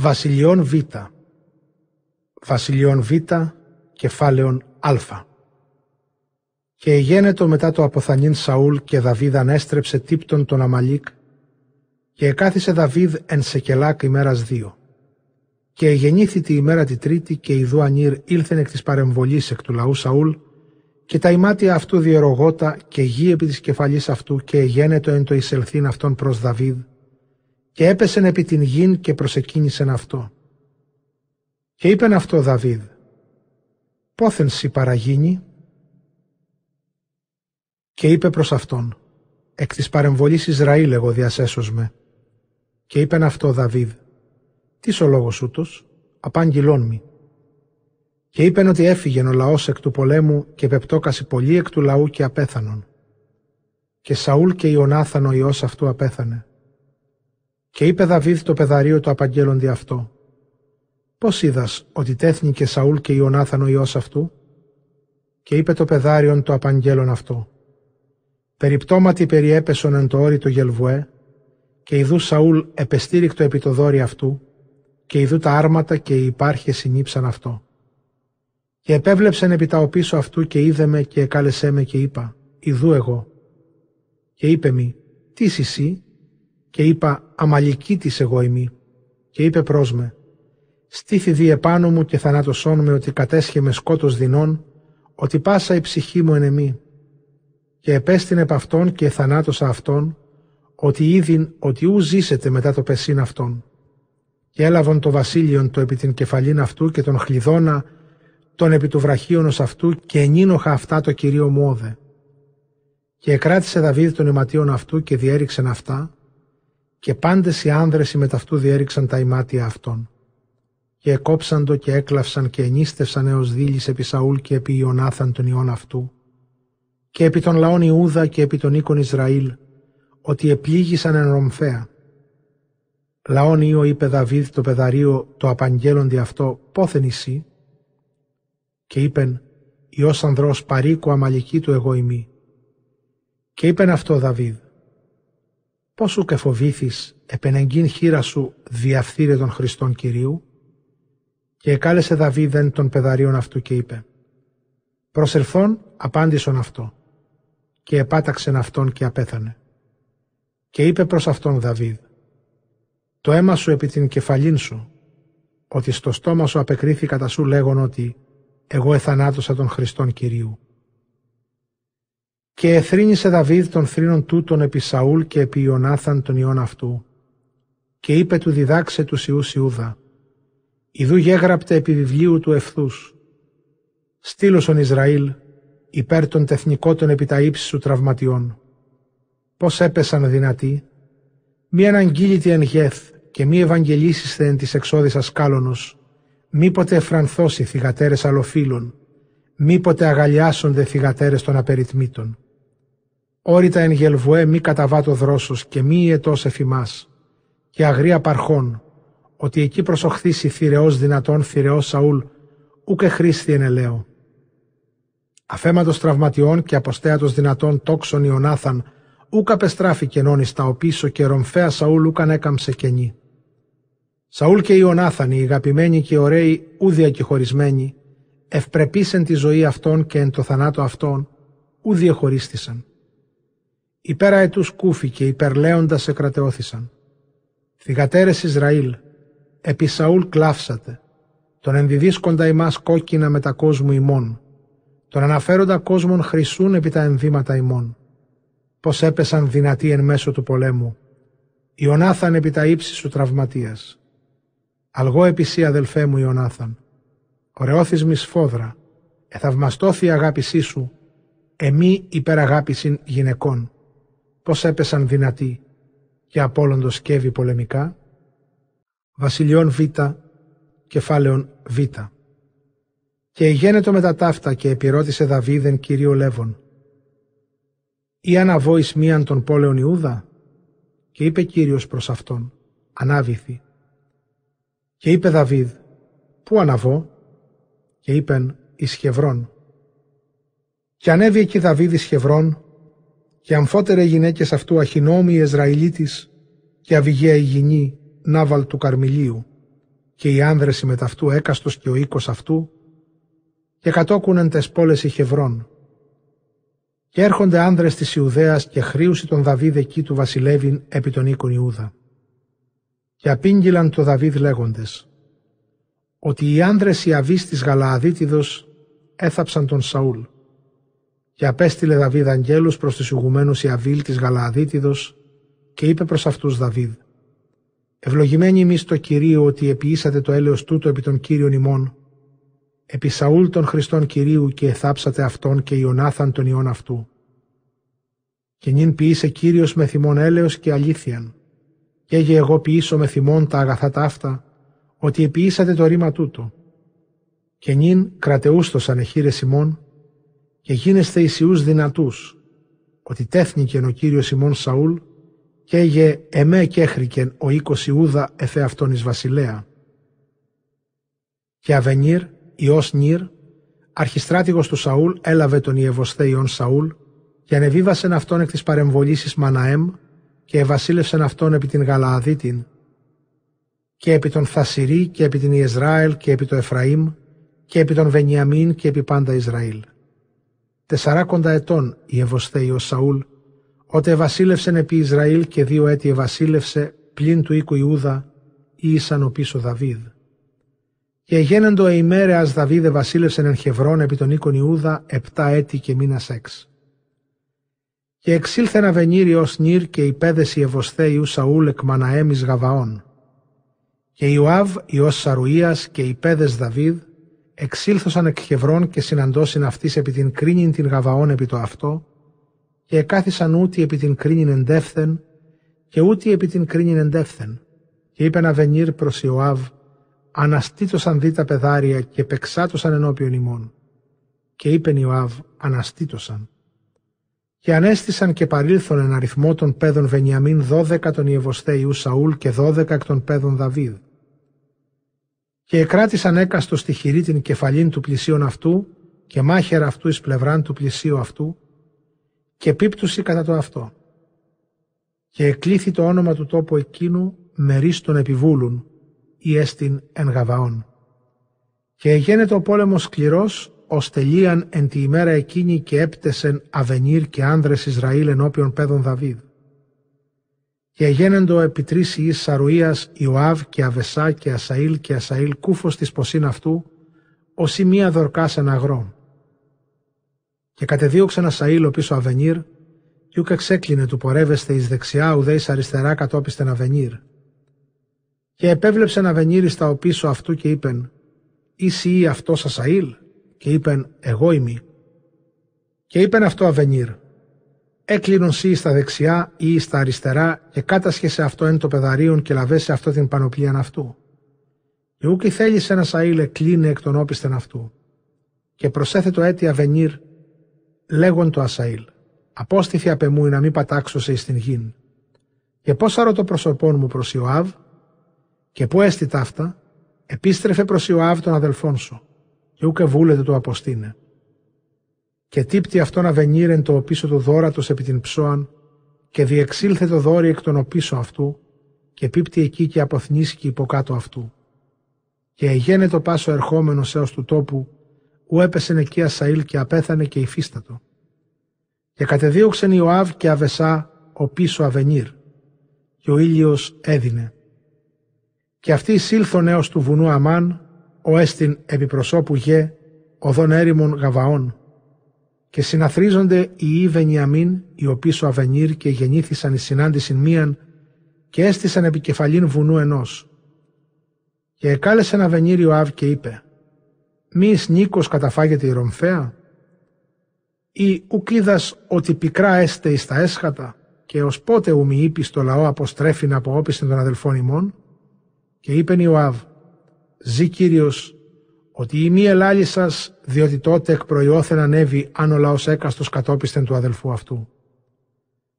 Βασιλειών Β. Βασιλειών Β, κεφάλαιον Α. Και εγένετο μετά το αποθανήν Σαούλ και Δαβίδ ανέστρεψε τύπτον τον Αμαλίκ και εκάθισε Δαβίδ εν Σεκελάκ ημέρας δύο. Και εγεννήθη τη ημέρα τη τρίτη και ιδού Ανήρ ήλθεν εκ της παρεμβολής εκ του λαού Σαούλ και τα ημάτια αυτού διερογότα και γη επί της κεφαλής αυτού και εγένετο εν το εισελθήν αυτόν προς Δαβίδ και έπεσεν επί την γην και προσεκίνησεν αυτό. Και είπεν αυτό Δαβίδ, πόθεν σοι παραγίνει, και είπε προς αυτόν, εκ της παρεμβολής Ισραήλ εγώ διασέσως με. Και είπεν αυτό Δαβίδ, τι ο λόγος ούτως, απάγγειλόν μη. Και είπεν ότι έφυγε ο λαός εκ του πολέμου και πεπτόκαση πολύ εκ του λαού και απέθανον. Και Σαούλ και Ιωνάθαν ο Υιός αυτού απέθανε. Και είπε Δαβίδ το πεδαρίο το απαγγέλλοντι αυτό. Πώς είδας ότι τέθνηκε Σαούλ και Ιωνάθαν ο Υιός αυτού; Και είπε το πεδάριον το απαγγέλων αυτό. Περιπτώματι περιέπεσον εν το όριτο γελβουέ, και ιδού Σαούλ επεστήρικτο επί το δόρι αυτού, και ιδού τα άρματα και οι υπάρχες συνήψαν αυτό. Και επέβλεψεν επί τα οπίσω αυτού και είδε με και εκάλεσέ με και είπα, ιδού εγώ. Και είπε μη, τι είσαι εσύ, και είπα, αμαλική της εγώ ημί. Και είπε προς με, στήθη δι επάνω μου και θανάτωσόν με ότι κατέσχε με σκότος δεινών, ότι πάσα η ψυχή μου εν εμή και επέστηνε επ' αυτόν και θανάτωσα αυτόν, ότι είδην ότι ου ζήσετε μετά το πεσίν αυτόν. Και έλαβον το βασίλειον το επί την κεφαλήν αυτού και τον χλιδώνα τον επί του βραχίωνος αυτού και ενίνοχα αυτά το κυρίο Μόδε. Και εκράτησε Δαβίδ των ηματίων αυτού και διέριξεν αυτά, και πάντες οι άνδρες μεταυτού διέριξαν τα ημάτια αυτών. Και εκόψαν το και έκλαυσαν και ενίστευσαν έως δίλης επί Σαούλ και επί Ιωνάθαν τον ιών αυτού και επί των λαών Ιούδα και επί των οίκων Ισραήλ, ότι επλήγησαν εν Ρομφέα. Λαόν Ιω είπε Δαβίδ το πεδαρίο το απαγγέλλοντι αυτό, πόθεν εσύ. Και είπεν, Υιός ανδρός παρήκου αμαλική του εγώ ημί. Και είπεν αυτό Δαβίδ, πώς σου και φοβήθης επενεγκίν χείρα σου διαφθείρε των Χριστών Κυρίου; Και εκάλεσε Δαβίδ εν των πεδαρίων αυτού και είπε, προσελθόν απάντησον αυτό και επάταξεν αυτόν και απέθανε. Και είπε προς αυτόν Δαβίδ, «Το αίμα σου επί την κεφαλήν σου, ότι στο στόμα σου απεκρίθη κατά σου λέγον ότι εγώ εθανάτωσα τον Χριστόν Κυρίου». Και εθρύνησε Δαβίδ των θρήνων τούτων επί Σαούλ και επί Ιωνάθαν τον ιών αυτού, και είπε του διδάξε τους Ιούς Ιούδα, «Ιδού γέγραπτε επί βιβλίου του ευθούς, στήλωσον Ισραήλ, υπέρ των τεθνικότων επί τα ύψη σου τραυματιών. Πώς έπεσαν δυνατοί, μη αναγγείλητη εν γεθ και μη ευαγγελίσιστε εν της εξώδησας κάλωνος, μήποτε εφρανθώσει θυγατέρες αλλοφύλων, μήποτε αγαλιάσονται θυγατέρες των απεριτμήτων. Όρητα εν γελβουέ μη καταβάτω δρόσος και μη ιετός εφημάς, και αγρία παρχών, ότι εκεί προσοχθήσει θηρεός δυνατόν θηρεός Σαούλ, ούκε χρήστη εν ελαίο Αφέματος τραυματιών και αποστέατος δυνατών τόξων Ιωνάθαν, ούκα πεστράφηκε νόνι στα οπίσω και ρομφαία Σαούλ ούκαν έκαμψε κενή. Σαούλ και Ιωνάθαν, οι αγαπημένοι και ωραίοι, ούδια και χωρισμένοι, ευπρεπήσεν τη ζωή αυτών και εν το θανάτο αυτών, ου διεχωρίστησαν. Υπέρα ετούς κούφι και υπερλέοντας εκρατεώθησαν. Θυγατέρες Ισραήλ, επί Σαούλ κλάφσατε, τον ενδιδίσκοντα ημάς κόκκινα με τα κόσμου ημών, τον αναφέροντα κόσμων χρυσούν επί τα ενδύματα ημών. Πώς έπεσαν δυνατοί εν μέσω του πολέμου. Ιωνάθαν επί τα ύψη σου τραυματίας. Αλγό επί αδελφέ μου Ιωνάθαν. Ωραιώθης μη σφόδρα. Εθαυμαστώθη η αγάπησή σου. Εμεί υπεραγάπησιν γυναικών. Πώς έπεσαν δυνατοί και απόλοντος σκεύη πολεμικά; Βασιλιών Β, κεφάλαιον Β. Και γένετο με τα ταύτα και επιρώτησε Δαβίδεν κύριο Λεύων. Ή αναβώ εις μίαν των πόλεων Ιούδα; Και είπε Κύριος προς αυτόν, ανάβηθη. Και είπε Δαβίδ, πού αναβώ; Και είπεν, εις Χευρών. Και ανέβη εκεί Δαβίδ εις Χευρών, και αμφότερε γυναίκες αυτού Αχινόμη Εσραηλίτης και Αβυγαία Υγινή Νάβαλ του Καρμιλίου, και οι άνδρες μεταυτού έκαστος και ο οίκος αυτού, και κατόκουνεν τες πόλες ηχευρών. Και έρχονται άνδρες της Ιουδαίας και χρήουσι τον Δαβίδ εκεί του βασιλεύειν επί τον οίκον Ιούδα. Και απήγγυλαν το Δαβίδ λέγοντες, ότι οι άνδρες Ιαβής της Γαλααδίτιδος έθαψαν τον Σαούλ. Και απέστειλε Δαβίδ αγγέλους προς τους ηγουμένους Ιαβίλ της Γαλααδίτιδος και είπε προς αυτούς Δαβίδ «Ευλογημένοι εμείς το Κυρίο ότι επιήσατε το έλεος τούτο επί των Κύριων ημών, επί Σαούλ των Χριστών Κυρίου και εθάψατε αυτόν και Ιωνάθαν τον ιών αυτού. Και νυν ποιήσε Κύριος με θυμόν έλεος και αλήθειαν, και έγε εγώ ποιήσω με θυμόν τα αγαθά τα αυτά, ότι επιήσατε το ρήμα τούτο. Και νυν κρατεούστοσαν εχείρες ημών, και γίνεστε ισιούς δυνατούς, ότι τέθνικεν ο Κύριος ημών Σαούλ, και έγε εμέ κέχρικεν ο οίκος Ιούδα εφέ αυτόν εις βασιλέα. Και Αβενίρ, Υιός Νίρ, αρχιστράτηγος του Σαούλ, έλαβε τον Ιεβοσθέιον Σαούλ και ανεβίβασεν αυτόν εκ της παρεμβολής Μαναέμ και ευασίλευσεν αυτόν επί την Γαλααδίτην και επί τον Θασιρή και επί την Ιεσράελ και επί το Εφραήμ και επί τον Βενιαμίν και επί πάντα Ισραήλ. Τεσσαράκοντα ετών η ο Σαούλ, ότε ευασίλευσεν επί Ισραήλ και δύο έτη ευασίλευσε πλην του οίκου Ιούδα ή ήσαν ο πίσω Δαβίδ. Και γένεντο εημέρεας Δαβίδε βασίλευσεν εν Χευρών επί τον οίκον Ιούδα επτά έτη και μήνας έξ. Και εξήλθεν αβενήριος Νίρ και οι πέδες Ιεβοσθέιου Σαούλ εκ Μαναέμις Γαβαών. Και Ιωάβ Υιός Σαρουίας και οι πέδες Δαβίδ εξήλθωσαν εκ Χευρών και συναντώσιν αυτής επί την κρίνην την Γαβαών επί το αυτό και εκάθισαν ούτι επί την κρίνην εντεύθεν και ούτι επί την κρίνην εντεύθεν. Και είπεν αβενήρ προς Ιωάβ αναστήτωσαν δι τα πεδάρια και πεξάτωσαν ενώπιον ημών. Και είπεν Ιωάβ, αναστήτωσαν. Και ανέστησαν και παρήλθον εν αριθμό των πέδων Βενιαμίν δώδεκα των Ιεβοσθέιου Σαούλ και δώδεκα εκ των πέδων Δαβίδ. Και εκράτησαν έκαστο στη χειρή την κεφαλήν του πλησίον αυτού και μάχερα αυτού εις πλευράν του πλησίου αυτού και πίπτουση κατά το αυτό. Και εκλήθη το όνομα του τόπου εκείνου μερίστων επιβούλουν ή έστιν εν γαβαών. Και εγένετο ο πόλεμος σκληρός, ως τελείαν εν τη ημέρα εκείνη και έπτεσεν Αβενίρ και άνδρες Ισραήλ ενώπιον παιδων Δαβίδ. Και εγένεντο επί τρεις ιείς Σαρουίας Ιωάβ και Αβεσά και Ασαήλ και Ασαήλ κούφος της ποσίν αυτού, ως η μία δορκάς εν αγρό. Και κατεδίωξαν Ασαήλ ο πίσω Αβενίρ, κι ούκ εξέκλεινε του πορεύεστε εις δεξιά ουδέης αριστερά κατόπιστεν Αβενίρ και επέβλεψε να βενήρει στα οπίσω αυτού και είπεν «Είσαι ή αυτός Ασαήλ» και είπεν «Εγώ είμαι». Και είπεν αυτό Αβενήρ «Έκλεινον σύ στα δεξιά ή στα αριστερά και κάτασχε αυτό εν το πεδαρίον και λαβέσε αυτό την πανοπλίαν αυτού». Και ούκη θέλησε ένα Σαήλ εκλίνε εκ των όπιστεν αυτού. Και προσέθετο έτη Αβενήρ λέγον το Ασαήλ «Απόστηθη απ' εμού να μην πατάξω σε εις την γην». Και πώς άρω το προσωπόν μου προς Ιωάβ και πού έστι ταύτα, επίστρεφε προς Ιωάβ τον αδελφόν σου, και ούκε βούλετε το αποστήνε. Και τύπτει αυτόν αβενήρεν το οπίσω του δόρατος επί την ψώαν, και διεξήλθε το δόρυ εκ των οπίσω αυτού, και πίπτει εκεί και αποθνίσκει υποκάτω αυτού. Και εγένε το πάσο ερχόμενο έως του τόπου, ου έπεσεν εκεί Ασαήλ και απέθανε και υφίστατο. Και κατεδίωξεν Ιωάβ και Αβεσά ο πίσω Αβενήρ, και ο ήλιος έδινε και αυτοί εισήλθον έως του βουνού Αμάν, ο έστιν επιπροσώπου γε, οδόν έρημον Γαβαών. Και συναθρίζονται οι Ήβενοι Αμήν, οι οποίοι σου Αβενίρ και γεννήθησαν η συνάντηση μίαν και έστησαν επικεφαλήν βουνού ενός. Και εκάλεσε ένα Αβενίρ Αβ και είπε «Μη εις Νίκος καταφάγεται η Ρομφαία» ή ουκίδας ότι πικρά έστε εις τα έσχατα και ως πότε ου μη το λαό αποστρέφει από όπισθεν των αδελφών ημών; Και είπεν Ιωάβ, «Ζή Κύριος, ότι η μη ελάλη σας, διότι τότε εκ ανέβει αν ο λαός έκαστος κατόπιστεν του αδελφού αυτού.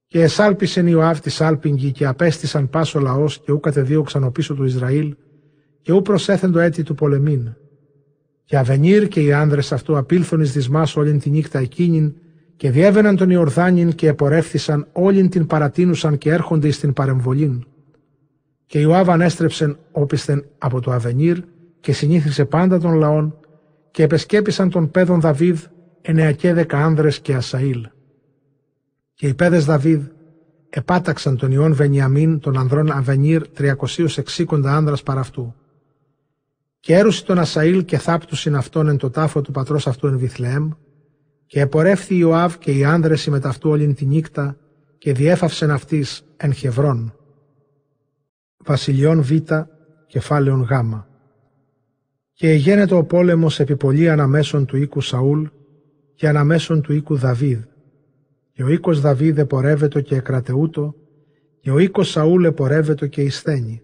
Και εσάλπισεν Ιωάβ τη σάλπιγγι και απέστησαν πάσο λαός και ού κατεδίωξαν ο πίσω του Ισραήλ και ού προσέθεν το έτη του πολεμήν. Και Αβενίρ και οι άνδρες αυτού απήλθον εις δυσμάς όλην τη νύχτα εκείνην και διέβαιναν τον Ιορδάνιν και επορεύθησαν όλην την παρατείνουσαν και έρχονται εις την παρεμβολήν Και Ιωάβ ανέστρεψεν όπισθεν από το Αβενίρ και συνήθισε πάντα των λαών και επεσκέπησαν τον παιδόν Δαβίδ εννεακέ δεκα άνδρες και Ασαήλ. Και οι παιδες Δαβίδ επάταξαν τον Ιών Βενιαμίν των ανδρών Αβενίρ 360 άνδρας παρά αυτού. Και έρουσε τον Ασαήλ και θάπτουσιν αυτόν εν το τάφο του πατρός αυτού εν Βιθλεέμ και επορεύθη Ιωάβ και οι άνδρες μεταυτού όλην τη νύχτα και διέφαυσεν αυτής εν Χευρών. Βασιλιών Β, κεφάλαιον Γ. Και εγένετο ο πόλεμος επί πολύ αναμέσων του οίκου Σαούλ και αναμέσων του οίκου Δαβίδ. Και ο οίκος Δαβίδ επορεύετο και εκρατεούτο και ο οίκος Σαούλ επορεύετο και εισθένει.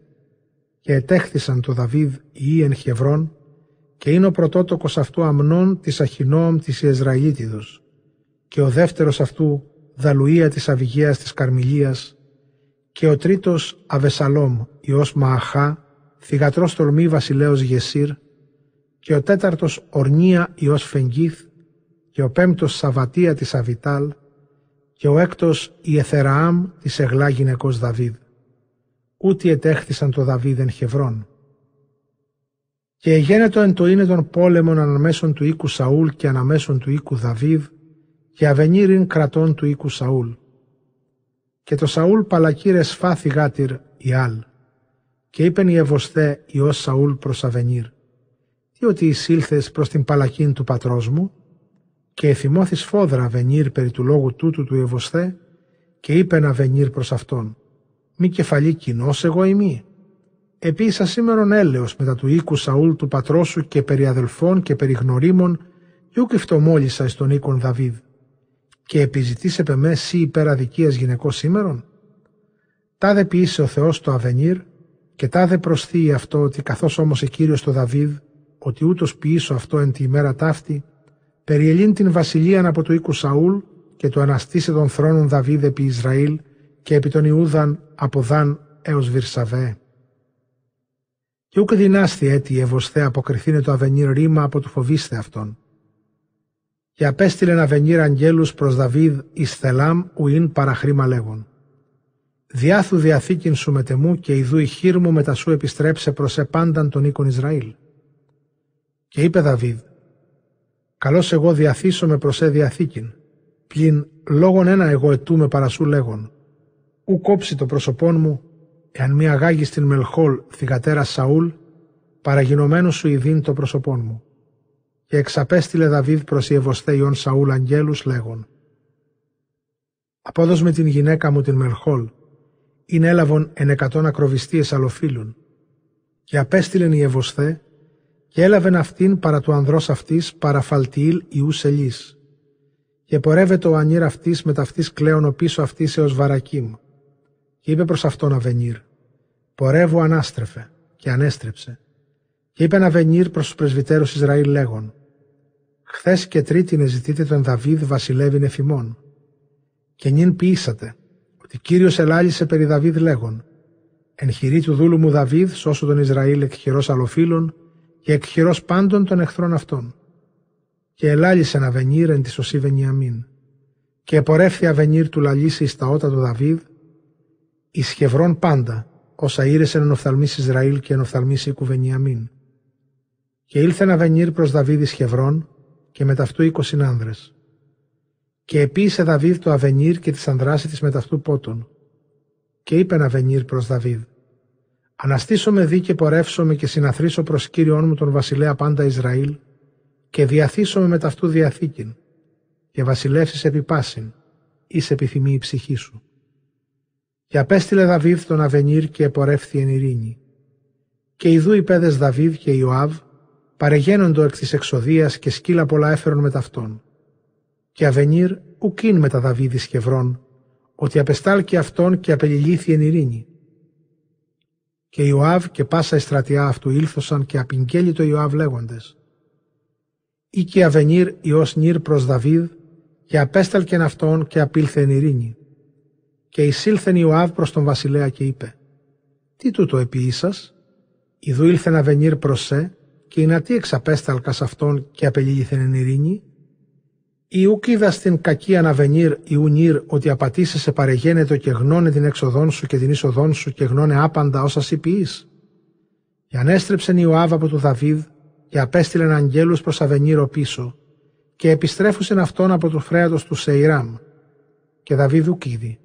Και ετέχθησαν το Δαβίδ οι εν Χευρών και είναι ο πρωτότοκος αυτού Αμνών της Αχινόαμ της Ιεσραηλίτιδος και ο δεύτερος αυτού Δαλουία της Αβυγίας της Καρμιλίας και ο τρίτος Αβεσαλόμ Υιός Μααχά θυγατρός τολμή βασιλέως Γεσίρ και ο τέταρτος Ορνία Υιός Φεγγίθ και ο πέμπτος Σαβατία της Αβιτάλ και ο έκτος Ιεθεραάμ της Εγλά γυναικός Δαβίδ. Ούτι ετέχθησαν το Δαβίδ εν Χευρών. Και εγένετο εν το είναι των πόλεμων αναμέσων του οίκου Σαούλ και αναμέσων του οίκου Δαβίδ και αβενήριν κρατών του οίκου Σαούλ. Και το Σαούλ παλακύρε σφάθη γάτυρ Ιάλ. Και είπεν η Ευωσθέ Υιός Σαούλ προς Αβενήρ. Τι ότι εισήλθες προς την παλακίν του πατρός μου και εθυμώθης φόδρα Αβενήρ περί του λόγου τούτου του Ευωσθέ και είπεν Αβενήρ προς αυτόν. Μη κεφαλή κοινός εγώ ημί. Επίσα σήμερον έλεος μετά του οίκου Σαούλ του πατρόσου και περί αδελφών και περί γνωρίμων και ούκ εις τον οίκον Δαβίδ και επιζητήσει επ' εμέ σύ υπέρ αδικίας γυναικός σήμερον. Τάδε ποιήσε ο Θεός το Αβενίρ και τάδε προσθεί αυτό ότι καθώς όμως Κύριος το Δαβίδ ότι ούτως ποιήσω αυτό εν τη ημέρα ταύτη περιελήν την βασιλείαν από το οίκου Σαούλ και το αναστήσε των θρόνων Δαβίδ επί Ισραήλ και επί των Ιούδαν από Δαν έως Βυρσαβέ. Και ούκ δυνάστη έτη ευωσθέ αποκριθήνε το Αβενίρ ρήμα από του φοβίστε αυτόν και απέστειλε να βενήρ αγγέλους προς Δαβίδ εις θελάμ ουίν παραχρήμα λέγον. Διάθου διαθήκην σου μετεμού και ιδού η χείρ μου μετά σου επιστρέψε προς επάνταν τον οίκον Ισραήλ. Και είπε Δαβίδ, καλώς εγώ διαθήσω με προς ε διαθήκην, πλην λόγον ένα εγώ ετούμε παρασού λέγον, ου κόψει το προσωπόν μου, εάν μη αγάγεις στην Μελχόλ θυγατέρα Σαούλ, παραγινωμένο σου ειδήν το προσωπόν μου και εξαπέστειλε Δαβίδ προς Ιεβοστέιον Σαούλ αγγέλους λέγον «Απόδος με την γυναίκα μου την Μελχόλ, είναι έλαβον εν εκατόν ακροβιστίες αλλοφύλων, και απέστειλεν η Ευωστέ και έλαβεν αυτήν παρά του ανδρός αυτής παραφαλτιήλ ιούς σελής. Και πορεύεται ο ανήρ αυτής με ταυτής κλαίων ο πίσω αυτής έως βαρακίμ. Και είπε προς αυτόν Αβενίρ, πορεύω ανάστρεφε και ανέστρεψε. Και είπε Αβενίρ προς τους πρεσβυτέρους Ισραήλ λέγον, Χθες και τρίτη ζητείτε τον Δαβίδ βασιλεύει εφημών. Και νυν ποιήσατε, ότι Κύριος ελάλησε περί Δαβίδ λέγον, εν χειρή του δούλου μου Δαβίδ σώσω τον Ισραήλ εκ χειρός αλλοφύλων και εκ χειρός πάντων των εχθρών αυτών. Και ελάλησε να βενίρ εν τη σωσή Βενιαμίν. Και επορεύθη αβενίρ του λαλήσει εις τα ότα του Δαβίδ, εις χευρών πάντα, όσα ήρεσεν εν οφθαλμής Ισραήλ και εν οφθαλμής οίκου Βενιαμίν. Και ήλθε να βενίρ προς Δαβίδ εις χευρών, και μεταυτού είκοσι άνδρες. Και επίησε Δαβίδ το Αβενίρ και τη ανδράση της μεταυτού πότων. Και είπε Αβενίρ προς Δαβίδ, Αναστήσω με δί και πορεύσω και συναθρήσω προς κύριον μου τον βασιλέα πάντα Ισραήλ, και διαθήσω με μεταυτού διαθήκην, και βασιλεύσεις επί πάσιν, εις επιθυμεί η ψυχή σου. Και απέστειλε Δαβίδ τον Αβενίρ και επορεύθη εν ειρήνη. Και ιδού οι πέδες Δαβίδ και Ιωάβ παρεγαίνοντο εκ της εξοδίας και σκύλα πολλά έφερον με ταυτόν. Και αβενίρ ουκίν με τα Δαβίδης Χευρών, ότι απεστάλκει αυτόν και απελιλήθη εν ειρήνη. Και Ιωάβ και πάσα η στρατιά αυτού ήλθωσαν και απειγγέλει το Ιωάβ λέγοντες. Ή και αβενίρ Υιός Νίρ προς Δαβίδ και απέσταλκεν αυτόν και απήλθε εν ειρήνη. Και εισήλθεν Ιωάβ προς τον βασιλέα και είπε «Τι τούτο επί ίσας, Ιδού ήλθεν αβενίρ προς σε και η νατή εξαπέσταλκας αυτόν και απελήληθεν εν ειρήνη, Ιούκ στην κακή αναβενήρ Ιουνίρ ότι απατήσεσαι παρεγένετο και γνώνε την έξοδόν σου και την είσοδόν σου και γνώνε άπαντα όσα σύ ποιείς. Και ανέστρεψεν Ιωάβ από του Δαβίδ και απέστειλεν αγγέλους προς Αβενίρο πίσω και επιστρέφουσεν αυτόν από του φρέατος του Σεϊράμ και Δαβίδ ουκίδη.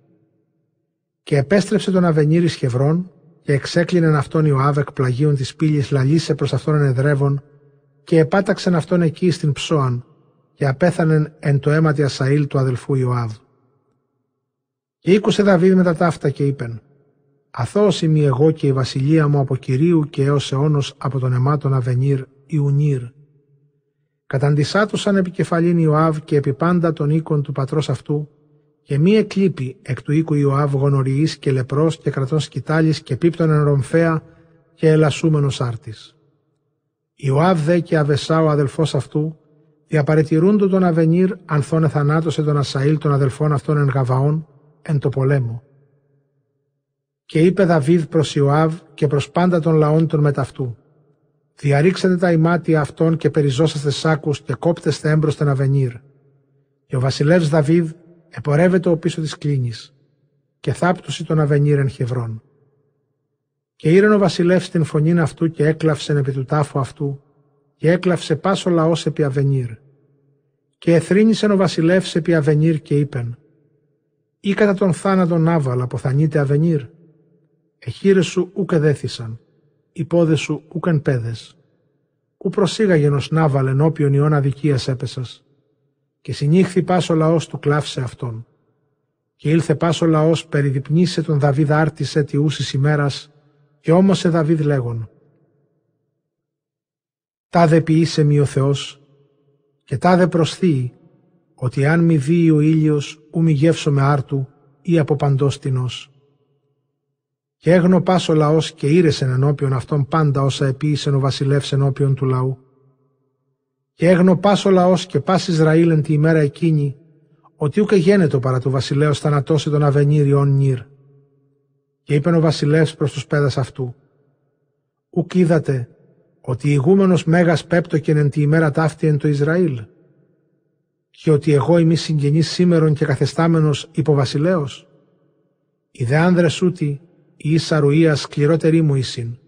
Και επέστρεψε τον Αβενίρ εις Χευρών και εξέκλεινεν αυτόν Ιωάβ εκ πλαγίων της πύλης λαλίσε προς αυτόν ενεδρεύων και επάταξεν αυτόν εκεί στην ψώαν και απέθανεν εν το αίμα τη Ασαήλ του αδελφού Ιωάβ. Και ήκουσε Δαβίδ με τα ταύτα και είπεν «Αθώος είμαι εγώ και η βασιλεία μου από Κυρίου και έως αιώνος από τον αιμάτων Αβενίρ Ιουνίρ. Καταντισάτουσαν επικεφαλήν Ιωάβ και επί πάντα των οίκων του πατρός αυτού και μη εκλείπει εκ του οίκου Ιωάβ γονοριής και λεπρός και κρατών σκητάλης και πίπτων εν ρομφέα και ελασσούμενος άρτης. Ιωάβ δε και Αβεσά ο αδελφός αυτού διαπαρετηρούντο τον Αβενίρ ανθών εθανάτωσε τον Ασαήλ των αδελφών αυτών εν Γαβαών εν το πολέμο. Και είπε Δαβίδ προς Ιωάβ και προς πάντα των λαών των μεταυτού. Διαρρήξατε τα ημάτια αυτών και περιζώσαστε σάκους και κόπτεστε έμπροσθεν Αβενίρ. Και ο βασιλεύς Δαβίδ επορεύεται ο πίσω της κλίνης και θάπτουσε τον Αβενίρ εν χευρών. Και ήρεν ο βασιλεύς την φωνήν αυτού και έκλαυσεν επί του τάφου αυτού και έκλαυσε πάσο λαός επί Αβενίρ. Και εθρύνησεν ο βασιλεύς επί Αβενίρ και είπεν «Ή κατά τον θάνατον Νάβαλ αποθανείται Αβενίρ. Εχείρες σου ούκ εδέθησαν, οι πόδες σου ούκ εν πέδες. Ου προσήγαγεν ως Νάβαλ ενώπιον ιών αδικίας έπεσας. Και συνήχθη πάσο λαός του κλάφσε αυτόν. Και ήλθε πάσο λαός περιδιπνήσε τον Δαβίδ άρτησε τη ούσης ημέρας και όμως Δαβίδ λέγον τάδε ποιήσε μη ο Θεός και τάδε προσθεί ότι αν μη δει ο ήλιος ου μη γεύσω με άρτου ή από παντός τεινός. Και έγνω πάσο λαός και ήρεσεν ενώπιον αυτών πάντα όσα επίησεν ο βασιλεύς ενώπιον του λαού. Και έγνω πάσο λαός και πας Ισραήλ εν τη ημέρα εκείνη ότι ούκε γένετο παρά του βασιλέως θανατώσει τον αβενήριον νύρ. Και είπεν ο βασιλεύς προς τους πέδας αυτού «Ουκ είδατε ότι ηγούμενος μέγας πέπτοκεν εν τη ημέρα ταύτη εν το Ισραήλ και ότι εγώ είμαι συγγενής σήμερον και καθεστάμενος υποβασιλέος. Οι δε άνδρες ούτι, η ίσα ρουία σκληρότερη μου ήσυν.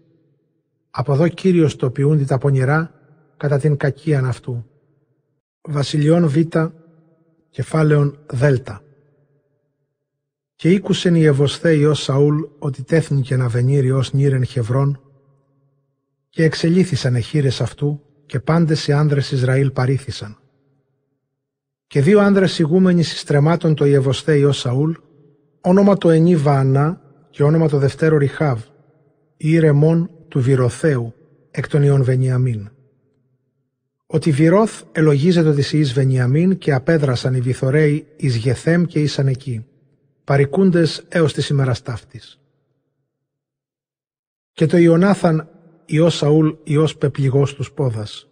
Από εδώ Κύριος το ποιούντι τα πονηρά κατά την κακίαν αυτού. Βασιλιών Β, κεφάλαιον Δ. Και ήκουσεν οι Ευωσθέοι ως Σαούλ ότι τέθνηκε να βενήρει ως νύρεν χευρών και εξελίθησαν εχείρες αυτού και πάντες οι άνδρες Ισραήλ παρήθησαν. Και δύο άνδρες ηγούμενοι συστρεμάτων το Ιεβοστέι ως Σαούλ, όνομα το ενή Βαανά και όνομα το δευτέρο Ριχάβ, ή ρεμόν του Βυροθέου, εκ των Ιων Βενιαμίν. Ότι Βυρώθ ελογίζεται της Ιης Βενιαμίν και απέδρασαν οι Βυθωρέοι εις Γεθέμ και ήσαν εκεί, παρικούντες έως της ημέρας ταύτης. Και το Ιωνάθαν Υιός Σαούλ, Υιός πεπληγός τους πόδας.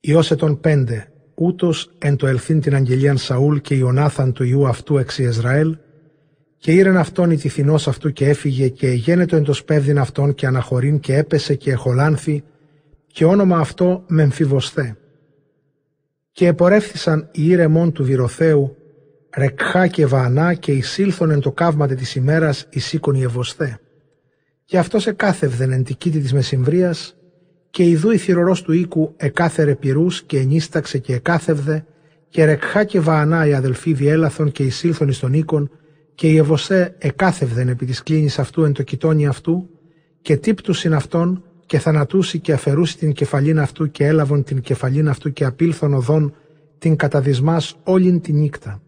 Υιός ετών πέντε, ούτως εν το ελθύν την αγγελίαν Σαούλ και Ιωνάθαν του Ιού αυτού εξ Ισραήλ, και ήρεν αυτόν η τυθινός αυτού και έφυγε και γένετο εν το σπέβδιν αυτόν και αναχωρήν και έπεσε και εχολάνθη και όνομα αυτό Μεμφιβοσθέ. Και επορεύθησαν οι ήρεμον του Βυροθέου, Ρεκχά και Βανά και εισήλθον εν το καύματε της ημέρας εισήκον η Ευωσθέ. Και αυτός εκάθευδεν εν τικίτη της μεσημβρίας και ιδού η θυρωρός του οίκου εκάθερε πυρούς και ενίσταξε και εκάθευδε και ρεκχά και βαανά οι αδελφοί διέλαθον και εισήλθον εις τον οίκον και η Ευωσέ εκάθευδεν επί της κλίνης αυτού εν το κοιτόνι αυτού και τύπτουσιν αυτόν και θανατούσι και αφαιρούσι την κεφαλήν αυτού και έλαβον την κεφαλήν αυτού και απήλθον οδόν την καταδισμάς όλην τη νύκτα.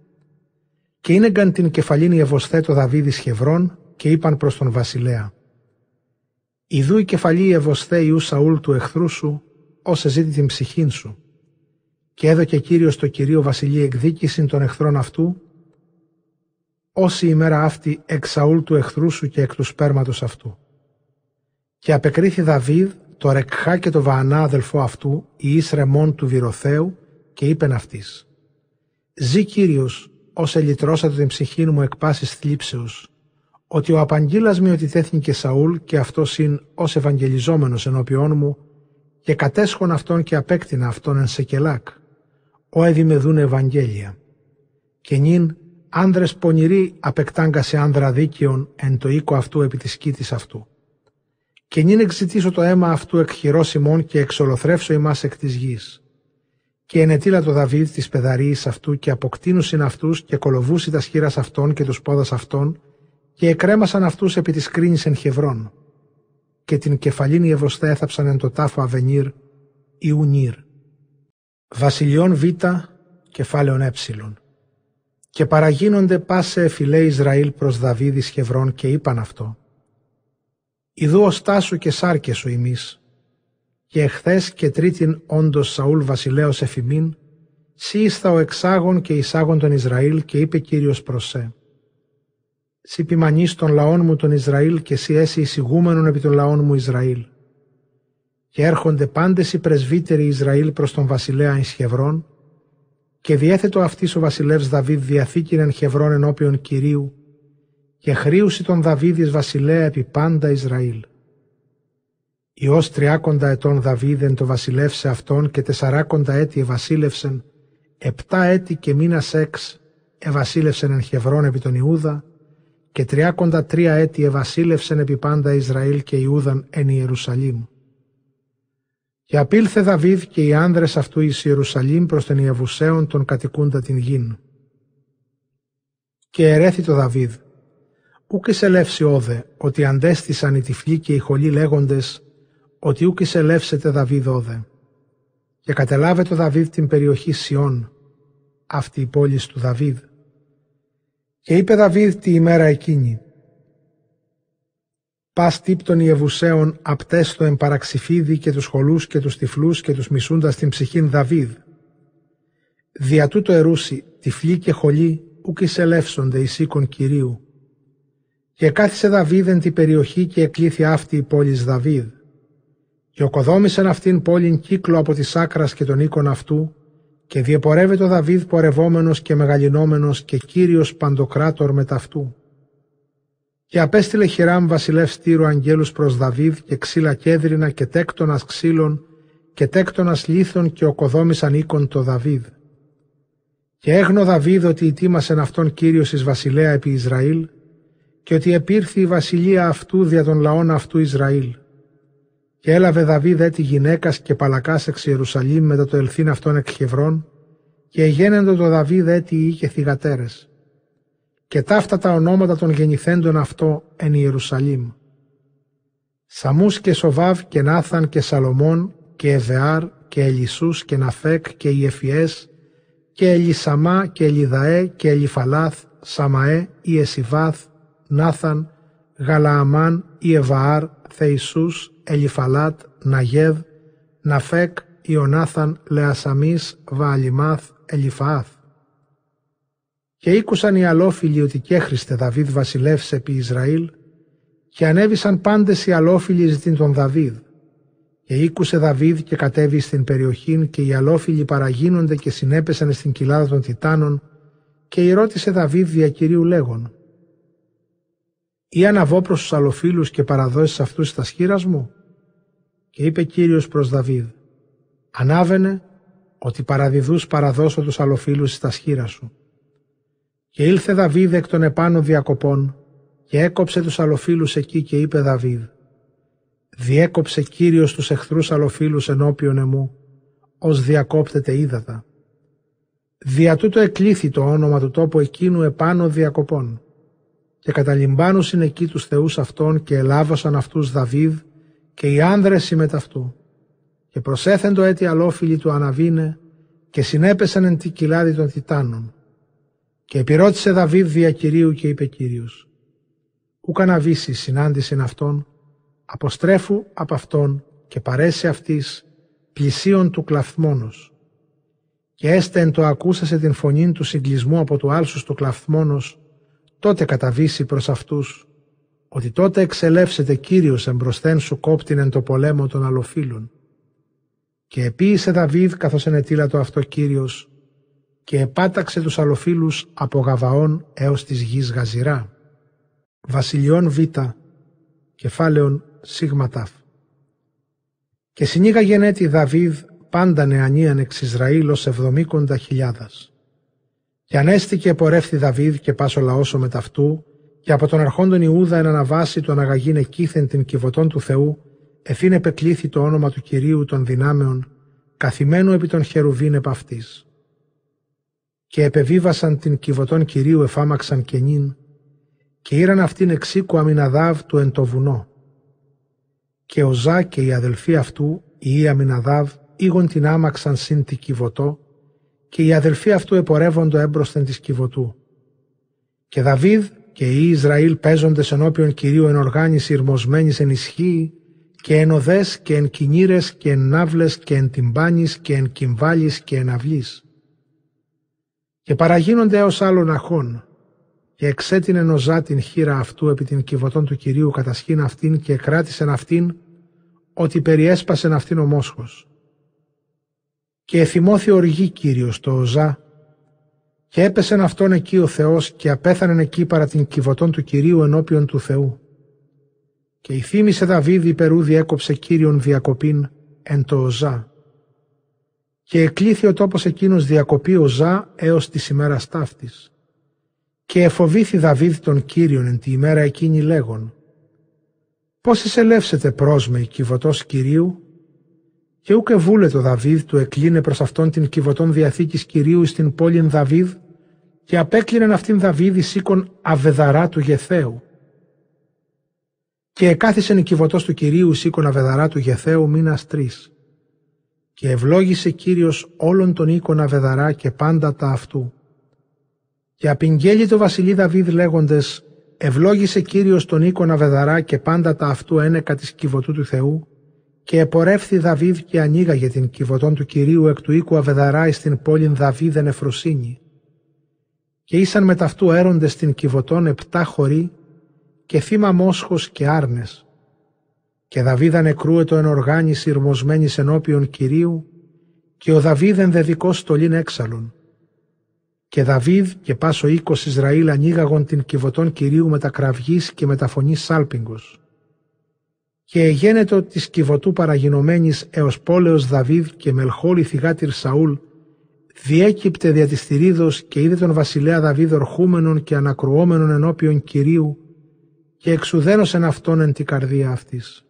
Και είναι την κεφαλήν η Ευωσθέ το Δαβίδης Χευρών και είπαν προς τον βασιλέα Ιδού η κεφαλή ευωσθέιου Σαούλ του εχθρού σου, όσε ζήτη την ψυχήν σου. Και έδωκε Κύριος το Κυρίο Βασιλεί εκδίκησιν των εχθρών αυτού, όση ημέρα αυτή εξ Σαούλ του εχθρού σου και εκ του σπέρματος αυτού. Και απεκρίθη Δαβίδ το Ρεκχά και το Βαανά αδελφό αυτού, η Ισρεμόν του Βυροθέου, και είπεν αυτής «Ζή Κύριος, ως ελυτρώσατε την ψυχή μου εκ πάσης θλίψεως, ότι ο απαγγείλας ότι τέθνηκε Σαούλ και αυτός είναι ως Ευαγγελιζόμενος ενώπιόν μου και κατέσχον αυτόν και απέκτηνα αυτόν εν Σεκελάκ, ο εδημεδούν Ευαγγέλια. Και νυν άνδρες πονηροί απεκτάγκασε άνδρα δίκαιον εν το οίκο αυτού επί της κήτης αυτού. Και νυν εξητήσω το αίμα αυτού εκ χειρός ημών και εξολοθρεύσω ημάς εκ της γης. Και ενετήλα το Δαβίδ της πεδαρίης αυτού και αποκτήνουσιν αυτούς και κολοβούσι τα σχήρας αυτών και τους πόδας αυτών και εκρέμασαν αυτούς επί της κρίνης εν χευρών. Και την κεφαλήνη ευωστέ έθαψαν εν το τάφο Αβενίρ Ιουνίρ. Βασιλιών Β, κεφάλαιον Ε. Και παραγίνονται πάσε εφηλέ Ισραήλ προς Δαβίδης Χευρών και είπαν αυτό. Ιδού οστά σου και σάρκες σου ημείς. Και εχθές και τρίτην όντως Σαούλ βασιλέος εφημίν, σύ ο εξάγων και εισάγων τον Ισραήλ και είπε Κύριος προς σε. Σύ ποιμανείς των λαών μου τον Ισραήλ και σύ έσυ εισηγούμενον επί των λαών μου Ισραήλ και έρχονται πάντες οι πρεσβύτεροι Ισραήλ προς τον βασιλέα εις Χευρών και διέθετο αυτής ο βασιλεύς Δαβίδ διαθήκην εν Χευρών ενώπιον Κυρίου και χρήουσι τον Δαβίδης βασιλέα επί πάντα Ισραήλ. Υιός τριάκοντα ετών Δαβίδ εν το βασιλεύσε αυτόν και τεσσαράκοντα έτη ευασίλευσεν, επτά έτη και μήνας έξ ευασίλευσεν εν Χευρών επί τον Ιούδα και τριάκοντα τρία έτη ευασίλευσεν επί πάντα Ισραήλ και Ιούδαν εν Ιερουσαλήμ. Και απήλθε Δαβίδ και οι άνδρες αυτού εις Ιερουσαλήμ προς τον Ιεβουσαίων τον κατοικούντα την γην. Και ερέθη το Δαβίδ, ούκ εισελεύσει όδε, ότι αντέστησαν οι τυφλοί και οι χολοί λέγοντες, ότι ούκ εισελεύσετε Δαβίδ όδε. Και κατελάβε το Δαβίδ την περιοχή Σιών, αυτή η πόλη του Δαβίδ. Και είπε Δαβίδ τη ημέρα εκείνη, πας τύπτων Ιεβουσαίων απτές το εμπαραξιφίδι και τους χολούς και τους τυφλούς και τους μισούντας την ψυχήν Δαβίδ. Δια τούτο ερούσι, τυφλοί και χολοί, ουκ εισελεύσονται εις οίκον Κυρίου. Και κάθισε Δαβίδ εν την περιοχή και εκλήθη αυτή η πόλη Δαβίδ. Και οκοδόμησαν αυτήν πόλην κύκλο από της άκρας και τον οίκον αυτού, και διεπορεύεται ο Δαβίδ πορευόμενος και μεγαλυνόμενος και κύριος παντοκράτορ μεταυτού. Και απέστειλε Χιράμ βασιλεύς Τύρου αγγέλους προς Δαβίδ και ξύλα κέδρινα και τέκτονας ξύλων και τέκτονας λίθων και οκοδόμησαν οίκον το Δαβίδ. Και έγνω Δαβίδ ότι ητήμασεν αυτόν Κύριος εις βασιλέα επί Ισραήλ και ότι επήρθη η βασιλεία αυτού δια των λαών αυτού Ισραήλ. Και έλαβε Δαβίδ έτη γυναίκας και παλακάς εξ Ιερουσαλήμ μετά το ελθύν αυτών εκ Χευρών και εγένεντο το Δαβίδ έτη ή και θυγατέρες και ταύτα τα ονόματα των γεννηθέντων αυτό εν Ιερουσαλήμ. Σαμούς και Σοβάβ και Νάθαν και Σαλομών και Εβεάρ και Ελισούς και Ναφέκ και Ιεφιές και Ελισαμά και Ελιδαέ και Ελιφαλάθ, Σαμαέ, Ιεσιβάθ, Νάθαν, Γαλααμάν, Ιεβαάρ, Θεϊσούς, Ελιφαλάτ, Ναγέδ, Ναφέκ, Ιωνάθαν, Λεασαμής, Βααλιμάθ, Ελιφαάθ. Και ήκουσαν οι αλόφιλοι ότι κέχριστε Δαβίδ βασιλεύς επί Ισραήλ και ανέβησαν πάντες οι αλόφιλοι ζητήν τον Δαβίδ. Και ήκουσε Δαβίδ και κατέβη στην περιοχή και οι αλόφιλοι παραγίνονται και συνέπεσαν στην κοιλάδα των Τιτάνων και ρώτησε Δαβίδ δια Κυρίου λέγον «Ή αναβώ προς τους αλοφίλους και παραδώσεις αυτούς τα σχήρας μου» και είπε Κύριος προς Δαβίδ «Ανάβαινε ότι παραδιδούς παραδώσω τους αλοφίλους στα σχήρα σου». Και ήλθε Δαβίδ εκ των επάνω διακοπών και έκοψε τους αλοφίλους εκεί και είπε Δαβίδ «Διέκοψε Κύριος τους εχθρούς αλοφίλους ενώπιον εμού, ως διακόπτεται ύδατα. Δια τούτο εκλήθη το όνομα του τόπου εκείνου επάνω διακοπών. Και καταλυμπάνουσιν εκεί τους θεούς αυτών και ελάβωσαν αυτούς Δαβίδ και οι άνδρες συμμεταυτού. Και προσέθεντο έτη αλόφιλοι του αναβίνε και συνέπεσαν εν τη κοιλάδη των Τιτάνων και επιρώτησε Δαβίδ δια Κυρίου και είπε Κύριος «Ου να συνάντησιν αυτόν, αποστρέφου από αυτόν και παρέσει αυτής πλησίον του κλαθμόνος. Και έστε εν το ακούσασε την φωνή του συγκλισμού από το άλσους του κλαθμόνος, τότε καταβήσει προς αυτούς, ότι τότε εξελεύσετε Κύριος εμπροσθέν σου κόπτην εν το πολέμο των αλλοφύλων. Και επίησε Δαβίδ καθώς ενετήλα το αυτό Κύριος, και επάταξε τους αλλοφίλους από Γαβαών έως της γης Γαζιρά. Βασιλιών Β, κεφάλαιον Σίγμα Ταφ. Και συνήγαγε έτη Δαβίδ πάντα νεανίαν εξ Ισραήλ ως εβδομήκοντα χιλιάδας. Και ανέστηκε πορεύθη Δαβίδ και πάσο λαόσο με ταυτού, και από τον αρχόντον Ιούδα εν αναβάσει του αναγαγήν εκείθεν την κυβωτών του Θεού, εφήν επεκλήθη το όνομα του Κυρίου των δυνάμεων, καθημένου επί των χερουβίν επ' αυτής. Και επεβίβασαν την κυβωτών Κυρίου εφάμαξαν και νυν, και ήραν αυτήν εξήκου Αμιναδάβ του εν το βουνό. Και ο Ζά και οι αδελφοί αυτού, οι Αμιναδάβ, ήγον την άμαξαν συν τη κυβωτό, και οι αδελφοί αυτού επορεύοντο έμπροσθεν της κυβωτού. Και Δαβίδ και οι Ισραήλ παίζοντες ενώπιον Κυρίου εν οργάνης ηρμοσμένης εν ισχύει, και εν οδές και εν κινήρες και εν ναύλες και εν τυμπάνης και εν κυμβάλης και εν αυλής. Και παραγίνονται έως άλλων αχών, και εξέτεινε νοζά την χείρα αυτού επί την κυβωτών του Κυρίου κατασχήν αυτήν και κράτησεν αυτήν, ότι περιέσπασεν αυτήν ο μόσχος. Και εθυμώθη οργή Κύριος το Οζά, και έπεσεν αυτόν εκεί ο Θεός και απέθανεν εκεί παρά την κυβωτών του Κυρίου ενώπιον του Θεού. Και η θύμησε Δαβίδ υπερού διέκοψε Κύριον διακοπήν εν το Οζά. Και εκλήθη ο τόπος εκείνος διακοπή Οζά έως της ημέρας ταύτης. Και εφοβήθη Δαβίδ τον Κύριον εν τη ημέρα εκείνη λέγον «Πώς εισελεύσετε πρόσμε η κυβωτός Κυρίου» και ούκε βούλε το Δαβίδ του εκλίνε προς αυτόν την κυβωτών διαθήκης Κυρίου στην πόλην Δαβίδ και απέκλεινεν αυτήν Δαβίδ εις οίκον αβεδαρά του Γεθαίου. Και εκάθισεν η κυβωτός του Κυρίου εις οίκον αβεδαρά του Γεθαίου μήνας τρεις. Και ευλόγησε Κύριος όλων των οίκων αβεδαρά και πάντα τα αυτού και απειγγέλει το βασιλεί Δαβίδ λέγοντες «Ευλόγησε Κύριος τον οίκον Αβεδαρά και πάντα τα αυτού ένεκα της κυβωτού του Θεού και επορεύθη Δαβίδ και ανοίγαγε την κυβωτών του Κυρίου εκ του οίκου Αβεδαρά στην πόλην Δαβίδ εν Εφροσύνη. Και ήσαν με ταυτού έροντες στην κυβωτών επτά χωρί και θύμα μόσχος και άρνες. Και Δαβίδ ανεκρούετο εν οργάνης ηρμοσμένης ενώπιον Κυρίου και ο Δαβίδ ενδεδικός στολήν έξαλλον και Δαβίδ και πάσο οίκος Ισραήλ ανοίγαγον την κυβωτών Κυρίου με τα κραυγής και με τα φωνής σάλπιγγος. Και εγένετο της κυβωτού παραγινωμένης έως πόλεως Δαβίδ και μελχόλη θυγάτηρ Σαούλ, διέκυπτε δια της θηρίδος και είδε τον βασιλέα Δαβίδ ορχούμενον και ανακρουόμενον ενώπιον Κυρίου και εξουδένωσεν αυτόν εν την καρδία αυτής.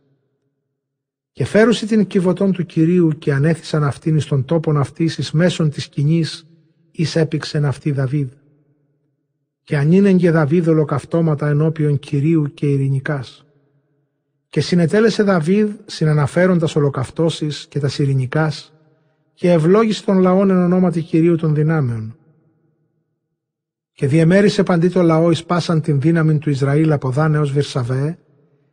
Και φέρουσι την κυβωτών του Κυρίου και ανέθησαν αυτήν εις τον τόπον αυτής εις μέσον της σκηνής εις έπηξεν αυτή Δαβίδ. Και ανήνεν και Δαβίδ ολοκαυτώματα ενώπιον Κυρίου και ειρηνικάς. Και συνετέλεσε Δαβίδ συναναφέροντας ολοκαυτώσεις και τας ειρηνικάς και ευλόγησε τον λαόν εν ονόματι Κυρίου των δυνάμεων. Και διεμέρισε παντί το λαό εις πάσαν την δύναμη του Ισραήλ από Δάν έως Βυρσαβέ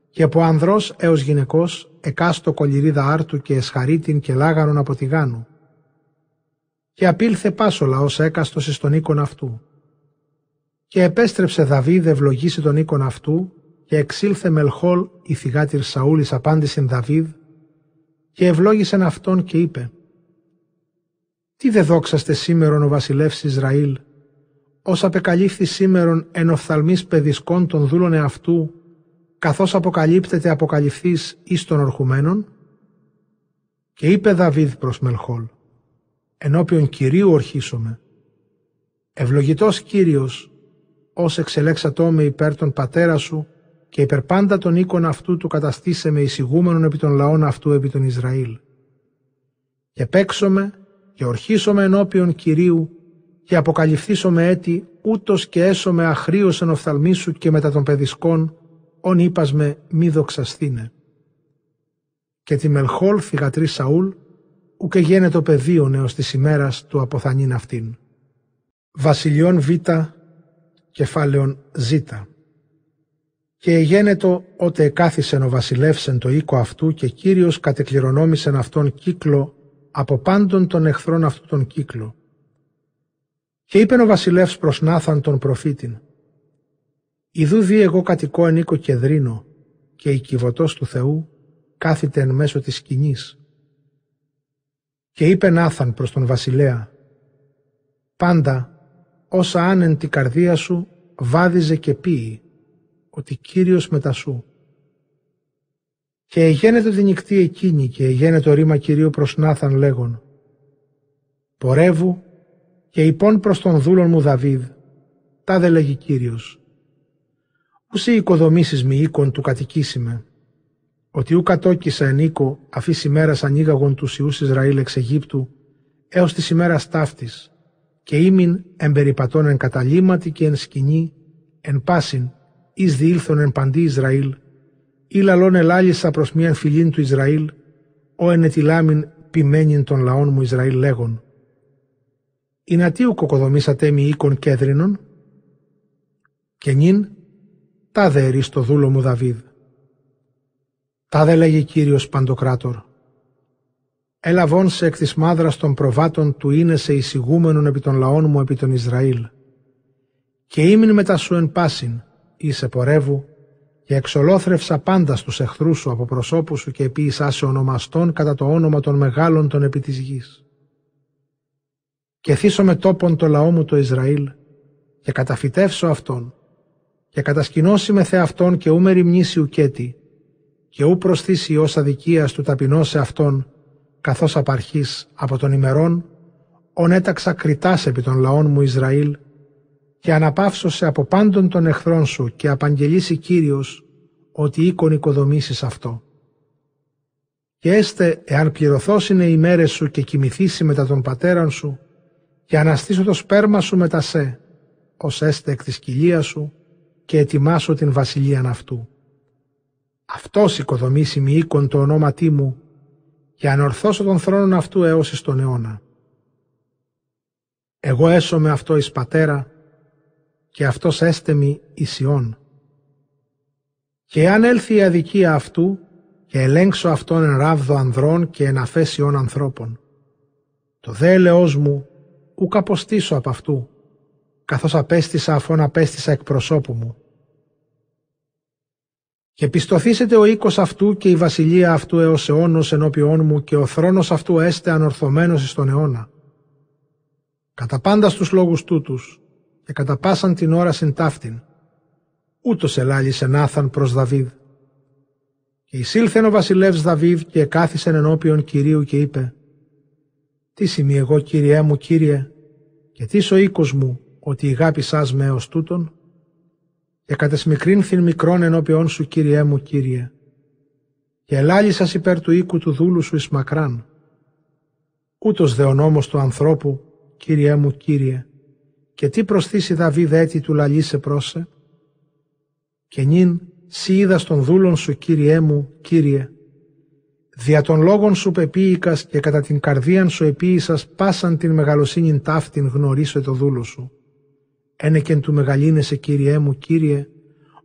και από ανδρός έως γυναικός εκάστο κολυρίδα άρτου και εσχαρίτην και λάγανον από τη γάνου και απήλθε πάσο λαός έκαστος εις τον οίκον αυτού. Και επέστρεψε Δαβίδ ευλογήσει τον οίκον αυτού και εξήλθε Μελχόλ η θυγάτηρ Σαούλης απάντησεν Δαβίδ και ευλόγησεν αυτόν και είπε «Τι δε δόξαστε σήμερον ο βασιλεύς Ισραήλ, ως απεκαλύφθη σήμερον εν οφθαλμής παιδισκών των δούλων εαυτού, καθώς αποκαλύπτεται αποκαλυφθείς εις των ορχουμένων» και είπε Δαβίδ προς Μελχόλ ενώπιον Κυρίου ορχίσομαι. Ευλογητός Κύριος, ως εξελέξατό με υπέρ τον πατέρα σου και υπέρ πάντα τον οίκον αυτού του καταστήσε με εισηγούμενον επί των λαών αυτού επί τον Ισραήλ. Και παίξομαι και ορχίσομαι ενώπιον Κυρίου και αποκαλυφθήσομαι έτη ούτως και έσομαι αχρίως εν οφθαλμί σου και μετά των παιδισκών, ον είπας με μη δοξαστήνε. Και τη Μελχόλ θυγατρή Σαούλ ουκε γένετο πεδίον έως της ημέρας του αποθανήν αυτήν. Βασιλιών Β, κεφάλαιον Ζ. Και γένετο ότε εκάθισεν ο βασιλεύσεν το οίκο αυτού και Κύριος κατεκληρονόμησεν αυτόν κύκλο από πάντων των εχθρών αυτού τον κύκλο. Και είπεν ο βασιλεύς προς Νάθαν τον προφήτην «Ιδού δι εγώ κατοικώ εν οίκο κεδρίνο και η κυβωτός του Θεού κάθεται εν μέσω της σκηνής και είπε Νάθαν προς τον βασιλέα «Πάντα όσα άνεν την καρδία σου βάδιζε και πίει ότι Κύριος μετά σου». Και εγένετο τη νυχτή εκείνη και εγένετο ρήμα Κυρίου προς Νάθαν λέγον «Πορεύου και υπόν προς τον δούλον μου Δαβίδ, τα δε λέγει Κύριος. Ουσί οικοδομήσεις μη οίκον του κατοικήσιμε, ότι ου κατόκισα εν οίκο αφής ημέρας ανοίγαγον τους Ιούς Ισραήλ εξ Αιγύπτου έως της ημέρας ταύτης και ήμην εμπεριπατών εν καταλήμματι και εν σκηνή εν πάσιν εις διήλθον εν παντή Ισραήλ ή λαλόν ελάλησα προς μίαν φιλήν του Ισραήλ ο εν ετυλάμιν ποιμένην των λαών μου Ισραήλ λέγον «Η νατίου κοκοδομήσατε μη οίκον κέδρινον» και νυν τάδε στο δούλο μου Δαβίδ. Τάδε λέγει Κύριος Παντοκράτορ. Έλαβόν σε εκ της μάδρας των προβάτων του είναι σε εισηγούμενον επί των λαών μου επί των Ισραήλ. Και ήμουν μετά σου εν πάσιν, ή σε πορεύου, και εξολόθρευσα πάντα στους εχθρούς σου από προσώπους σου και επίησα σε ονομαστών κατά το όνομα των μεγάλων των επί της γης. Και θύσω με τόπον το λαό μου το Ισραήλ και καταφυτεύσω αυτόν και κατασκηνώσει με θεαυτόν και ού μεριμνήσει ουκέτη και ού προσθήσει ως αδικίας του ταπεινώ σε αυτόν καθώς απαρχής από τον ημερών ον έταξα κριτάς επί των λαών μου Ισραήλ και αναπαύσωσε από πάντων των εχθρών σου και απαγγελίσει Κύριος ότι οίκον οικοδομήσεις αυτό. Και έστε εάν πληρωθώσινε οι μέρες σου και κοιμηθήσει μετά των πατέραν σου και αναστήσω το σπέρμα σου μετά σε, ως έστε εκ της κοιλίας σου και ετοιμάσω την βασιλείαν αυτού. Αυτός οικοδομήσει μη οίκον το ονόματί μου και ανορθώσω τον θρόνο αυτού έως εις τον αιώνα. Εγώ έσω με αυτό εις πατέρα και αυτός έστεμι εις Ιών. Και αν έλθει η αδικία αυτού και ελέγξω αυτόν εν ράβδο ανδρών και εν αφέσιων ανθρώπων. Το δε ελεός μου ουκ αποστήσω από αυτού, καθώς απέστησα αφών απέστησα εκ προσώπου μου. Και πιστοθήσετε ο οίκος αυτού και η βασιλεία αυτού έως αιώνος ενώπιόν μου και ο θρόνος αυτού έστε ανορθωμένος εις τον αιώνα. Κατά πάντα στους λόγους τούτους και κατά πάσαν την ώρα συν ταύτην, ούτως ελάλησε Νάθαν προς Δαβίδ. Και εισήλθεν ο βασιλεύς Δαβίδ και εκάθισεν ενώπιον Κυρίου και είπε «Τι σημεί εγώ Κύριέ μου Κύριε και τι ο οίκος μου ότι ηγάπησάς με έως τούτον» και κατεσμικρύνθην μικρόν ενώπιόν σου, Κύριέ μου, Κύριε. Και ελάλησας υπέρ του οίκου του δούλου σου εις μακράν. Ούτως δε ο νόμος του ανθρώπου, Κύριέ μου, Κύριε, και τι προσθήσει Δαβίδ έτη του λαλίσε πρόσε; Και νυν σύ είδας των δούλων σου, Κύριέ μου, Κύριε, δια των λόγων σου πεποίηκας και κατά την καρδίαν σου επίησας πάσαν την μεγαλοσύνην ταύτην γνωρίσω το δούλο σου ένεκεν του μεγαλύνεσαι Κύριέ μου, Κύριε,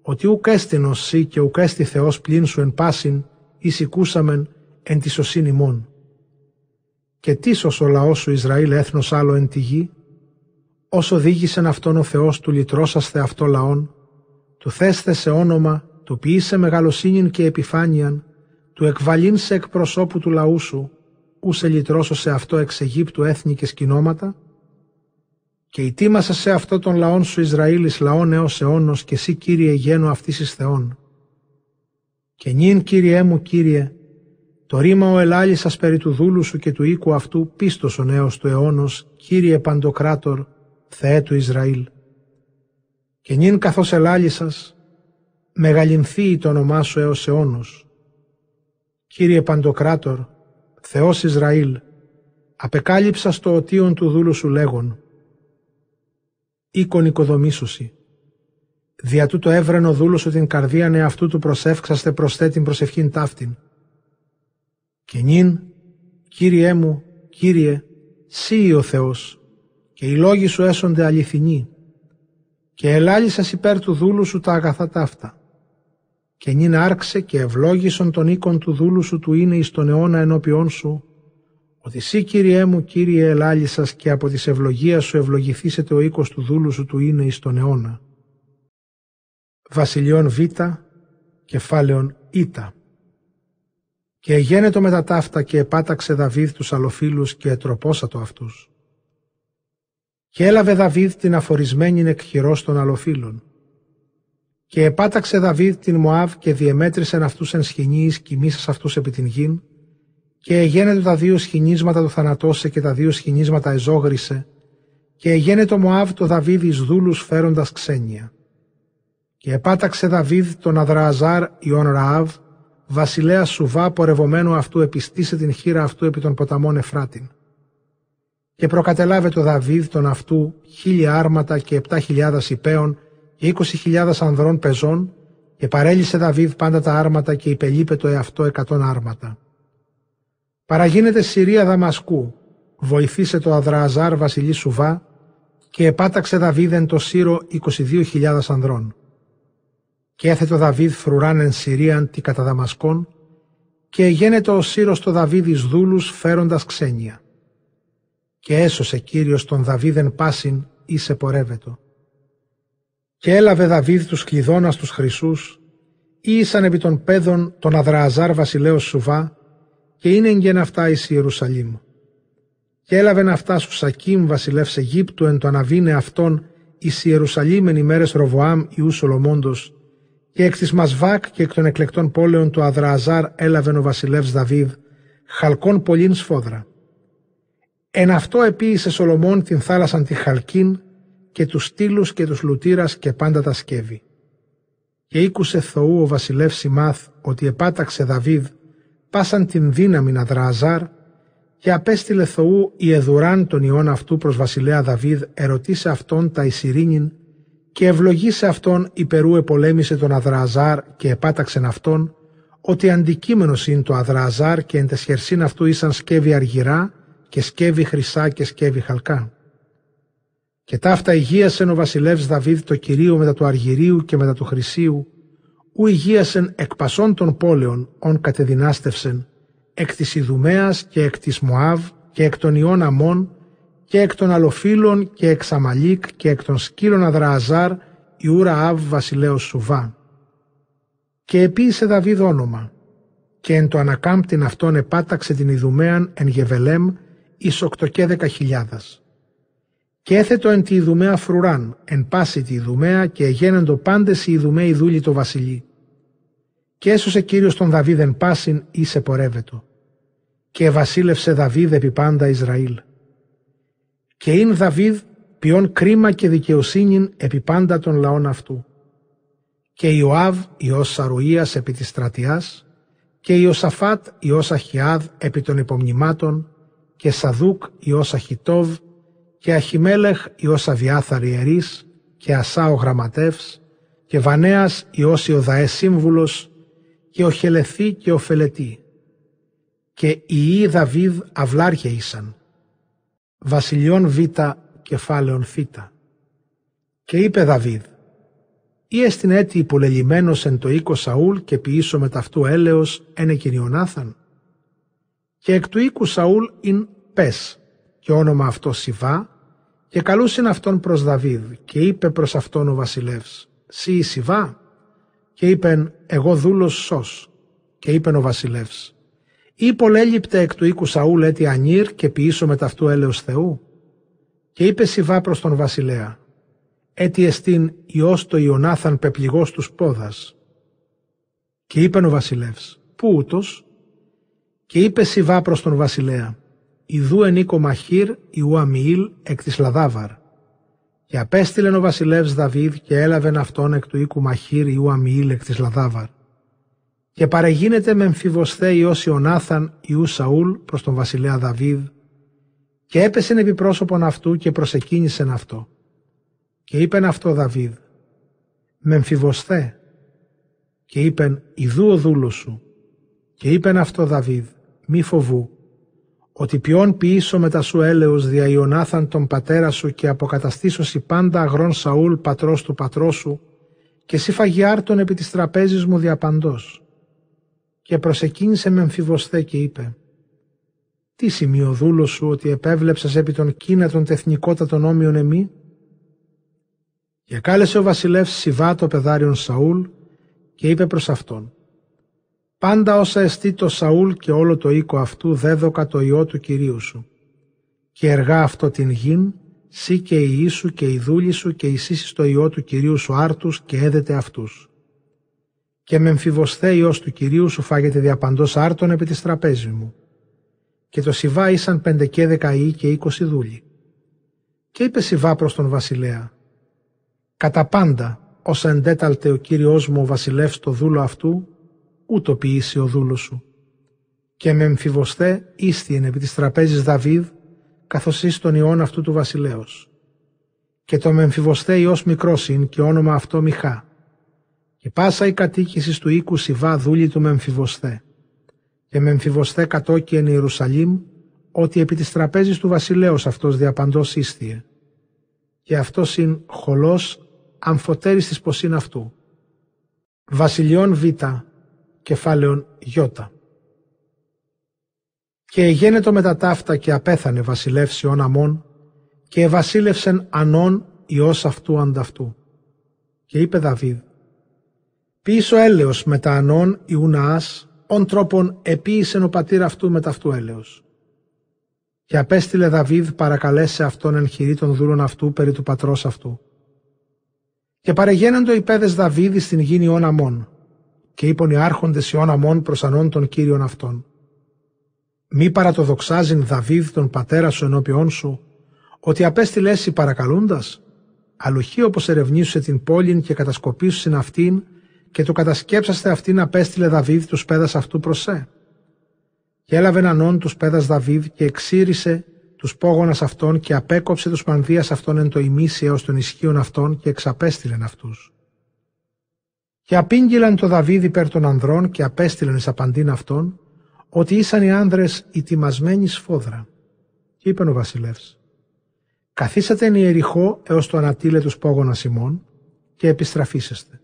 ότι ουκ έστεινος σύ και ουκ έστι Θεός πλήν σου εν πάσιν, εις οικούσαμεν εν τη σωσήν ημών. Και τίσος ο λαός σου Ισραήλ έθνος άλλο εν τη γη, όσο δίγησεν αυτόν ο Θεός του λυτρώσαστε αυτό λαόν, του θέστε σε όνομα, του ποιήσε μεγαλοσύνην και επιφάνειαν, του εκβαλήν σε εκπροσώπου του λαού σου, ου σε λυτρώσω σε αυτό εξ Αιγύπτου έθνη και σκηνώματα, και ητήμασα σε αυτό τον λαόν σου Ισραήλ εις λαόν έως αιώνος και εσύ Κύριε γένου αυτής εις Θεών. Και νυν Κύριέ μου Κύριε, το ρήμα ο ελάλησας περί του δούλου σου και του οίκου αυτού πίστος ο νέος του αιώνος, Κύριε Παντοκράτορ, Θεέ του Ισραήλ. Και νυν καθώς ελάλησας, μεγαλυνθεί το όνομά σου έως αιώνος. Κύριε Παντοκράτορ, Θεός Ισραήλ, απεκάλυψα στο οτίον του δούλου σου λέγον, οίκον οικοδομήσουσι. Δια τούτο έβρενο δούλο σου την καρδίαν εαυτού του προσεύξαστε προσθέ την προσευχήν ταύτην. Και νυν, Κύριέ μου, Κύριε, Σύ ο Θεός, και οι λόγοι σου έσονται αληθινοί, και ελάλησας υπέρ του δούλου σου τα αγαθά ταύτα. Και νυν άρξε και ευλόγησον τον οίκον του δούλου σου του είναι εις τον αιώνα ενώπιόν σου, ότι σύ Κύριέ μου Κύριε ελάλησας και από της ευλογίας σου ευλογηθήσετε ο οίκος του δούλου σου του είναι εις τον αιώνα. Βασιλιών Β, κεφάλαιον Ι. Και εγένετο με τα ταύτα και επάταξε Δαβίδ τους αλλοφίλους και ετροπόσατο αυτούς. Και έλαβε Δαβίδ την αφορισμένη εκχειρός των αλλοφίλων. Και επάταξε Δαβίδ την Μωάβ και διεμέτρησεν αυτούς εν σχοινίης κοιμήσας αυτούς επί την γην και εγένετο τα δύο σχοινίσματα του θανατώσε και τα δύο σχοινίσματα εζόγρισε και εγένε το Μωάβ το Δαβίδ εις δούλους φέροντας ξένια. Και επάταξε Δαβίδ τον Αδρααζάρ Ιων Ραάβ, βασιλέας Σουβά πορευομένου αυτού επιστήσε την χείρα αυτού επί των ποταμών Εφράτην. Και προκατελάβε το Δαβίδ τον αυτού χίλια άρματα και επτά χιλιάδας υπέων και είκοσι χιλιάδας ανδρών πεζών και παρέλυσε Δαβίδ πάντα τα άρματα και υπελείπε το εαυτό εκατόν άρματα. Παραγίνεται Συρία Δαμασκού, βοηθήσε το Αδρααζάρ βασιλή Σουβά και επάταξε Δαβίδ το Σύρο 22.000 ανδρών. Και έθετο Δαβίδ φρουράν εν Συρίαν τη κατά Δαμασκόν και εγένετο ο Σύρος το Δαβίδ εις δούλους φέροντας ξένια. Και έσωσε Κύριος τον Δαβίδ εν πάσιν σε πορεύετο. Και έλαβε Δαβίδ τους κλειδώνας τους χρυσούς, ήσαν επί των πέδων τον Αδρααζάρ βασιλέως Σουβά και είναι εγγεν αυτά εις Ιερουσαλήμ. Και έλαβεν αυτά σου Σακίμ βασιλεύς Αιγύπτου εν το αναβίνε αυτόν εις Ιερουσαλήμ εν ημέρες Ροβοάμ Ιού Σολομόντος και εκ της Μασβάκ και εκ των εκλεκτών πόλεων του Αδρααζάρ έλαβεν ο βασιλεύς Δαβίδ χαλκόν πολλήν σφόδρα. Εν αυτό επίησε Σολομών την θάλασσαν τη Χαλκίν και τους στήλους και τους λουτήρας και πάντα τα σκεύη. Και ήκουσε Θοού ο βασιλεύς Σιμάθ ότι επάταξε Δαβίδ πάσαν την δύναμη να δραζάρ και απέστειλε Θοού η Εδουράν τον ιόν αυτού προς βασιλέα Δαβίδ ερωτήσε αυτόν τα Ισυρίνιν και ευλογήσε αυτόν υπερού επολέμησε τον Αδραζάρ και επάταξεν αυτόν ότι αντικείμενος είναι το Αδραζάρ και εν τεσχερσίν αυτού ήσαν σκεύη αργυρά και σκεύη χρυσά και σκεύη χαλκά. Και ταύτα υγείασεν ο βασιλεύς Δαβίδ το κυρίο μετά του αργυρίου και μετά του χρυσίου ου υγείασεν εκ πασών των πόλεων ον κατεδυνάστευσεν, εκ της Ιδουμέας και εκ της Μωάβ και εκ των Ιών Αμών και εκ των Αλοφύλων και εκ Σαμαλίκ και εκ των σκύλων Αδρααζάρ Ιούρα Αβ βασιλέως Σουβά. Και επίησε Δαβίδ όνομα και εν το ανακάμπτην αυτόν επάταξε την Ιδουμέαν εν Γεβελέμ εις οκτωκέ δεκαχιλιάδας. Και έθετο εν τη Ιδουμαία φρουράν, εν πάση τη Ιδουμαία και εγένεντο πάντες οι Ιδουμαίοι δούλοι το βασιλεί. Και έσωσε Κύριος τον Δαβίδ εν πάσιν ή σε πορεύετο. Και βασίλευσε Δαβίδ επί πάντα Ισραήλ. Και ειν Δαβίδ ποιον κρίμα και δικαιοσύνην επί πάντα των λαών αυτού. Και Ιωάβ Υιός Σαρουίας επί της στρατιάς, και Ιωσαφάτ Υιός Αχιάδ επί των υπομνημάτων, και Σαδούκ Υιός Αχιτόβ και Αχιμέλεχ Υιός Αβιάθαρ ιερής και Ασά ο γραμματεύς και Βανέας Υιός Ιωδαές σύμβουλος και ο Χελεθή και ο Φελετή και οι Ιη Δαβίδ αυλάρχε ήσαν. Βασιλιών Β κεφάλαιον Θ. Και είπε Δαβίδ ή εστιν έτη υπολελειμμένος εν το οίκο Σαούλ και ποιήσω με ταυτού έλεος ένε Ιωνάθαν και εκ του οίκου Σαούλ ειν πες. Και όνομα αυτό Σιβά και καλούσιν αυτόν προς Δαβίδ και είπε προς αυτόν ο βασιλεύς «Σύ η Σιβά» και είπεν «Εγώ δούλος σως» και είπεν ο βασιλεύς «Ή πολέλειπτε εκ του οίκου Σαούλ έτη ανήρ και ποιήσω με ταυτού έλεος Θεού» και είπε Σιβά προς τον βασιλέα «Έτι εστίν Υιός το Ιωνάθαν πεπληγός τους πόδας» και είπεν ο βασιλεύς «Πού ούτως» και είπε Σιβά προς τον βασιλέα Ιδού ενίκο Μαχήρ Ιού Αμιήλ εκ της Λαδάβαρ. Και απέστειλεν ο βασιλεύς Δαβίδ και έλαβεν αυτόν εκ του οίκου Μαχήρ Ιού Αμιήλ εκ της Λαδάβαρ. Και παρεγίνεται με εμφιβοσθέ Υιός Ιωνάθαν Ιού Σαούλ προς τον βασιλέα Δαβίδ και έπεσεν επί πρόσωπον αυτού και προσεκίνησεν αυτό. Και είπεν αυτό Δαβίδ «Με εμφιβοσθέ» και είπεν «Ιδού ο δούλος σου» και είπεν αυτό Δαβίδ «Μη φοβού» ότι ποιον ποιήσω μετά σου έλεος δια Ιωνάθαν τον πατέρα σου και αποκαταστήσω πάντα αγρόν Σαούλ πατρός του πατρός σου και σύ φαγιάρτον επί της τραπέζης μου διαπαντός. Και προσεκίνησε με εμφιβοσθέ και είπε «Τι σημείο δούλο σου ότι επέβλεψας επί των κίνα των τεθνικότατων όμοιων εμεί» Και κάλεσε ο βασιλεύς Σιβά το παιδάριον Σαούλ και είπε προς αυτόν Πάντα όσα εστί το Σαούλ και όλο το οίκο αυτού δέδοκα το ιό του Κυρίου σου. Και εργά αυτό την γην, σύ και η Ιησού και η δούλη σου και η σύση το ιό του Κυρίου σου άρτους και έδετε αυτούς. Και με εμφιβοσθέ ιός του Κυρίου σου φάγεται διαπαντός άρτων επί της τραπέζη μου. Και το Σιβά ήσαν πέντε και δεκαή και είκοσι δούλοι. Και είπε Σιβά προς τον βασιλέα, «Κατά πάντα, όσα εντέταλτε ο Κύριος μου ο βασιλεύς το δούλο αυτού, ούτω ποιήσει ο δούλος σου. Και με εμφιβοσθέ ίστιεν επί της τραπέζης Δαβίδ, καθώς εις τον ιόν αυτού του βασιλέως. Και το μεμφιβοστέ ιός μικρός είναι και όνομα αυτό Μιχά. Και πάσα η κατοίκησης του οίκου Σιβά δούλη του μεμφιβοστέ. Και μεμφιβοστέ κατόκι εν Ιερουσαλήμ, ότι επί της τραπέζης του βασιλέως αυτός διαπαντός ίστιε. Και αυτός είναι χολός αμφωτέρης της ποσίν αυτού. Βασιλιών Β, κεφάλαιον Ι. Και εγένετο με τα ταύτα και απέθανε βασιλεύς Ιών Αμών και ευασίλευσεν Ανών Υιός αυτού ανταυτού. Και είπε Δαβίδ, πίσω έλεος με τα Ανών Ιουναάς, ον τρόπον επίησεν ο πατήρ αυτού με ταυτού έλεος. Και απέστειλε Δαβίδ παρακαλέσε αυτόν εν χειρή των δούλων αυτού περί του πατρός αυτού. Και παρεγένοντο οι πέδες Δαβίδ στην γήνη Ιών Αμών, και είπον οι άρχοντες Ιών Αμών προς ανών των κύριων αυτών μη παρατοδοξάζειν Δαβίδ τον πατέρα σου ενώπιόν σου, ότι απέστειλε εσύ παρακαλούντας, αλουχή όπως ερευνήσουσε την πόλην και κατασκοπήσουσιν αυτήν και το κατασκέψαστε αυτήν απέστειλε Δαβίδ τους πέδας αυτού προς σε. Και έλαβε έναν τους πέδας Δαβίδ και εξήρισε τους πόγονας αυτών και απέκοψε τους πανδίας αυτών εν το ημίσι έως των ισχύων αυτών και εξαπέστειλεν αυτούς. Και απήγγειλαν το Δαβίδ υπέρ των ανδρών και απέστειλεν εις απαντήν αυτών ότι ήσαν οι άνδρες ετοιμασμένοι σφόδρα. Και είπε ο βασιλεύς, καθίσατε εν ιεριχώ έως το ανατήλε τους πόγωνα ημών και επιστραφήσεστε.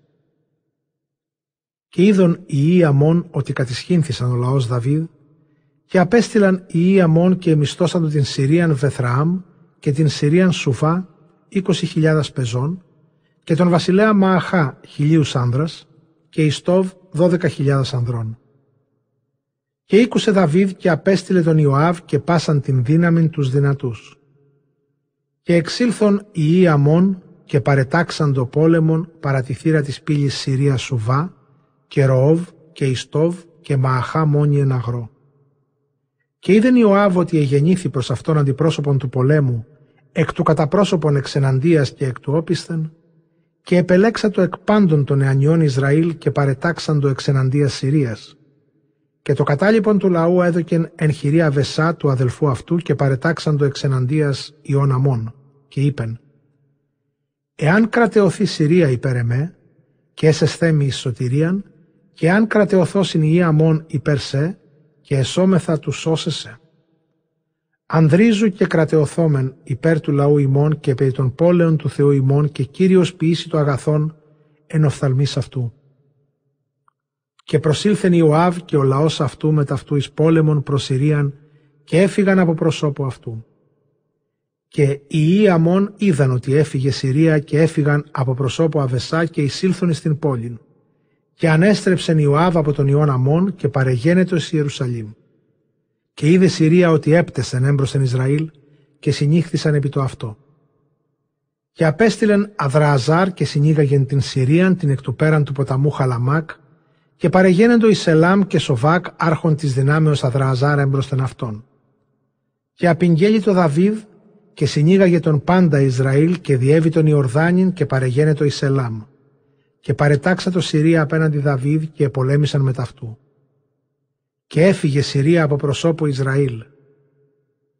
Και είδον οι Ιαμών ότι κατησχύνθησαν ο λαός Δαβίδ και απέστειλαν οι Ιαμών και εμιστώσαν του την Συρίαν Βεθραάμ και την Συρίαν Σουφά 20.000 πεζών και τον βασιλέα Μααχά χιλίους άνδρας και η Στόβ 12.000 ανδρών. Και ήκουσε Δαβίδ και απέστειλε τον Ιωάβ και πάσαν την δύναμη τους δυνατούς. Και εξήλθον οι Ιαμών και παρετάξαν το πόλεμον παρά τη θύρα της πύλης Συρίας Σουβά και Ροόβ και Ιστόβ και Μααχά μόνοι εν αγρό. Και είδεν Ιωάβ ότι εγεννήθη προς αυτόν αντιπρόσωπον του πολέμου εκ του καταπρόσωπον εξεναντίας και εκ του όπισθεν και επελέξα το εκ πάντων των αιανιών Ισραήλ και παρετάξαν το εξεναντίας Συρίας και το κατάλοιπον του λαού έδωκεν εν χειρία Βεσά του αδελφού αυτού και παρετάξαν το εξεναντίας Ιών Αμών και είπεν «Εάν κρατεωθεί Συρία υπέρ εμέ και έσες θέμη εις σωτηρίαν και αν κρατεωθώ η Αμών υπέρ σε και εσώμεθα τους σώσεσαι. Ανδρίζου και κρατεωθόμεν υπέρ του λαού ημών και περί των πόλεων του Θεού ημών και Κύριος ποιήσει το αγαθόν εν οφθαλμής αυτού. Και προσήλθεν Ιωάβ και ο λαός αυτού με ταυτού εις πόλεμον προς Συρίαν και έφυγαν από προσώπου αυτού. Και οι Ιαμών είδαν ότι έφυγε Συρία και έφυγαν από προσώπου Αβεσά και εισήλθον στην πόλην. Και ανέστρεψεν Ιωάβ από τον Ιών Αμών και παρεγένετο εις Ιερουσαλήμ. Και είδε Συρία ότι έπτεσεν έμπροσεν Ισραήλ και συνήχθησαν επί το αυτό. Και απέστειλεν Αδρααζάρ και συνήγαγεν την Συρίαν την εκ του πέραν του ποταμού Χαλαμάκ και παρεγένεντο εις Ελάμ και Σοβάκ άρχον της δυνάμεως Αδρααζάρ έμπροσθεν αυτών. Και απειγγέλει το Δαβίδ και συνήγαγε τον πάντα Ισραήλ και διέβη τον Ιορδάνιν και παρεγένετο εις Ελάμ. Και παρετάξα το Συρία απέναντι Δαβίδ και πολέμησαν με ταυτού. Και έφυγε Συρία από προσώπου Ισραήλ.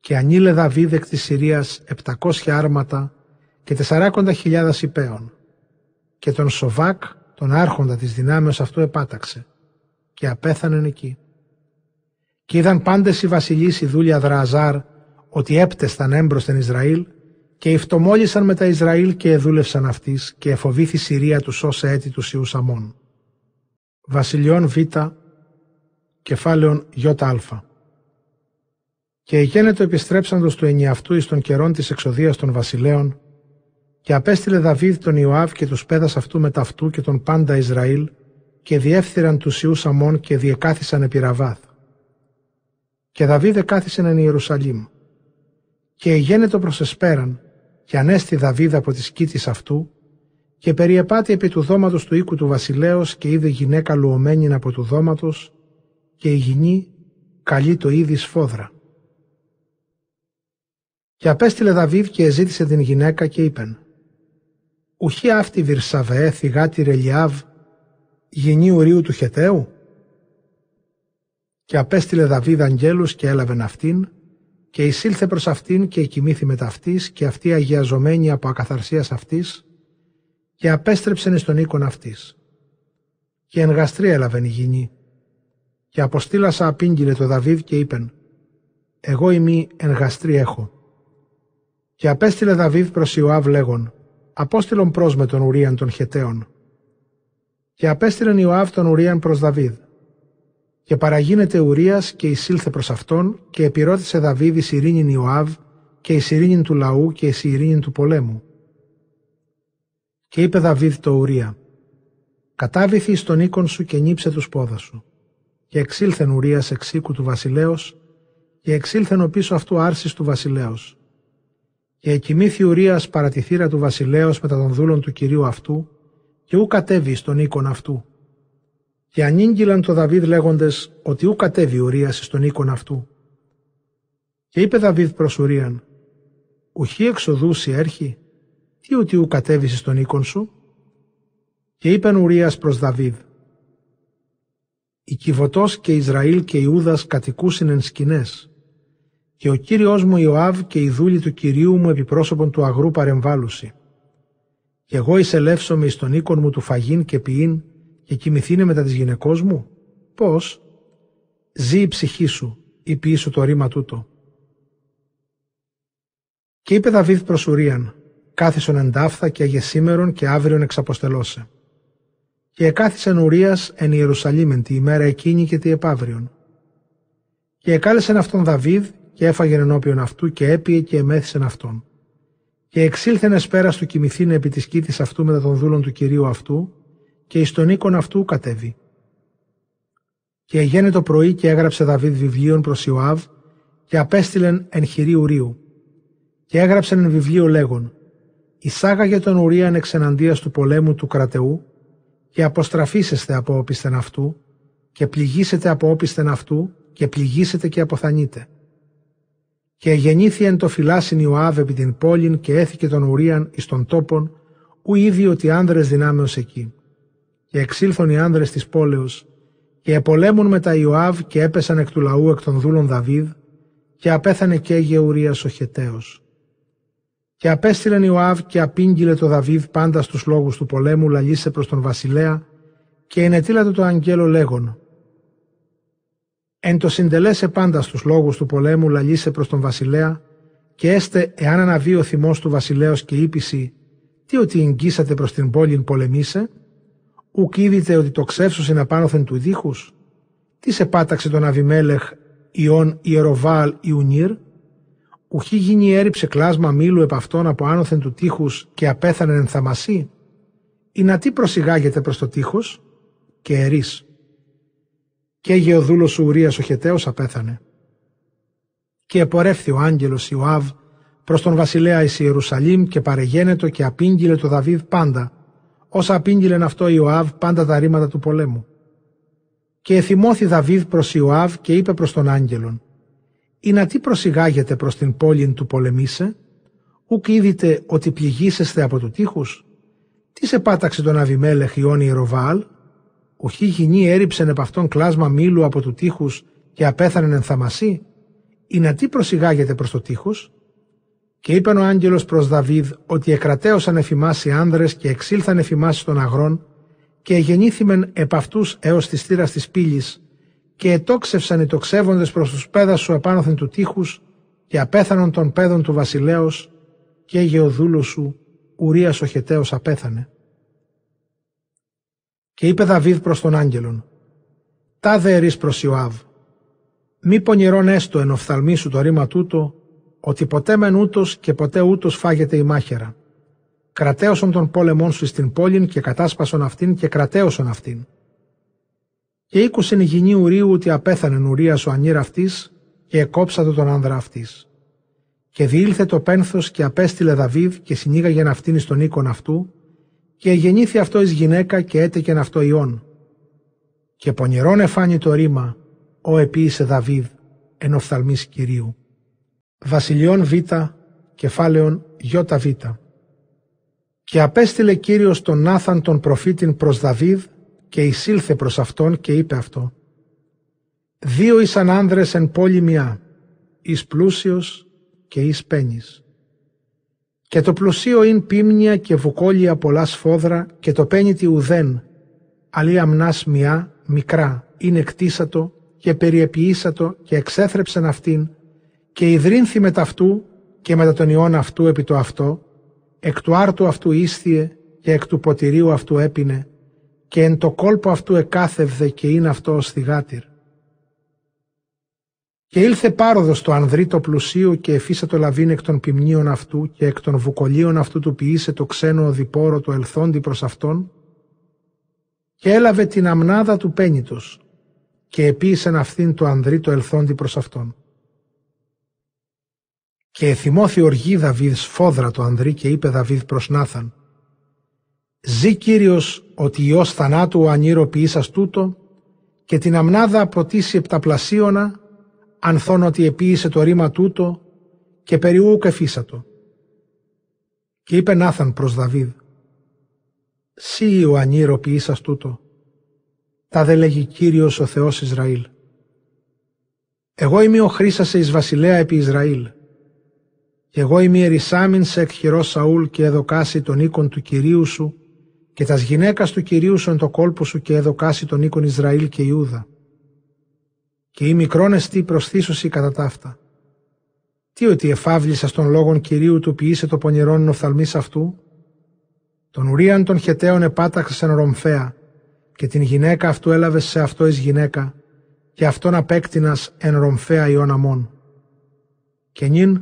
Και ανήλε Δαβίδ εκ της Συρίας επτακόσια άρματα και τεσσαράκοντα χιλιάδας υπέων. Και τον Σοβάκ τον άρχοντα της δυνάμεως αυτού επάταξε και απέθανεν εκεί. Και είδαν πάντες οι βασιλείς οι δούλια Δραζάρ ότι έπτεσταν έμπροσθεν Ισραήλ και υφτομόλησαν με τα Ισραήλ και εδούλευσαν αυτής και εφοβήθη Συρία τους όσα έτη τους Ιούς Αμών. Βασιλιών Β, κεφάλαιον ΙΑ. Και εγένετο επιστρέψαντος του ενιαυτού εις των καιρών της εξοδίας των βασιλέων και απέστειλε Δαβίδ τον Ιωάβ και τους πέδας αυτού με ταυτού και τον πάντα Ισραήλ και διέφθυραν τους Ιούς Αμών και διεκάθισαν επί Ραβάθ. Και Δαβίδ εκάθισεν εν Ιερουσαλήμ. Και εγένετο προς εσπέραν και ανέστη Δαβίδ από τη σκήτης αυτού και περιεπάτη επί του δώματος του οίκου του βασιλέως και είδε γυναίκα λουωμένη από του δώματος και η γυνή καλεί το είδη σφόδρα. Και απέστειλε Δαβίδ και εζήτησε την γυναίκα και είπεν «Ουχή αυτή Βυρσαβέ θυγάτη Ρελιάβ, γενή ουρίου του Χεταίου» και απέστειλε Δαβίδ αγγέλους και έλαβεν αυτήν και εισήλθε προς αυτήν και εκοιμήθη με ταυτής και αυτή αγιαζομένη από ακαθαρσίας αυτής και απέστρεψεν στον οίκον αυτής. Και εν γαστρή έλαβεν η γυνή. Και αποστήλασα απήγγειλε το Δαβίδ και είπεν «Εγώ ημί εν γαστρή έχω». Και απέστειλε Δαβίδ προς Ιωάβ λέγον «Απόστειλον προς με τον Ουρίαν των Χεταίων». Και απέστειλεν Ιωάβ τον Ουρίαν προς Δαβίδ. Και παραγίνεται Ουρίας και εισήλθε προς αυτόν και επιρώτησε Δαβίδ η ειρήνην Ιωάβ και η ειρήνην του λαού και η ειρήνην του πολέμου. Και είπε Δαβίδ το Ουρία «Κατάβηθη στον οίκον σου και νύψε τους πόδα σου». Και εξήλθεν Ουρίας εξ οίκου του βασιλέως και εξήλθεν ο πίσω αυτού άρσης του βασιλέως. Και εκοιμήθη Ουρίας παρά τη θύρα του βασιλέως μετά των δούλων του κυρίου αυτού και ου κατέβη στον οίκον αυτού και ανήγγυλαν το Δαβίδ λέγοντες ότι ου κατέβει Ουρίας στον οίκον αυτού. Και είπε Δαβίδ προς Ουρίαν, «Ουχή εξοδούσι έρχει, τι ότι ου κατέβησες στον οίκον σου» και είπεν Ουρίας προς Δαβίδ «Η Κιβωτός και Ισραήλ και Ιούδας κατοικούσιν εν σκηνές και ο Κύριος μου Ιωάβ και η δούλη του Κυρίου μου επιπρόσωπον του αγρού παρεμβάλλουσι. Και εγώ εισελεύσομαι εις τον οίκον μου του φαγίν και ποιήν και κοιμηθήνε μετά της γυναικός μου. Πώς; Ζει η ψυχή σου, είπε σου το ρήμα τούτο. Και είπε Δαβίδ προς Ουρίαν, κάθισον εντάφθα και αγεσήμερον και αύριον εξαποστελώσε. Και εκάθισεν Ουρίας εν Ιερουσαλήμεν τη ημέρα εκείνη και τη επαύριον. Και εκάλεσεν αυτόν Δαβίδ και έφαγεν ενώπιον αυτού και έπιε και εμέθησεν αυτόν. Και εξήλθεν εσπέρα του κοιμηθήνε επί της κήτης αυτού μετά των δούλων του κυρίου αυτού και εις τον οίκον αυτού κατέβη. Και εγένε το πρωί και έγραψε Δαβίδ βιβλίων προς Ιωάβ και απέστειλεν εν χειρή Ουρίου. Και έγραψεν εν βιβλίο λέγον «Εισάγαγε τον Ουρίαν εξ εναντίας του πολέμου του κρατεού και αποστραφήσεστε από όπισθεν αυτού και πληγήσετε από όπισθεν αυτού και πληγήσετε και αποθανείτε. Και γεννήθη εν το φυλάσιν Ιωάβ επί την πόλην και έθηκε τον Ουρίαν εις τον τόπον, ου ήδη ότι άνδρες δυνάμεως εκεί και εξήλθον οι άνδρες της πόλεως και επολέμουν με τα Ιωάβ και έπεσαν εκ του λαού εκ των δούλων Δαβίδ και απέθανε και Γεουρίας ο Χεταίος. Και απέστειλεν Ιωάβ και απήγγειλε το Δαβίδ πάντα στους λόγους του πολέμου λαλίσε προς τον βασιλέα και ενετήλατε το αγγέλο λέγον Εν το συντελέσε πάντα στους λόγους του πολέμου λαλίσε προς τον βασιλέα και έστε εάν αναβεί ο θυμός του βασιλέως και ύπηση τι ότι εγγύσατε προς την πόλην πολεμήσε; Ουκ είδητε ότι το ξεύσος είναι απάνωθεν του δίχους. Τι σε πάταξε τον Αβιμέλεχ Ιών Ιεροβάλ Ιουνίρ; Ουχή γίνει έριψε κλάσμα μήλου επ' αυτόν από άνωθεν του τείχους και απέθανε εν θαμασί. Ή να τι προσιγάγεται προς το τείχος και ερείς. Και γεωδούλος σου Ουρίας ο Χεταίος απέθανε. Και επορεύθη ο άγγελος Ιωάβ προς τον βασιλέα εις Ιερουσαλήμ και παρεγένετο και απήγγειλε το Δαβίδ πάντα όσα απήγγειλεν αυτό Ιωάβ πάντα τα ρήματα του πολέμου. Και εθυμώθη Δαβίδ προς Ιωάβ και είπε προς τον άγγελον «Ή να τι προσιγάγετε προς την πόλη του πολεμήσε, ουκ είδητε ότι πληγήσεστε από του τείχους. Τι σε πάταξε τον Αβιμέλεχ Ιών Ιεροβάλ, οχι γυνή έριψεν επ' αυτόν κλάσμα μήλου από του τείχους και απέθανεν εν θαμασί, ή να τι προσιγάγετε προς το τείχους. Και είπαν ο άγγελος προς Δαβίδ ότι εκρατέωσαν εφημάσει άνδρες και εξήλθαν εφημάσει των αγρών και γεννήθημεν επ' αυτούς έως τη στήρας της πύλης και ετόξευσαν οι τοξεύοντες προς τους πέδας σου επάνωθεν του τείχους και απέθανον των πέδων του βασιλέως και γεωδούλου σου Ουρίας ο Χεταίος απέθανε. Και είπε Δαβίδ προς τον άγγελον «Τα ερείς προς Ιωάβ, μη πονηρών έστω εν οφθαλμί σου το ρήμα τούτο ότι ποτέ μεν ούτως και ποτέ ούτως φάγεται η μάχαιρα. Κρατέωσον τον πόλεμόν σου στην πόλην και κατάσπασον αυτήν και κρατέωσον αυτήν. Και ήκουσεν η γυνή Ουρίου ότι απέθανε Ουρία ο ανήρ αυτής και εκόψατε τον άνδρα αυτής. και διήλθε το πένθος και απέστειλε Δαβίδ και συνήγαγε αυτήν εις τον οίκον αυτού και γεννήθη αυτό εις γυναίκα και έτεκεν αυτό ιών. Και πονηρών εφάνει το ρήμα, ο επίησε Δαβίδ, εν οφθαλμής Κυρίου. Βασιλιών Β, κεφάλαιον Β. Και απέστειλε Κύριος τον Νάθαν τον προφήτην προς Δαβίδ και εισήλθε προς αυτόν και είπε αυτό. Δύο ήσαν άνδρες εν πόλη μια, εις πλούσιος και εις πένης. Και το πλουσίο ειν πίμνια και βουκόλια πολλά σφόδρα και το πένιτι ουδέν, αλλή αμνάς μια, μικρά, είναι εκτίσατο και περιεποιήσατο και εξέθρεψεν αυτήν και ιδρύνθη με αυτού και μετά τον ιόν αυτού επί το αυτό, εκ του άρτου αυτού ίσθιε και εκ του ποτηρίου αυτού έπινε και εν το κόλπο αυτού εκάθευδε και είναι αυτό ως θυγάτηρ. Και ήλθε πάροδος το ανδρή το πλουσίου και εφίσα το λαβήν εκ των ποιμνίων αυτού και εκ των βουκολίων αυτού του ποιήσε το ξένο οδηπόρο το ελθόντι προς αυτόν και έλαβε την αμνάδα του πένιτος και επίησεν αυτήν το ανδρή το ελθόντι προς αυτόν. Και εθυμώθη οργή Δαβίδ σφόδρα το ανδρή και είπε Δαβίδ προς Νάθαν «Ζή Κύριος ότι Υιός θανάτου ο ανήρο ποιήσας τούτο και την αμνάδα προτίσει επταπλασίωνα ανθών ότι επίησε το ρήμα τούτο και περιούκ εφίσατο. Και είπε Νάθαν προς Δαβίδ «Σύ ο ανήρο ποιήσας τούτο, τα δε λέγει Κύριος ο Θεός Ισραήλ. Εγώ είμαι ο Χρήσασε εις βασιλέα επί Ισραήλ. Και εγώ είμαι ερησάμιν σε εκχειρό Σαούλ και εδοκάσει τον οίκον του Κυρίου σου και τας γυναίκας του Κυρίου σου εν το κόλπο σου και εδοκάσει τον οίκον Ισραήλ και Ιούδα. Και η μικρόν εστί προσθήσωση κατά ταύτα. Τι ότι εφάβλησα στον λόγον Κυρίου του ποιήσε το πονηρόν οφθαλμής αυτού; Τον Ουρίαν των Χεταίων επάταξες εν Ρομφαία και την γυναίκα αυτού έλαβες σε αυτό εις γυναίκα και αυτόν απέκτηνας εν Ρομφαία Ιών αμών. Και νυν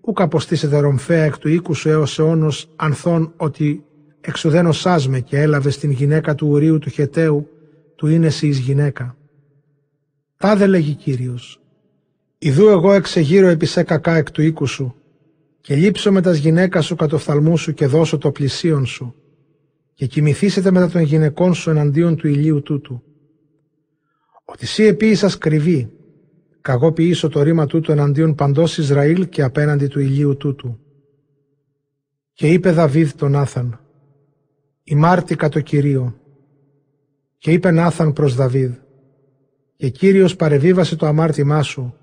ούκ αποστήσετε Ρομφαία εκ του οίκου σου έως αιώνος ανθών ότι εξουδένω σάσμε και έλαβε στην γυναίκα του Ουρίου του Χεταίου του είναι εις γυναίκα. Τάδε λέγει Κύριος, Ιδού εγώ εξεγείρω επί σε κακά εκ του οίκου σου και λείψω με τας γυναίκας σου κατ' οφθαλμού σου και δώσω το πλησίον σου και κοιμηθήσετε μετά των γυναικών σου εναντίον του ηλίου τούτου. Ότι σύ επίησας κρυβή, καγώ ποιήσω το ρήμα τούτου εναντίον παντός Ισραήλ και απέναντι του ηλίου τούτου. Και είπε Δαβίδ τον Άθαν, «Ημάρτηκα το Κυρίο». Και είπε Νάθαν προς Δαβίδ, «Και Κύριος παρεβίβασε το αμάρτημά σου,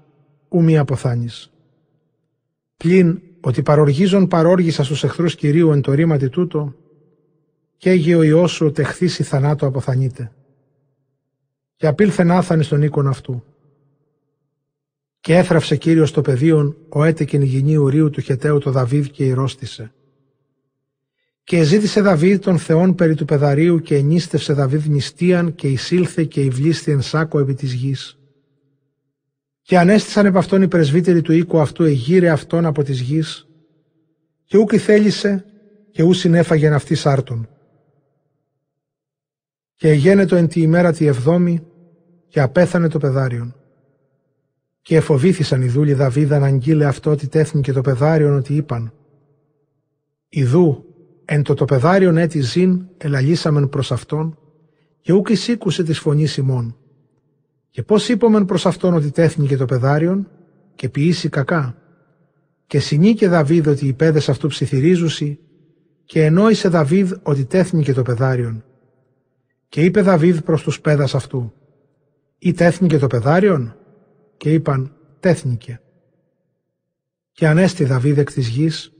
ου μη αποθάνεις». Πλην ότι παροργίζον παρόργησα στους εχθρούς Κυρίου εν το ρήματι τούτο, και έγε ο Υιός σου τεχθήσει θανάτου αποθανείται. Και απήλθε Νάθαν στον οίκον αυτού. Και έθραυσε Κύριος το πεδίον ο έτεκεν γυνή ουρίου του Χεταίου το Δαβίδ και ηρώστησε. Και ζήτησε Δαβίδ τον Θεόν περί του πεδαρίου και ενίστευσε Δαβίδ νηστείαν και εισήλθε και υβλίστη εν σάκο επί της γης. Και ανέστησαν επ' αυτόν οι πρεσβύτεροι του οίκου αυτού εγείρε αυτόν από της γης και ούκη θέλησε και ού συνέφαγεν αυτής άρτον. Και εγένετο εν τη ημέρα τη εβδόμη και απέθανε το πεδάριον. Και εφοβήθησαν οι δούλοι Δαβίδ να αγγείλε αυτό ότι τέθνηκε το πεδάριον ότι είπαν «Ιδού εν το το πεδάριον έτη ζήν ελαλήσαμεν προς αυτόν και ούκ εισήκουσε της φωνής ημών. Και πώς είπομεν προς αυτόν ότι τέθνηκε το πεδάριον και ποιήσει κακά. Και συνήκε Δαβίδ ότι οι πέδες αυτού ψιθυρίζουσι και ενόησε Δαβίδ ότι τέθνηκε το πεδάριον και είπε Δαβίδ προς τους πέδας αυτού «Ή τέθνηκε το πεδάριον» και είπαν «Τέθνηκε». Και ανέστη Δαβίδ εκ της γης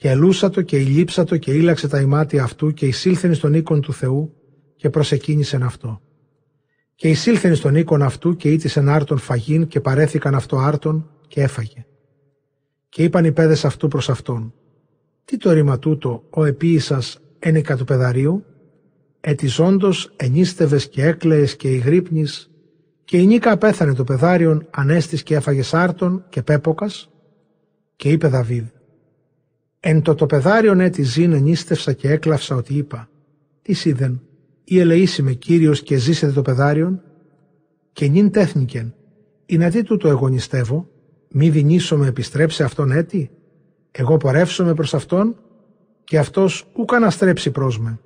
και ελούσατο και ηλίψατο και ήλαξε τα ημάτια αυτού και εισήλθεν στον οίκον του Θεού και προσεκίνησεν αυτό. Και εισήλθεν στον οίκον αυτού και ήτησεν άρτον φαγήν και παρέθηκαν αυτό άρτον και έφαγε. Και είπαν οι πέδες αυτού προς αυτόν «Τι το ρήμα τούτο ο επίησας ένικα του πεδαρίου» ετιζόντος ενίστευες και έκλαιες και ηγρύπνης και η νίκα πέθανε το πεδάριον ανέστης και έφαγες σάρτον και πέποκας και είπε Δαβίδ «Εν το το πεδάριον έτη ζήν ενίστευσα και έκλαυσα ότι είπα «Τι σίδεν, ή ελεήσει με Κύριος και ζήσετε το πεδάριον» και νυν τέθνικεν «Ή να τι τούτο εγώ νηστεύω, μη δινήσω με επιστρέψε αυτόν έτη» εγώ πορεύσομαι προς αυτόν και αυτός ούκ αναστρέψει προς με.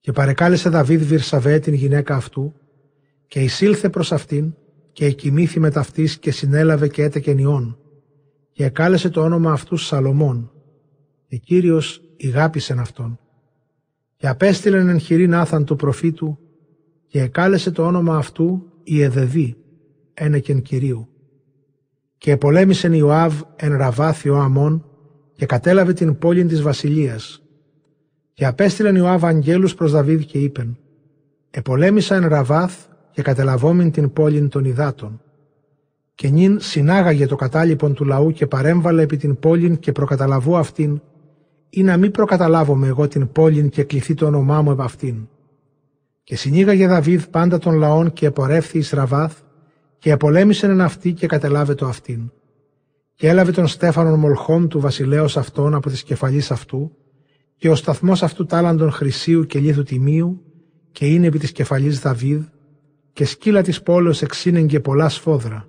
Και παρεκάλεσε Δαβίδ Βυρσαβέ την γυναίκα αυτού και εισήλθε προς αυτήν και εκοιμήθη με ταυτής και συνέλαβε και έτεκεν ιών και εκάλεσε το όνομα αυτού Σαλομών. Και Κύριος ηγάπησεν αυτόν. Και απέστειλεν εν χειρήν άθαν του προφήτου και εκάλεσε το όνομα αυτού Ιεδεδή ένεκεν Κυρίου. Και επολέμησεν Ιωάβ εν Ραβάθιο Αμών και κατέλαβε την πόλη της βασιλείας. Και απέστειλεν Ιωάβ αγγέλους προς Δαβίδ και είπεν «Επολέμησα εν Ραβάθ και κατελαβόμην την πόλη των υδάτων. Και νυν συνάγαγε το κατάλοιπον του λαού και παρέμβαλε επί την πόλη και προκαταλαβώ αυτήν, ή να μην προκαταλάβομαι εγώ την πόλη και κληθεί το όνομά μου επ' αυτήν. Και συνήγαγε Δαβίδ πάντα των λαών και επορεύθη εις Ραβάθ και επολέμησε εν αυτή και κατελάβε το αυτήν. Και έλαβε τον Στέφανον Μολχών του βασιλέως αυτών από της κεφαλής αυτού και ο σταθμός αυτού τάλαντον χρυσίου και λίθου τιμίου και είναι επί της κεφαλής Δαβίδ και σκύλα της πόλεως εξήνεγγε πολλά σφόδρα.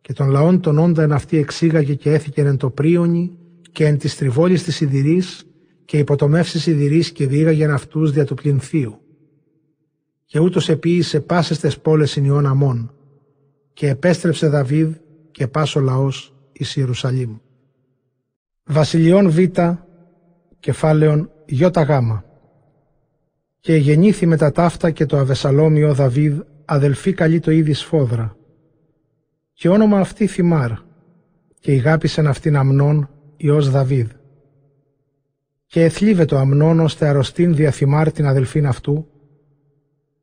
Και των λαών των όντα εν αυτή εξήγαγε και έθηκεν εν το πρίονι και εν της τριβόλης της Ιδηρής και υποτομεύσεις Ιδηρής και διήγαγεν αυτούς δια του πληνθίου. Και ούτως επίησε πάσες τες πόλες συνειών αμών και επέστρεψε Δαβίδ και πάσο λαός εις Ιερουσαλήμ. Βασιλειών Β, κεφάλαιον Ι γάμα. Και γεννήθη με τα ταύτα και το Αβεσαλόμιο Δαβίδ αδελφή καλή το είδη σφόδρα. Και όνομα αυτή Θυμάρ, και ηγάπησεν αυτήν Αμνών Υιός Δαβίδ. Και εθλίβε το Αμνών ώστε αρρωστήν δια Θυμάρ την αδελφήν αυτού,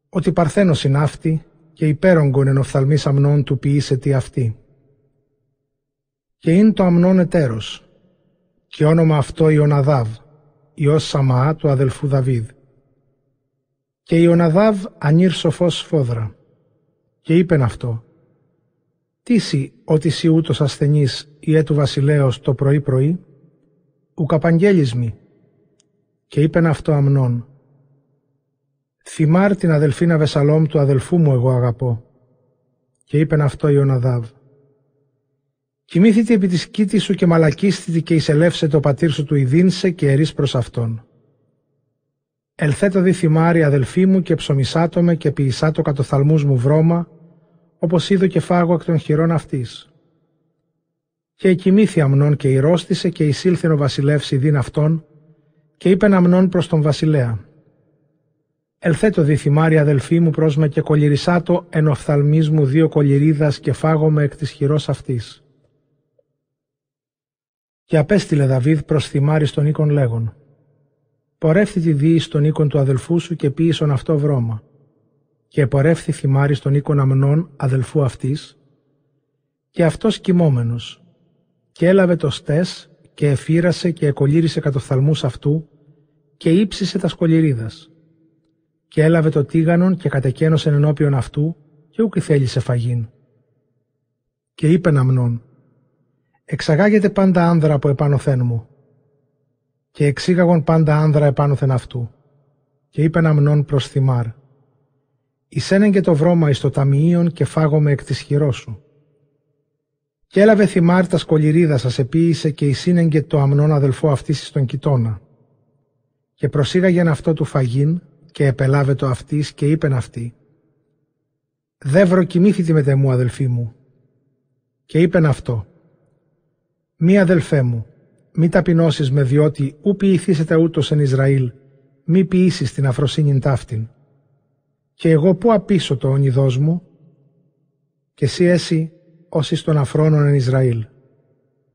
ότι παρθένος είναι αυτή και υπέρογκον εν οφθαλμής Αμνών του ποιήσε τι αυτή. Και είναι το Αμνών ετέρος, και όνομα αυτό Ιωναδάβ, Υιός Σαμαά του αδελφού Δαβίδ. Και Ιωναδάβ ανήρ σοφός σφόδρα και είπεν αυτό «Τίσι ότι σι ούτως ασθενής η έτου βασιλέως το πρωί πρωί, ουκαπαγγέλεις μη». Και είπεν αυτό αμνών «Θυμάρ την αδελφίνα Βεσαλόμ του αδελφού μου εγώ αγαπώ». Και είπεν αυτό Ιωναδάβ «Κοιμήθητη επί της κήτης σου και μαλακίστητη και εισελεύσε το πατήρ σου του ειδίνσε και ερείς προς αυτόν». Ελθέτω δι θυμάρι αδελφή μου και ψωμισάτο με και ποιησάτο κατοθαλμούς μου βρώμα όπως είδω και φάγω εκ των χειρών αυτής. Και εκοιμήθη αμνών και ηρώστησε και εισήλθεν ο βασιλεύς ειδήν αυτόν και είπεν αμνών προς τον βασιλέα. Ελθέτω διθυμάρι αδελφή μου προς με και κολυρισάτο εν οφθαλμής μου δύο κολυρίδας και φάγομαι εκ της χειρός αυτής. Και απέστειλε Δαβίδ προς θυμάρι στον οίκον λέγον. Πορεύθη τη δίη στον οίκον του αδελφού σου και ποιήσον αυτό βρώμα και επορεύθη θυμάρι στον οίκον αμνών αδελφού αυτής και αυτός κοιμόμενος και έλαβε το στές και εφύρασε και εκολύρισε κατοφθαλμούς αυτού και ύψισε τα σκολυρίδας και έλαβε το τίγανον και κατεκένωσε ενώπιον αυτού και ούκ θέλησε φαγήν. Και είπε αμνών «Εξαγάγεται πάντα άνδρα από επάνωθέν μου» και εξήγαγον πάντα άνδρα επάνωθεν αυτού. Και είπε αμνών προς θυμάρ και το βρώμα εις το ταμιείον και φάγομαι εκ της χειρός σου. Και έλαβε θυμάρ τα σκολυρίδα σας επίησε και εισήνεγγε το αμνόν αδελφό αυτής στον κοιτώνα. Και προσήγαγεν αυτό του φαγίν και επελάβε το αυτής και είπεν αυτή. Δεύρο κοιμήθητη με μου αδελφή μου. Και είπεν αυτό. Μη αδελφέ μου, μη ταπεινώσεις με διότι ου ποιηθήσετε ούτως εν Ισραήλ, μη ποιήσεις την αφροσύνην ταύτην και εγώ πού απίσω το όνειδός μου, και εσύ έσυ όσοι των αφρόνων εν Ισραήλ.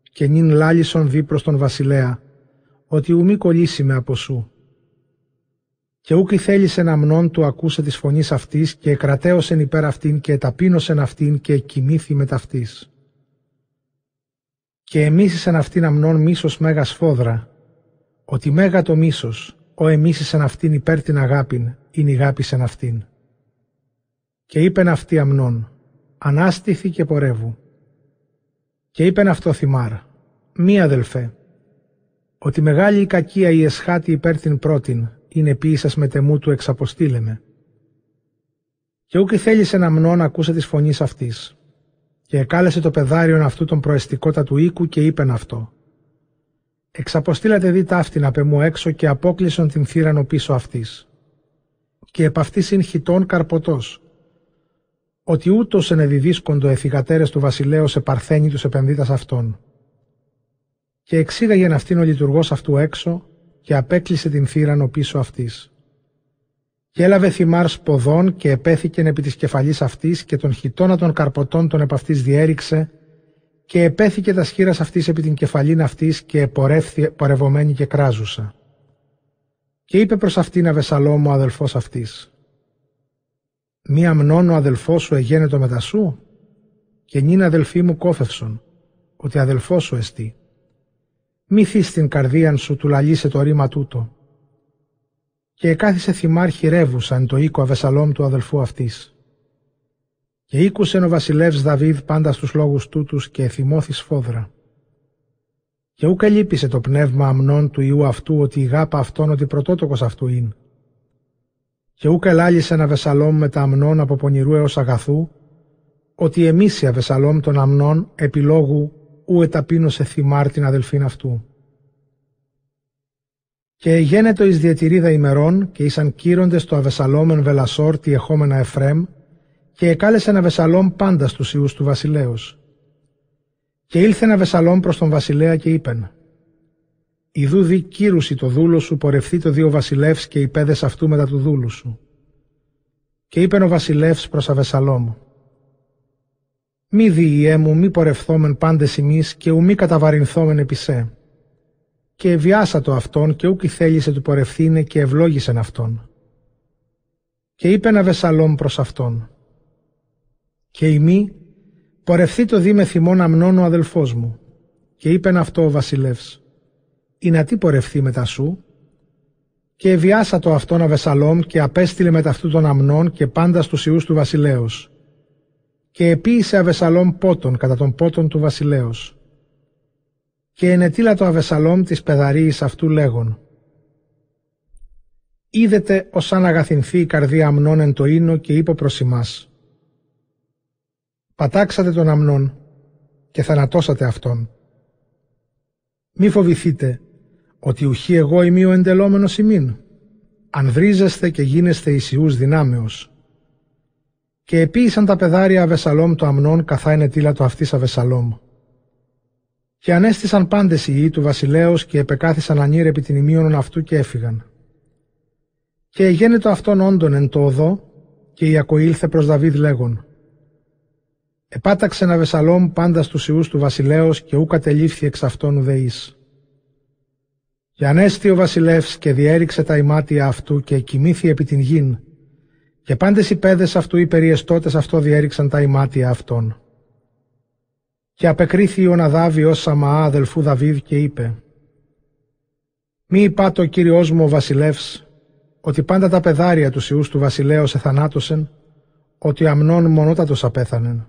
Και νυν λάλησον δι προς τον βασιλέα, ότι ου μη κολλήσει με από σου. Και ούκ θέλησεν αμνών του ακούσε της φωνής αυτής και εκρατέωσεν υπέρ αυτήν και εταπείνωσεν αυτήν και εκοιμήθη με ταυτής. Και εμίσησεν αυτήν αμνών μίσος μέγας σφόδρα, ότι μέγα το μίσος, ο εμίσησεν αυτήν υπέρ την αγάπην, ειν αγάπησεν αυτήν. Και είπεν αυτή αμνών, ανάστηθη και πορεύου. Και είπεν αυτό θυμάρ, μη αδελφέ, ότι μεγάλη η κακία η εσχάτη υπέρ την πρώτην, είναι ποιήσας με τεμού του εξαποστήλεμε. Και ούκη θέλησε να αμνών ακούσε της φωνής αυτής. Και εκάλεσε το πεδάριον αυτού τον προεστικότα του οίκου και είπεν αυτό. εξαποστήλατε δι ταύτην απ' εμού έξω και απόκλεισον την θύραν πίσω αυτής. Και επ' αυτής είναι χιτών καρποτός, ότι ούτως ενεδιδίσκοντο εθιγατέρες του βασιλέως σε παρθένη τους επενδύτας αυτών. Και εξήγαγεν αυτήν ο λειτουργός αυτού έξω και απέκλεισε την θύραν πίσω αυτής. Και έλαβε θυμάρ σποδών και επέθηκεν επί της κεφαλής αυτής και τον χιτώνα των καρποτών των επ' αυτής διέριξε και επέθηκε τας σχήρας αυτής επί την κεφαλήν αυτής και επορεύθη πορευωμένη και κράζουσα. Και είπε προς αυτήν Αβεσαλόμου ο αδελφός αυτής «Μη αμνών ο αδελφός σου εγένετο μετά σου και νυν αδελφή μου κόφευσον, ότι αδελφός σου εστί. Μη θείς την καρδίαν σου του λαλίσε το ρήμα τούτο, και εκάθισε θυμάρχη ρεύουσαν το οίκο Αβεσαλόμ του αδελφού αυτής. Και ήκουσε ο βασιλεύς Δαβίδ πάντα στους λόγους τούτους και εθυμώθη σφόδρα. Και ούκα λείπησε το πνεύμα αμνών του Ιού αυτού ότι η γάπα αυτόν ότι πρωτότοκος αυτού είναι. Και ούκα ελάλησε ένα Αβεσαλόμ με τα αμνών από πονηρού έως αγαθού, ότι εμείς η Αβεσαλόμ των αμνών επιλόγου ου εταπείνωσε θυμάρ την αδελφήν αυτού. Και γένετο εις διατηρίδα ημερών και ήσαν κύροντες το Αβεσαλόμεν Βελασόρ τη εχόμενα Εφρέμ και εκάλεσεν Αβεσαλόμ πάντα στους ιούς του βασιλέως. Και ήλθεν Αβεσαλόμ προς τον βασιλέα και είπεν «Ιδού δι κύρουσι το δούλο σου πορευθεί το δύο βασιλεύς και οι πέδες αυτού μετά του δούλου σου». Και είπεν ο βασιλεύς προς Αβεσαλόμ «Μη διηγέ μου μη πορευθόμεν πάντες ημείς και ου μη καταβαρυνθόμεν επί σε» και το αυτόν και ούκη θέλησε του πορευθύνε και ευλόγησεν αυτόν. Και είπε να Βεσαλόμ προς αυτόν. Και ημί πορευθεί το δι με θυμόν αμνών ο αδελφός μου. Και είπεν αυτό ο βασιλεύς. Ή να τι πορευθεί μετά σου. Και το αυτόν Αβεσαλόμ και απέστειλε μετά αυτού των αμνών και πάντα στους ιούς του βασιλέως. Και επίησε Αβεσαλόμ πότον κατά των πότων του βασιλέως και ενετήλα το Αβεσαλόμ της παιδαρίης αυτού λέγον «Είδετε ως αν αγαθυνθεί η καρδία αμνών εν το ίνο και είπε προς εμάς. Πατάξατε τον αμνών και θανατώσατε αυτόν. Μη φοβηθείτε ότι ουχή εγώ είμαι ο εντελόμενος ημίν, αν βρίζεστε και γίνεστε ισιούς δυνάμεως. Και επίησαν τα παιδάρια Αβεσαλόμ το αμνών καθά ενετήλα το αυτής Αβεσαλόμ. Και ανέστησαν πάντες οι ιοί του βασιλέως και επεκάθησαν ανήρ επί την ημίωνον αυτού και έφυγαν. Και εγένετο αυτόν όντων εν το οδό, και Ιακωήλθε προς Δαβίδ λέγον. Επάταξε να Βεσαλόμ πάντα στους ιούς του βασιλέως και ού κατελήφθη εξ αυτών ουδεής. Και ανέστη ο βασιλεύς και διέριξε τα ημάτια αυτού και κοιμήθη επί την γην, και πάντες οι πέδες αυτού οι περιεστώτες αυτό διέριξαν τα ημάτια αυτών. Και απεκρίθη ο Ναδάβη ως Σαμαά αδελφού Δαβίδ και είπε «Μη είπα το Κύριός μου ο βασιλεύς, ότι πάντα τα πεδάρια τους Ιούς του βασιλέως εθανάτωσεν, ότι αμνών μονότατος απέθανεν,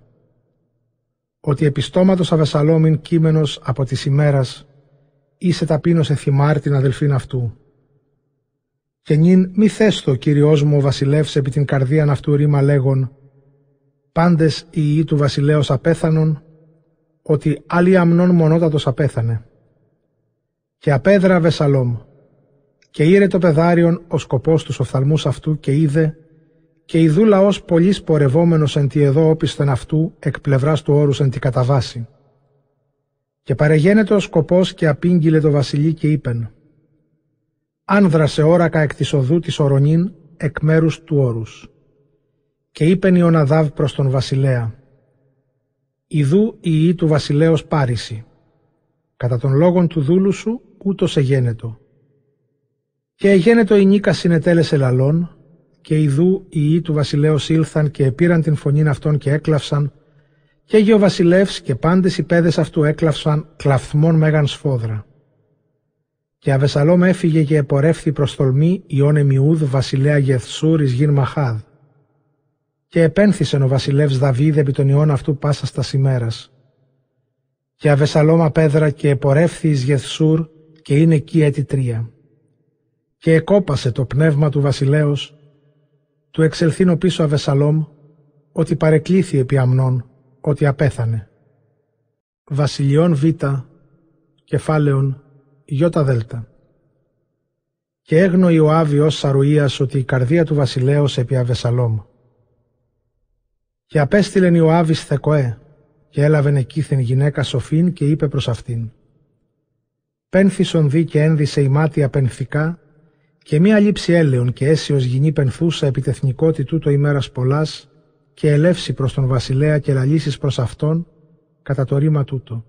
ότι επιστόματος Αβεσαλόμην κείμενος από της ημέρας, είσαι ταπείνωσε θυμάρ την αδελφήν αυτού. Και νυν μη θες το Κύριός μου ο βασιλεύς επί την καρδίαν αυτού ρήμα λέγον, πάντες οι ιοί του βασιλέως απέθανον, ότι άλλη αμνών μονότατος απέθανε. Και απέδρα Βεσαλόμ, και ήρε το πεδάριον ο σκοπός τους οφθαλμούς αυτού και είδε, και ειδού λαός πολλής πορευόμενος εν τη εδώ όπισθεν αυτού εκ πλευράς του όρους εν τη καταβάση. Και παρεγένετο ο σκοπός και απήγγειλε το βασιλεί και είπεν «Άνδρασε όρακα εκ της οδού της ορονήν εκ μέρους του όρους». Και είπεν Ιωναδάβ προς τον βασιλέα Ιδού η ή του βασιλέως πάριση. Κατά των λόγων του δούλου σου ούτως εγένετο. Και εγένετο η νίκα συνετέλεσε λαλών, και ιδού οι ή του βασιλέως ήλθαν και επήραν την φωνήν αυτών και έκλαυσαν, και έγε ο βασιλεύς και πάντες οι πέδες αυτού έκλαυσαν κλαφθμών μέγαν σφόδρα. Και Αβεσαλόμ έφυγε και επορεύθη προς τολμή Ιώνε Μιούδ βασιλέα Γεθσούρ εις γιν Μαχάδ και επένθησεν ο βασιλεύς Δαβίδ επί των ιών αυτού πάσα στα ημέρας. Και Αβεσαλώμα πέδρα και επορεύθη εις Γεθσούρ και είναι εκεί έτη τρία. Και εκόπασε το πνεύμα του βασιλέως, του εξελθύνω πίσω Αβεσαλόμ, ότι παρεκλήθη επί αμνών, ότι απέθανε. Βασιλιών Β, κεφάλαιον Ιώτα Δέλτα. Και έγνω Ιωάβη ως Σαρουίας ότι η καρδία του βασιλέως επί Αβεσαλόμ. Και απέστειλεν Ιωάβης Θεκοέ και έλαβεν εκείθεν γυναίκα σοφήν και είπε προς αυτήν «Πένθησον δι και ένδυσε η μάτια πενθικά και μία λήψη έλεον και αίσιος γυνή πενθούσα επιτεθνικότη τούτο ημέρας πολλάς και ελεύσει προς τον βασιλέα και λαλήσεις προς αυτόν κατά το ρήμα τούτο.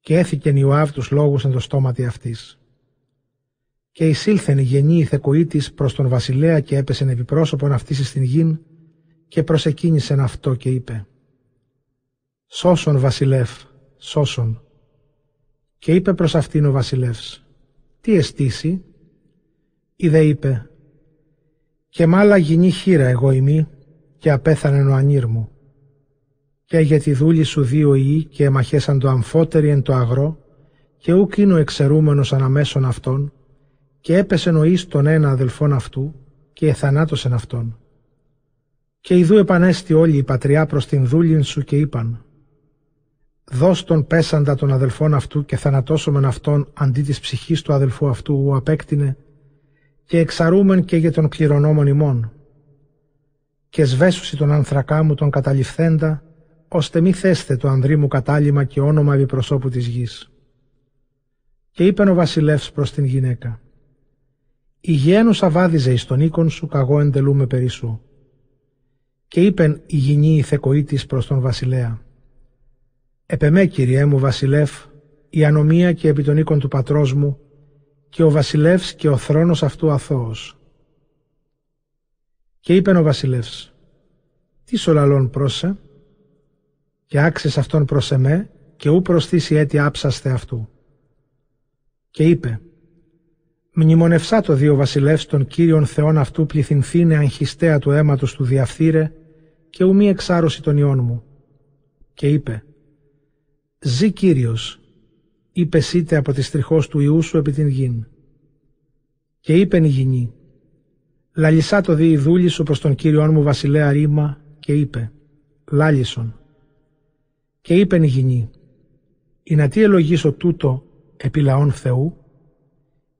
Και έθηκεν Ιωάβ τους λόγους εν το στόματι αυτής. Και εισήλθεν η γενή ηθεκοήτης προς τον βασιλέα και έπεσεν επιπρόσωπον αυτής στην γην και προσεκίνησεν αυτό και είπε «Σώσον βασιλεύ, σώσον». Και είπε προς αυτήν ο βασιλεύς «Τι εστίσει» Είδε είπε «Και μάλα γινή χείρα εγώ ημί και απέθανε ο ανήρ μου. Και για τη δούλη σου δύο ιοί και εμαχέσαν το αμφότεροι εν το αγρό και ούκ είναι ο εξαιρούμενος αναμέσων αυτών και έπεσε ο εις τον ένα αδελφόν αυτού και εθανάτωσεν αυτόν. Και ιδού επανέστη όλη η πατριά προς την δούλην σου και είπαν «Δώσ' τον πέσαντα των αδελφών αυτού και θανατώσομεν αυτόν αντί της ψυχής του αδελφού αυτού που απέκτηνε και εξαρούμεν και για τον κληρονόμον ημών. Και σβέσουσι τον ανθρακά μου τον καταληφθέντα, ώστε μη θέστε το ανδρή μου κατάλημα και όνομα επιπροσώπου της γης. Και είπεν ο βασιλεύς προς την γυναίκα, «Η γένους αβάδιζε εις τον οίκον σου, καγώ εντελούμε περί σου». Και είπεν η γυνή η θεκοήτης προς τον βασιλέα, «Επεμέ, Κυριέ μου, βασιλεύ, η ανομία και επί των οίκων του πατρός μου, και ο βασιλεύς και ο θρόνος αυτού αθώος. Και είπεν ο βασιλεύς, τι σολαλών πρόσε, και άξες αυτόν προς εμέ, και ού προσθήσει έτη άψαστε αυτού. Και είπε, μνημονευσά το δύο βασιλεύς των κύριων θεών αυτού πληθυνθήνε αγχιστέα του αίματος του διαφθείρε, και ου μη εξάρωση των ιών μου. Και είπε, «Ζή Κύριος, είπες είτε από τη τριχός του Ιού σου επί την γην. Και είπεν η γηνή, λαλισά το δι δούλη σου προς τον Κύριον μου βασιλέα ρήμα και είπε, λάλισον. Και είπεν η γηνή, «Η να τι ελογήσω τούτο επί λαών Θεού,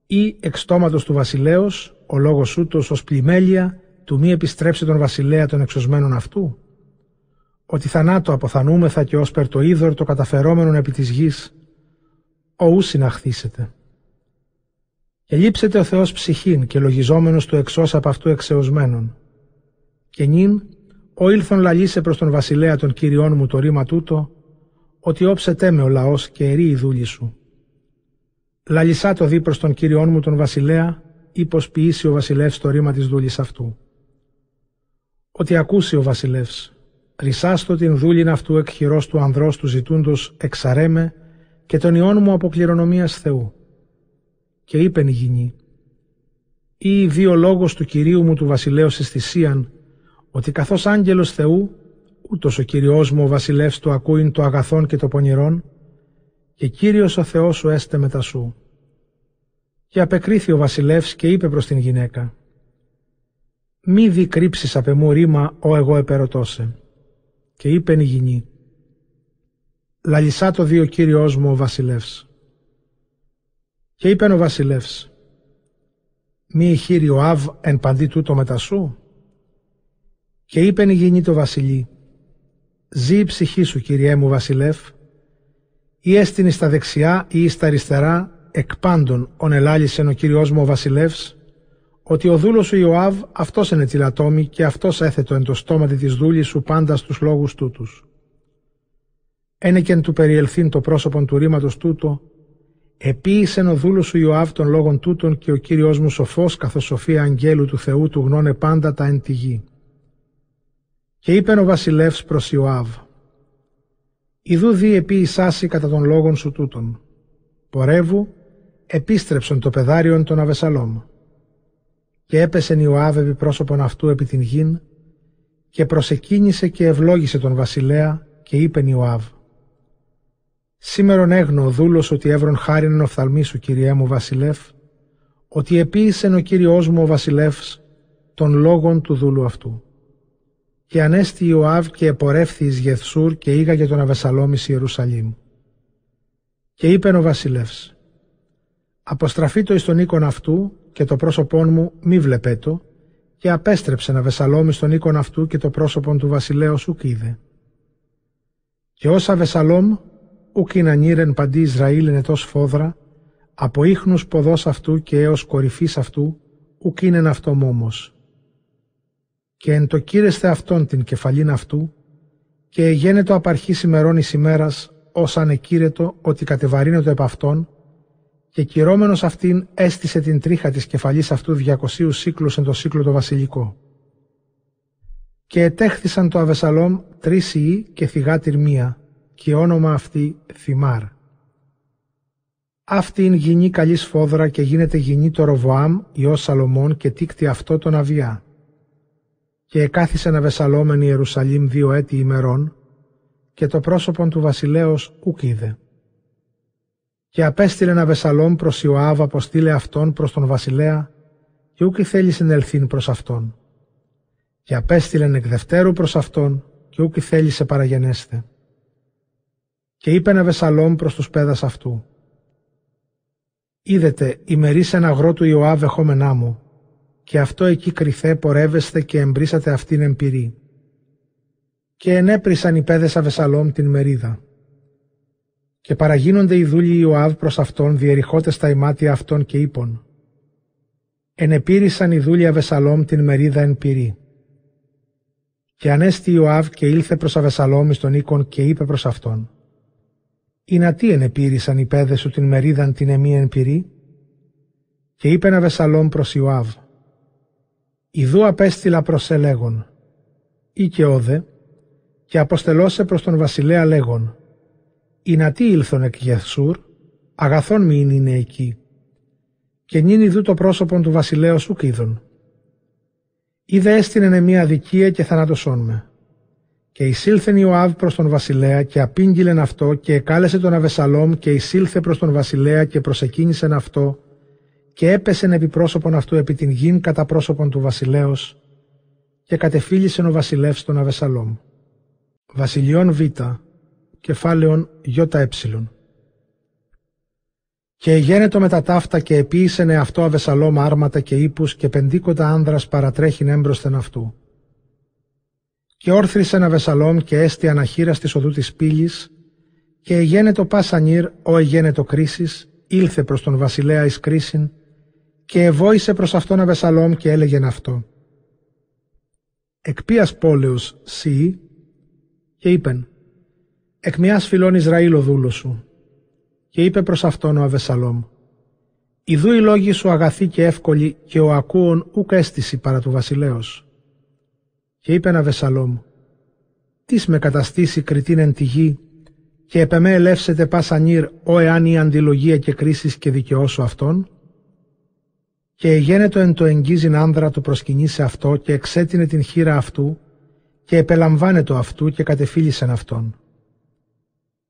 ή εξ του βασιλέως, ο λόγος ούτως ως πλημέλεια, του μη επιστρέψει τον βασιλέα των εξωσμένων αυτού, ότι θανάτω αποθανούμεθα και ως περ το είδωρ το καταφερόμενον επί της γης, οού συναχθήσετε. Και λείψετε ο Θεός ψυχήν και λογιζόμενος του εξώς από αυτού εξεωσμένων. Και νυν, ο ήλθον λαλίσε προς τον βασιλέα των κυριών μου το ρήμα τούτο, ότι όψετέ με ο λαός και ερεί η δούλη σου. Λαλισά το δι προς τον κυριών μου τον βασιλέα, ή πως ποιήσει ο βασιλεύς το ρήμα της δούλης αυτού. Ότι ακούσει ο βασιλεύς, ρισάστο την δούλην αυτού εκ του ανδρός του ζητούντος εξαρέμε και τον ιόν μου από κληρονομίας Θεού. Και είπεν η γυνή, ή δύο λόγος του Κυρίου μου του βασιλέως εις θυσίαν, ότι καθώς άγγελος Θεού, ούτως ο Κυριός μου ο βασιλεύς του ακούειν το αγαθόν και το πονηρόν, και Κύριος ο Θεός σου έστε μετά σου. Και απεκρίθη ο βασιλεύς και είπε προς την γυναίκα, «Μη δι κρύψεις απ' εμού ρήμα, ο εγώ επερωτώσε». Και είπεν η γυνή, «Λαλισά το δύο Κύριος μου ο βασιλεύς». Και είπεν ο βασιλεύς, «Μη ο Αβ εν παντή τούτο μετά σου». Και είπεν η γυνή το βασιλεί, «Ζή η ψυχή σου, Κυριέ μου βασιλεύ, ή έστεινε στα δεξιά ή στα αριστερά, εκ πάντων ον ελάλησεν ο Κύριος μου ο βασιλεύς, ότι ο δούλος σου Ιωάβ αυτός είναι τηλατόμη και αυτός έθετο εν το στόματι της δούλης σου πάντα στους λόγους τούτους. Ένεκεν του περιελθύν το πρόσωπον του ρήματος τούτο, Επίησεν ο δούλος σου Ιωάβ των λόγων τούτων και ο Κύριος μου σοφός καθώς σοφία αγγέλου του Θεού του γνώνε πάντα τα εν τη γη. Και είπεν ο βασιλεύς προς Ιωάβ, Ιδού δι επίησάσι κατά των λόγων σου τούτων. Πορεύου, επίστρεψον το πεδάριον των Αβεσαλόμ. Και έπεσεν Ιωάβ επί πρόσωπον αυτού επί την γην, και προσεκίνησε και ευλόγησε τον βασιλέα, και είπεν Ιωάβ, Σήμερον έγνω ο δούλος ότι έβρον χάριν οφθαλμή σου, Κυριέ μου βασιλεύ, ότι επίησεν ο Κύριος μου ο βασιλεύς των λόγων του δούλου αυτού. Και ανέστη Ιωάβ και επορεύθη εις Γεθσούρ και για τον Αβεσαλόμ εις Ιερουσαλήμ. Και είπεν ο βασιλεύς, Αποστραφεί το εις τον οίκον αυτού και το πρόσωπόν μου μη βλέπέτο και απέστρεψε να βεσαλόμει στον οίκον αυτού και το πρόσωπον του βασιλέως σου είδε. Και όσα βεσαλόμ ουκ είναι παντί Ισραήλ είναι τόσο φόδρα, από ίχνους ποδός αυτού και έως κορυφής αυτού, ουκ είναι αυτό μόμος. Και εν το κύρεστε αυτόν την κεφαλήν αυτού, και εγένετο απαρχής ημερών εις ημέρας, ως ανεκύρετο ότι κατεβαρύνεται επ' αυτόν, και κυρώμενος αυτήν έστησε την τρίχα της κεφαλής αυτού διακοσίους σύκλους εν το σύκλο το βασιλικό. Και ετέχθησαν το Αβεσαλόμ τρεις ιοί και θυγάτηρ μία, και όνομα αυτή Θυμάρ. Αυτή είναι γυνή καλής φόδρα και γίνεται γυνή το Ροβοάμ, ιός Σαλομών και τίκτη αυτό τον Αβιά. Και εκάθισε να βεσαλόμεν Ιερουσαλήμ δύο έτη ημερών και το πρόσωπον του βασιλέως ουκ είδε. Και απέστειλε ένα βεσαλόμ προς Ιωάβ αποστήλε αυτόν προς τον βασιλέα και ούκ θέλησε ελθύν προς αυτόν. Και απέστειλεν εκ δευτέρου προς αυτόν και ούκ θέλησε παραγενέστε. Και είπε ένα βεσαλόμ προς τους πέδας αυτού Είδετε, ημερείς ένα αγρό του Ιωάβ εχόμενά μου, και αυτό εκεί κρυθέ πορεύεστε και εμπρίσατε αυτήν εμπειρή. Και ενέπρισαν οι πέδες Αβεσαλόμ την μερίδα. Και παραγίνονται οι δούλοι Ιωάβ προς αυτόν, διεριχώτε στα ημάτια αυτών και είπων. Ενεπήρησαν οι δούλοι Αβεσαλόμ την μερίδα εν πυρή. Και ανέστη Ιωάβ και ήλθε προς Αβεσαλόμ στον οίκον και είπε προς αυτόν. «Η να τι ενεπήρησαν οι πέδες σου την μερίδαν την εν πυρή» και είπε ένα Βεσαλόμ προς Ιωάβ «Ιδού απέστειλα προς σε λέγον, ή και όδε, και αποστελώσε προς τον βασιλέα λέγον, «Η να τι ήλθον εκ Γεθσούρ, αγαθόν μην είναι εκεί, και νυν ιδού το πρόσωπον του βασιλέως σου κίδων. Είδε έστεινε μια αδικία και θανατωσόν με. Και εισήλθεν Ιωάβ προς τον βασιλέα και απήγγειλεν αυτό και εκάλεσε τον Αβεσαλόμ και εισήλθε προς τον βασιλέα και προσεκίνησεν αυτό και έπεσεν επί πρόσωπον αυτού επί την γην κατά πρόσωπον του βασιλέως και κατεφύλισεν ο βασιλεύς τον Αβεσαλόμ. Βασιλιών Β, κεφάλαιον ΙΕ. Και γένετο με τα ταύτα και επίησεν αυτό Αβεσαλόμ άρματα και ύπους και πεντίκοτα άνδρας παρατρέχειν έμπροσθεν αυτού και όρθρισε ένα Βεσαλόμ και έστι αναχείρα στη οδού της πύλης και εγένετο πάσανιρ ο εγένετο κρίσης, ήλθε προς τον βασιλέα εις κρίσιν και εβόησε προς αυτόν Αβεσαλόμ και έλεγεν αυτό. Εκ ποίας πόλεως σύ και είπεν εκ μιας φυλών Ισραήλ ο δούλος σου και είπε προς αυτόν ο Αβεσαλόμ Ιδού οι λόγοι σου αγαθοί και εύκολοι και ο ακούων ουκ αίσθηση παρά του βασιλέως και είπε ένα Βεσαλόμ, «Τις με καταστήσει κριτήν εν τη γη και επεμέ ελεύσετε πάσα νύρ, ο εάν η αντιλογία και κρίσεις και δικαιώσω αυτόν» και εγένετο εν το εγγίζειν άνδρα του προσκυνήσε αυτό και εξέτεινε την χείρα αυτού και επελαμβάνετο αυτού και κατεφύλισεν αυτόν.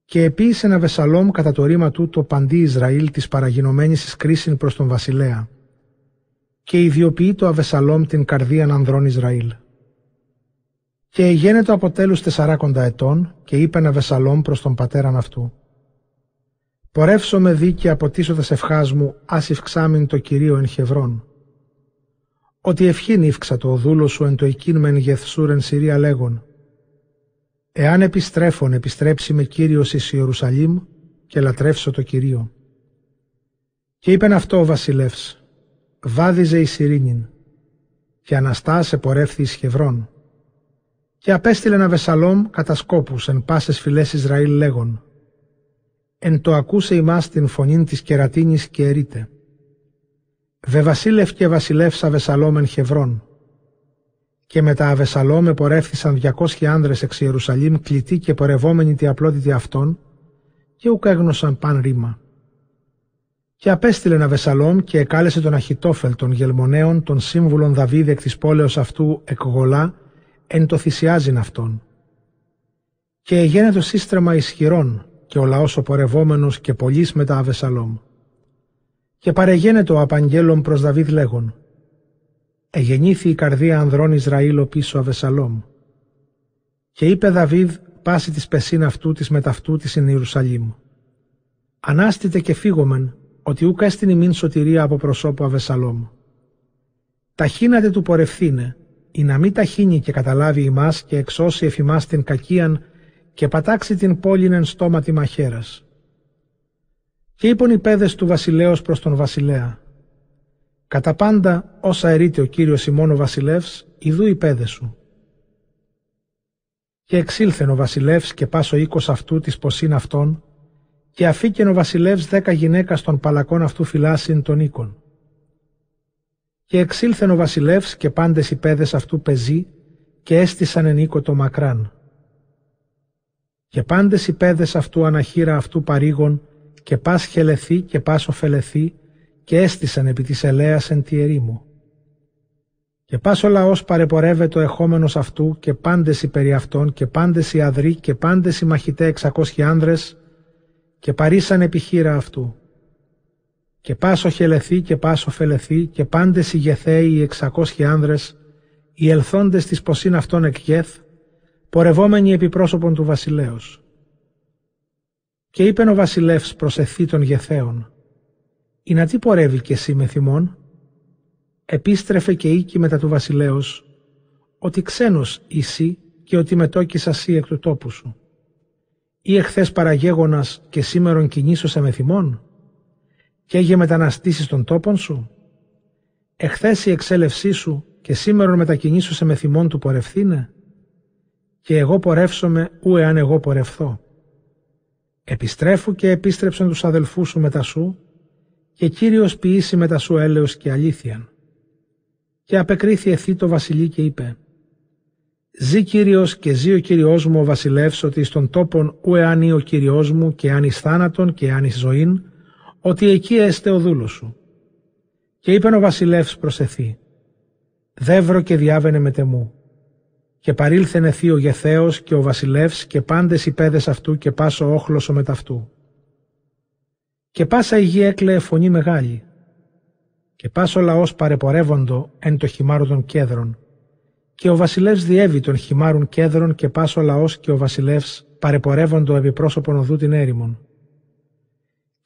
Και επίησε ένα Βεσαλόμ κατά το ρήμα του το παντί Ισραήλ της παραγινωμένης εις κρίσιν προς τον βασιλέα και ιδιοποιεί το Αβεσαλόμ την καρδίαν ανδρών Ισραήλ. Και γένετο από τέλους τεσσαράκοντα ετών και είπε ένα Βεσαλόμ προς τον πατέραν αυτού. Πορεύσω με δίκαια αποτίσσοντας ευχάς μου, ας ευξάμιν το Κυρίο εν Χευρών. Ότι ευχήν ύφξα το δούλο σου εν το εκείν μεν γεθσούρ εν Συρία λέγον. Εάν επιστρέφων επιστρέψει με Κύριος εις Ιερουσαλήμ και λατρεύσω το Κυρίο. Και είπεν αυτό ο βασιλεύς, βάδιζε η Συρίνην και αναστάσε πορεύθη εις Χευρών και απέστειλε ένα Βεσαλόμ κατά σκόπους εν πάσες φυλές Ισραήλ λέγον «Εν το ακούσε ημάς την φωνήν της κερατίνης και ερείτε. Βε βασίλευ και βασιλεύσα Βεσαλόμ εν Χευρών. Και με τα Αβεσαλόμ επορεύθησαν διακόσχοι άνδρες εξ Ιερουσαλήμ κλητοί και πορευόμενοι τη απλότητη αυτών και ουκ έγνωσαν παν ρήμα. Και απέστειλε ένα Βεσαλόμ και εκάλεσε τον Αχιτόφελ των Γελμονέων, των σύμβουλων Δαβίδ εκ της πόλεως αυτού εκγολά εν το θυσιάζειν αυτόν. Και έγινε το σύστρεμα ισχυρών και ο λαός ο πορευόμενος και πολλής μετά Αβεσαλόμ. Και παρεγένετο ο απαγγέλων προς Δαβίδ λέγον «Εγεννήθη η καρδία ανδρών Ισραήλ πίσω Αβεσαλόμ». Και είπε Δαβίδ πάση της πεσίν αυτού της μεταυτού της εν Ιερουσαλήμ. «Ανάστητε και φύγομεν, ότι ούκ έστειν ημίν σωτηρία από προσώπου Αβεσαλόμ. Ταχύνατε του πορευθύνε, ή να μην ταχύνει και καταλάβει ημάς και εξώσει εφημάς την κακίαν και πατάξει την πόλην εν στόμα τη μαχαίρας. Και είπαν οι πέδες του βασιλέως προς τον βασιλέα. Κατά πάντα όσα ερείται ο Κύριος ημών ο βασιλεύς, ιδού οι πέδες σου. Και εξήλθεν ο βασιλεύς και πάσο οίκος αυτού της ποσίν αυτών, και αφήκεν ο βασιλεύς δέκα γυναίκας των παλακών αυτού φυλάσιν των οίκων. Και εξήλθεν ο βασιλεύς και πάντες οι πέδες αυτού πεζοί και έστησαν εν οίκο το μακράν. Και πάντες οι πέδες αυτού αναχείρα αυτού παρήγων και πας χελεθεί και πας ωφελεθεί και έστησαν επί της ελέας εν τη ερήμου. Και πας ο λαός παρεπορεύεται ο εχόμενος αυτού και πάντες οι περί αυτών και πάντες οι αδροί και πάντες οι μαχητέ εξακόσχοι άνδρες και παρήσαν επιχείρα αυτού. Και πάσο χελεθεί και πάσο φελεθεί και πάντες οι γεθαίοι οι εξακόσχοι άνδρες, οι ελθόντες της ποσίν αυτών εκγέθ, πορευόμενοι επί πρόσωπον του βασιλέως. Και είπεν ο βασιλεύς προς των γεθαίων, «Η να τι πορεύει και εσύ με θυμών» επίστρεφε και οίκη μετά του βασιλέως, ότι ξένος εσύ και ότι μετόκισα σύ εκ του τόπου σου. Ή εχθές παραγέγονας και σήμερον κινήσωσα με θυμών, και έγε μεταναστήσεις των τόπων σου; Εχθές η εξέλευσή σου και σήμερον μετακινήσωσε με θυμών του πορευθύνε, και εγώ πορεύσομαι ου εάν εγώ πορευθώ. Επιστρέφου και επίστρεψαν τους αδελφούς σου μετά σου, και Κύριος ποιήσει μετά σου έλεος και αλήθειαν. Και απεκρίθη ευθύ το βασιλεί και είπε «Ζή Κύριος και ζει ο Κύριός μου ο βασιλεύς ότι στον τόπον ου εάν ο Κύριός μου και αν εις θάνατον και αν εις ζωήν, ότι εκεί έστε ο δούλος σου». Και είπεν ο βασιλεύς προσεθή «Δεύρο και διάβαινε με τεμού». Και παρήλθεν εθύ ο Γεθέος και ο βασιλεύς και πάντες οι πέδες αυτού και πάσο όχλωσο μεταυτού. Και πάσα η γη έκλαιε φωνή μεγάλη και πάσο λαός παρεπορεύοντο εν το χυμάρο των κέδρων. Και ο βασιλεύς διέβη των χυμάρων κέδρων και πάσο λαός και ο βασιλεύς παρεπορεύοντο επί πρόσωπον οδού την έρημον.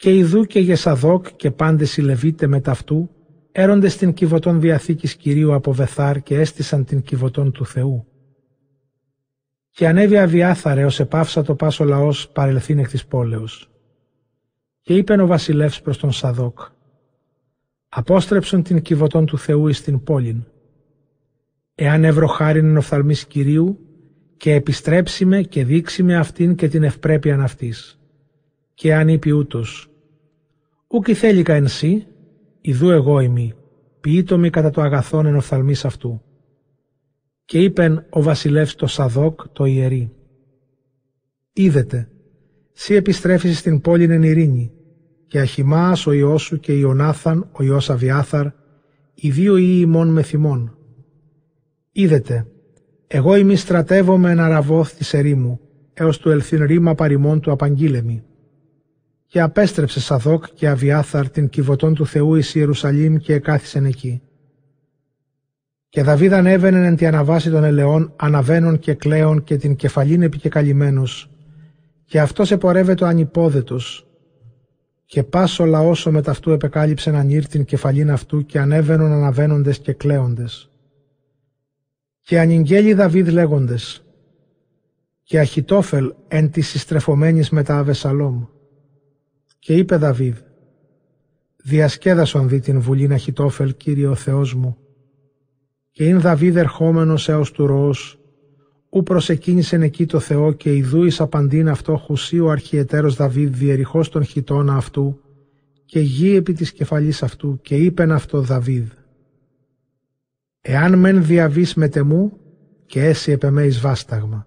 Και ιδού και γεσαδόκ και πάντες οι Λεβίτε με ταυτού έρονται στην κυβωτών διαθήκης Κυρίου από Βεθάρ και έστησαν την κυβωτών του Θεού. Και ανέβη αβιάθαρε ως επάυσα το πάσο λαός παρελθήν εκ της πόλεως. Και είπεν ο βασιλεύς προς τον Σαδόκ, απόστρεψον την κυβωτών του Θεού εις την πόλην. Εάν εύρο χάριν οφθαλμής Κυρίου και επιστρέψιμε και δείξιμε αυτήν και την ευπρέπειαν αυτής. Και αν είπε ούτως, ούκ θέληκα εν σύ, ιδού εγώ ημί, ποιήτο μη κατά το αγαθόν εν οφθαλμής αυτού. Και είπεν ο βασιλεύς το Σαδόκ το ιερή. Είδετε, σύ επιστρέφεις στην πόλην εν ειρήνη, και Αχιμάς ο Υιός σου και Ιωνάθαν ο Υιός Αβιάθαρ, οι δύο ή ημών με θυμών. Είδετε, εγώ ημί στρατεύομαι εν αραβόθ της ερήμου, έως του ελθύν ρήμα παρημών του απαγγείλεμι. Και απέστρεψε Σαδόκ και Αβιάθαρ την κυβωτών του Θεού εις Ιερουσαλήμ και εκάθισεν εκεί. Και Δαβίδ ανέβαινε εν τη αναβάση των ελαιών, αναβαίνων και κλαίων και την κεφαλήν επικεκαλυμμένος, και αυτός επορεύεται ο ανυπόδετος, και πάσο λαόσο με ταυτού επεκάλυψε να νύρ την κεφαλήν αυτού και ανέβαινον αναβαίνοντες και κλαίοντες. Και ανηγγέλει Δαβίδ λέγοντες και Αχιτόφελ εν της συστρεφωμένης με τα Αβεσαλόμ. Και είπε Δαβίδ διασκέδασον δι την βουλήν Αχιτόφελ Κύριε ο Θεός μου. Και ειν Δαβίδ ερχόμενος έως του ροός ου προσεκίνησεν εκεί το Θεό και ιδού εις απαντήν αυτό χουσί ο αρχιετέρος Δαβίδ διεριχώς τον χιτώνα αυτού και γη επί της κεφαλής αυτού και είπεν αυτό Δαβίδ. «Εάν μεν διαβείς με τεμού και έσυ επεμέεις βάσταγμα.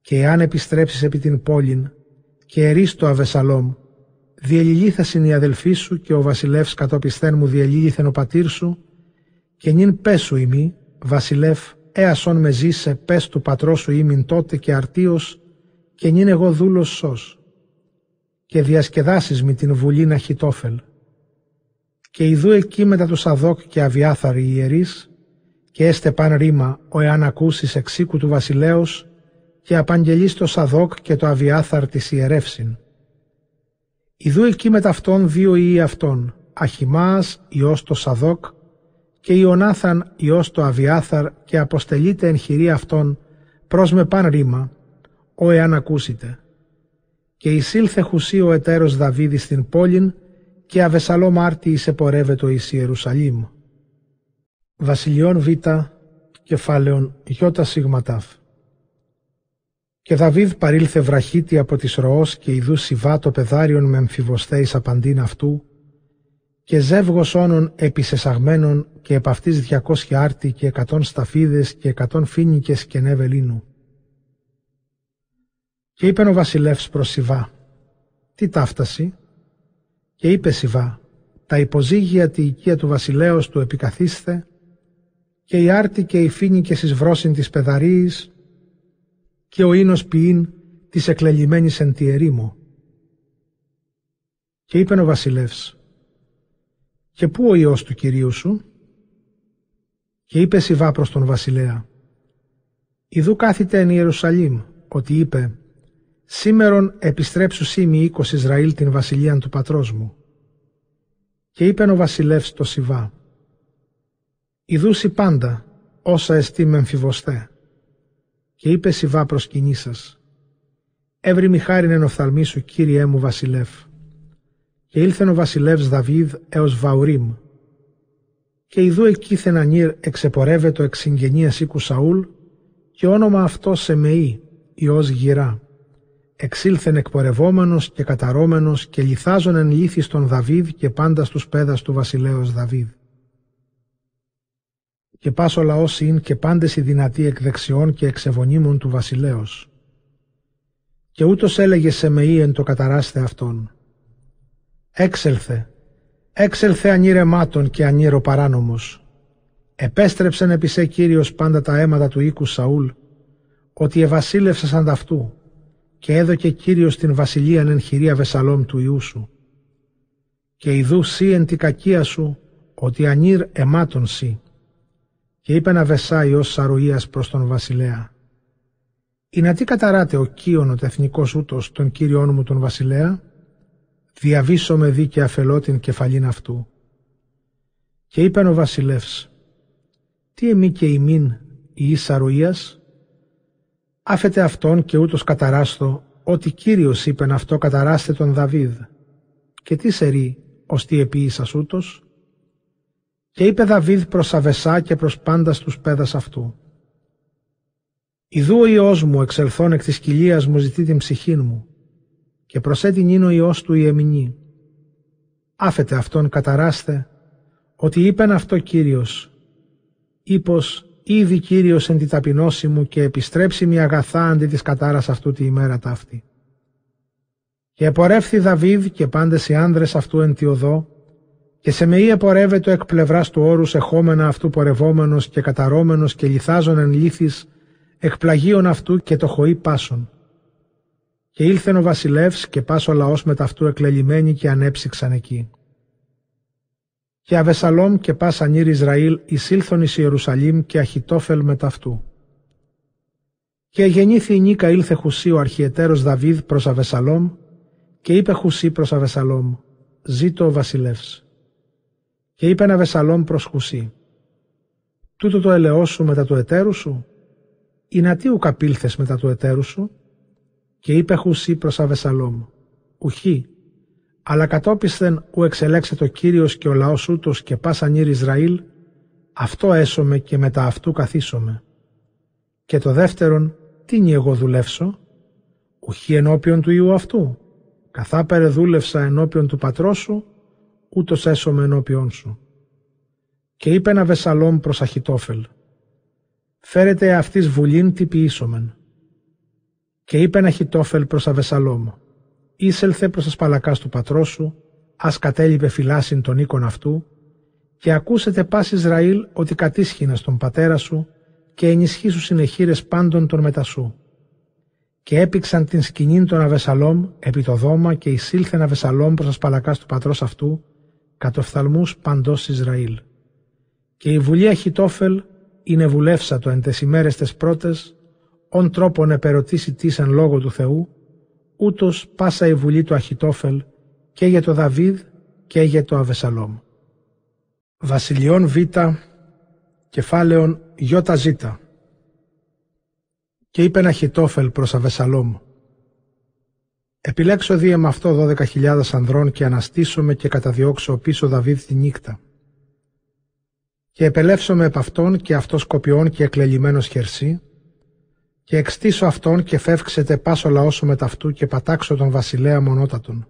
Και εάν επιστρέψεις επί την πόλην και ερείς το Αβεσαλόμ διελιλήθασιν η αδελφή σου και ο βασιλεύς κατόπισθέν μου διελίληθεν ο πατήρ σου και νυν πέσου ημί, βασιλεύ έασον με ζήσε πες του πατρός σου ήμην τότε και αρτίος και νυν εγώ δούλος σως και διασκεδάσεις με την βουλή να χιτόφελ. Και ιδού εκεί μετά τους Σαδόκ και Αβιάθαροι ιερείς και έστε παν ρήμα ο εάν ακούσεις εξήκου του βασιλέως και απαγγελείς το Σαδόκ και το Αβιάθαρ της ιερεύσιν. Ιδού εκεί με ταυτόν δύο ιοί αυτών, Αχιμάς ιός το Σαδόκ και Ιωνάθαν ιός το Αβιάθαρ και αποστελείται εν χειρή αυτών προς με παν ρήμα, ο εάν ακούσετε. Και εισήλθε χουσί ο εταίρος Δαβίδη στην πόλην και αβεσαλό μάρτι εισεπορεύεται εις Ιερουσαλήμ. Βασιλιών Β, κεφάλαιον Ι σιγματάφ. Και Δαβίδ παρήλθε βραχίτη από της ροός και ιδού σιβά το πεδάριον με εμφιβοστέης απαντήν αυτού και ζεύγος όνων επισεσαγμένων και επ' αυτής διακόσια άρτη και εκατόν σταφίδες και εκατόν φίνικες και νεβελίνου. Και είπε ο βασιλεύς προς Σιβά, τι ταύταση, και είπε Σιβά, τα υποζύγια τη οικία του βασιλέως του επικαθίστε και η άρτη και οι φίνικες εις βρόσιν της πεδαρίης και ο ίνος ποιήν της εκλελειμμένης εν τη ερήμο. Και είπε ο βασιλεύς, «Και πού ο Υιός του Κυρίου σου» και είπε Σιβά προς τον βασιλέα, «Ιδού κάθεται εν Ιερουσαλήμ, ότι είπε, «Σήμερον επιστρέψου σήμη οίκος Ισραήλ την βασιλείαν του πατρός μου». Και είπε ο βασιλεύς το Σιβά, «Ιδούσι πάντα, όσα εστί με εμφιβοστέ». Και είπε Σιβά προς κοινή σας, «Εύρη μη χάριν εν οφθαλμή σου, Κύριέ μου βασιλεύ». Και ήλθεν ο βασιλεύς Δαβίδ έως Βαουρίμ. Και ιδού εκείθεν ανήρ εξεπορεύετο εξ συγγενείας οίκου Σαούλ και όνομα αυτό Σεμεή, Υιός Γυρά. Εξήλθεν εκπορευόμενος και καταρώμενος και λιθάζον εν λύθη στον Δαβίδ και πάντα στους πέδας του βασιλέως Δαβίδ. Και πάσο λαός είναι και πάντες οι δυνατοί εκ δεξιών και εξεβονίμων του βασιλέως. Και ούτως έλεγε Σεμεή εν το καταράστε αυτόν Έξελθε, έξελθε ανήρεμάτων και ανήρο παράνομος. Επέστρεψεν επί σε Κύριος πάντα τα αίματα του οίκου Σαούλ, ότι ευασίλευσαν ανταυτού και έδωκε Κύριος την βασιλείαν εν χειρία Βεσαλόμ του Ιού σου. Και ιδού σύ εν τη κακία σου, ότι ανήρ εμάτων σύ. Και είπε να βεσάει ως σαρουίας προς τον βασιλέα. «Η να τι καταράτε ο κύον ο τεθνικός ούτος τον Κύριον μου τον βασιλέα» διαβήσω με δίκαια αφελώ την κεφαλήν αυτού. Και είπεν ο βασιλεύς, τι εμεί και ημίν η ίσα ρουίας, άφετε αυτόν και ούτως καταράστο, ότι Κύριος είπεν αυτό καταράστε τον Δαβίδ. Και τι σερεί, ως τι επίησας ούτως; Και είπε Δαβίδ προς Αβεσά και προς πάντας τους πέδας αυτού. Ιδού ο Υιός μου εξελθών εκ της κοιλίας μου ζητεί την ψυχήν μου και προσέτην είναι ο Υιός του η εμηνή. Άφετε αυτόν καταράστε, ότι είπεν αυτό Κύριος. Ήπως ήδη Κύριος εν τη ταπεινώση μου και επιστρέψει μια αγαθά αντί της κατάρας αυτού τη ημέρα ταύτη. Και επορεύθη Δαβίδ και πάντες οι άνδρες αυτού εν τη οδό, και σε μεή επορεύεται εκ πλευράς του όρους εχόμενα αυτού πορευόμενος και καταρώμενος και λιθάζων εν λύθης, εκ πλαγίων αυτού και το χοή πάσων. Και ήλθεν ο βασιλεύς και πάσο λαός με ταυτού εκλελειμμένοι και ανέψυξαν εκεί. Και Αβεσαλόμ και πας ανήρ Ισραήλ εισήλθον εις Ιερουσαλήμ και Αχιτόφελ με ταυτού. Και γεννήθη η Νίκα ήλθε Χουσί ο αρχιετέρος Δαβίδ προς Αβεσαλόμ και είπε Χουσί προς Αβεσαλόμ «Ζήτω ο βασιλεύς». Και είπε Αβεσαλόμ προς Χουσί «Τούτο το ελαιό σου μετά του εταίρου σου, ή να τι ουκαπήλθες μετά του εταίρου σου, και είπε Χουσί προς Αβεσαλόμ, «Ουχή, αλλά κατόπισθεν ου εξελέξε το Κύριος και ο λαός ούτως και πάσαν ήρ Ισραήλ, αυτό έσωμε και μετά αυτού καθίσομαι. Και το δεύτερον, τι εγώ δουλεύσω, ουχή ενώπιον του Ιού αυτού, καθάπερε δούλευσα ενώπιον του πατρός σου, ούτως έσωμε ενώπιον σου. Και είπε ένα Βεσαλόμ προς Αχιτόφελ, φέρετε αυτής βουλήν τι ποιήσομεν και είπε ένα Χιτόφελ προς Αβεσαλόμ, «Ήσελθε προς τα σπαλακάς του πατρός σου, ας κατέλειπε φυλάσιν τον οίκον αυτού, και ακούσετε πας Ισραήλ ότι κατήσχυνα στον πατέρα σου και ενισχύσου συνεχείρες πάντων των μετασού. Και έπηξαν την σκηνήν των Αβεσαλόμ επί το δώμα και εισήλθεν Αβεσαλόμ προς τα σπαλακάς του πατρός αυτού, κατ' οφθαλμούς παντός Ισραήλ. Και η βουλή Αχιτόφελ είναι βουλεύσατο εν τες ημέρες τες πρώτες, ον τρόπον επερωτήσει τι εν λόγω του Θεού, ούτως πάσα η βουλή του Αχιτόφελ και για το Δαβίδ και για το Αβεσαλόμ. Βασιλιών Β, κεφάλαιον Ι Ζ. Και είπε ένα χιτόφελ προς Αβεσαλόμ. Επιλέξω δίε με αυτό δώδεκα χιλιάδες ανδρών και αναστήσομαι και καταδιώξω πίσω Δαβίδ τη νύχτα. Και επελεύσομαι επ' αυτόν και αυτός κοπιών και εκλελειμμένος χερσί και εξτήσω αυτόν και φεύξετε πάσο λαό με ταυτού και πατάξω τον βασιλέα μονότατον.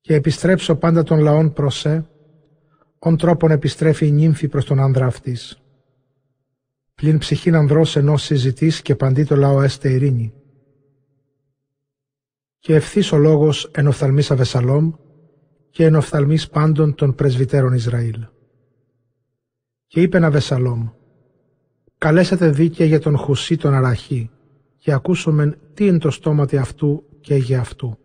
Και επιστρέψω πάντα των λαών προς σε, ον τρόπον επιστρέφει η νύμφη προς τον άνδρα αυτής. Πλην ψυχήν ανδρός ενός συζητής και παντί το λαό έστε ειρήνη. Και ευθύς ο λόγος εν οφθαλμής Αβεσαλόμ και εν οφθαλμής πάντων των πρεσβυτέρων Ισραήλ. Και είπε Αβεσαλόμ, καλέσατε δίκαια για τον Χουσί τον Αραχή και ακούσομεν τι είναι το στόματι αυτού και για αυτού.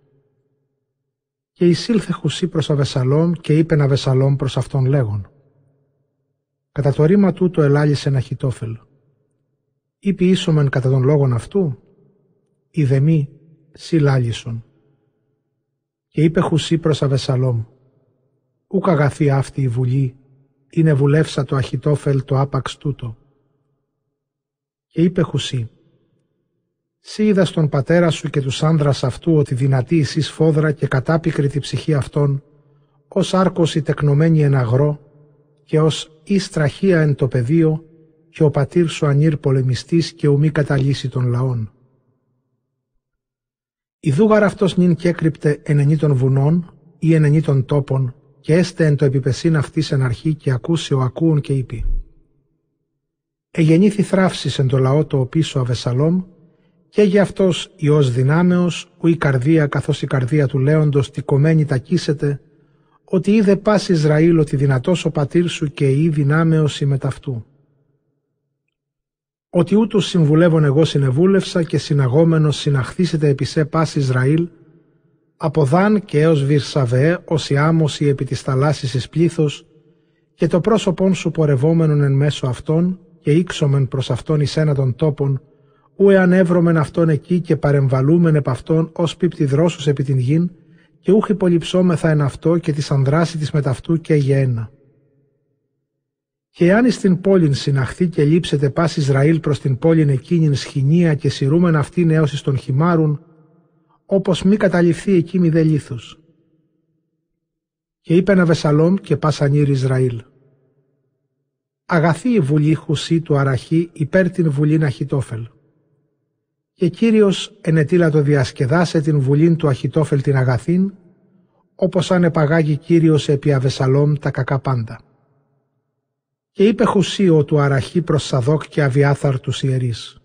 Και εισήλθε Χουσί προς Αβεσαλόμ και είπε Αβεσαλόμ προς αυτόν λέγον. Κατά το ρήμα τούτο ελάλησε ένα χιτόφελ. Είπε ίσομεν κατά τον λόγον αυτού, ιδεμή σι λάλησον. Και είπε Χουσί προς Αβεσαλόμ, ούκ αγαθή αυτή η βουλή, είναι βουλεύσα το αχιτόφελ το άπαξ τούτο και είπε Χουσί «Σύ είδας στον πατέρα σου και τους άνδρας αυτού ότι δυνατή εσύ φόδρα και κατάπικρη τη ψυχή αυτών, ως άρκος η τεκνομένη εν αγρό και ως η στραχία εν το πεδίο και ο πατήρ σου ανήρ πολεμιστής και ουμή καταλύσει των λαών. Ιδούγαρ αυτός νυν και έκρυπτε ενενή των βουνών ή ενενή των τόπων και έστε εν το επιπεσίν αυτής εν αρχή και ακούσει ο ακούων και είπε Εγεννήθη θράψης εν το λαό το οπίσω Αβεσαλόμ και για αυτός ιός δυνάμεως που η καρδία καθώς η καρδία του λέοντος τι κομμένη τακίσεται ότι είδε πας Ισραήλ ότι δυνατός ο πατήρ σου και η δυνάμεως η μεταυτού. Ότι ούτως συμβουλεύων εγώ συνεβούλευσα και συναγόμενος συναχθήσετε επί σε πας Ισραήλ από Δάν και έως Βυρσαβέ ως η άμωση επί της θαλάσσης εις πλήθος και το πρόσωπον σου πορευόμενον εν μέσω αυτών και ήξομεν προς αυτόν εις ένα των τόπων, ου εάν εύρωμεν αυτόν εκεί και παρεμβαλούμεν επ' αυτόν ως πίπτη δρόσους επί την γην, και ούχι πολυψώμεθα εν αυτό και της ανδράση της μεταυτού και γένα. Και εάν εις την πόλην συναχθεί και λείψετε πας Ισραήλ προς την πόλην εκείνην σχοινία και σειρούμεν αυτήν έως εις τον χυμάρουν, όπως μη καταληφθεί εκεί μη δε λίθους. Και είπε ένα Βεσαλόμ και πας ανήρ Ισραήλ αγαθή η βουλή χουσί του Αραχή υπέρ την βουλήν Αχιτόφελ. Και Κύριος ενετήλα το διασκεδάσε την βουλήν του Αχιτόφελ την αγαθήν, όπως αν επαγάγει Κύριος επί Αβεσαλόμ τα κακά πάντα. Και είπε χουσίο του Αραχή προς Σαδόκ και Αβιάθαρ τους ιερείς.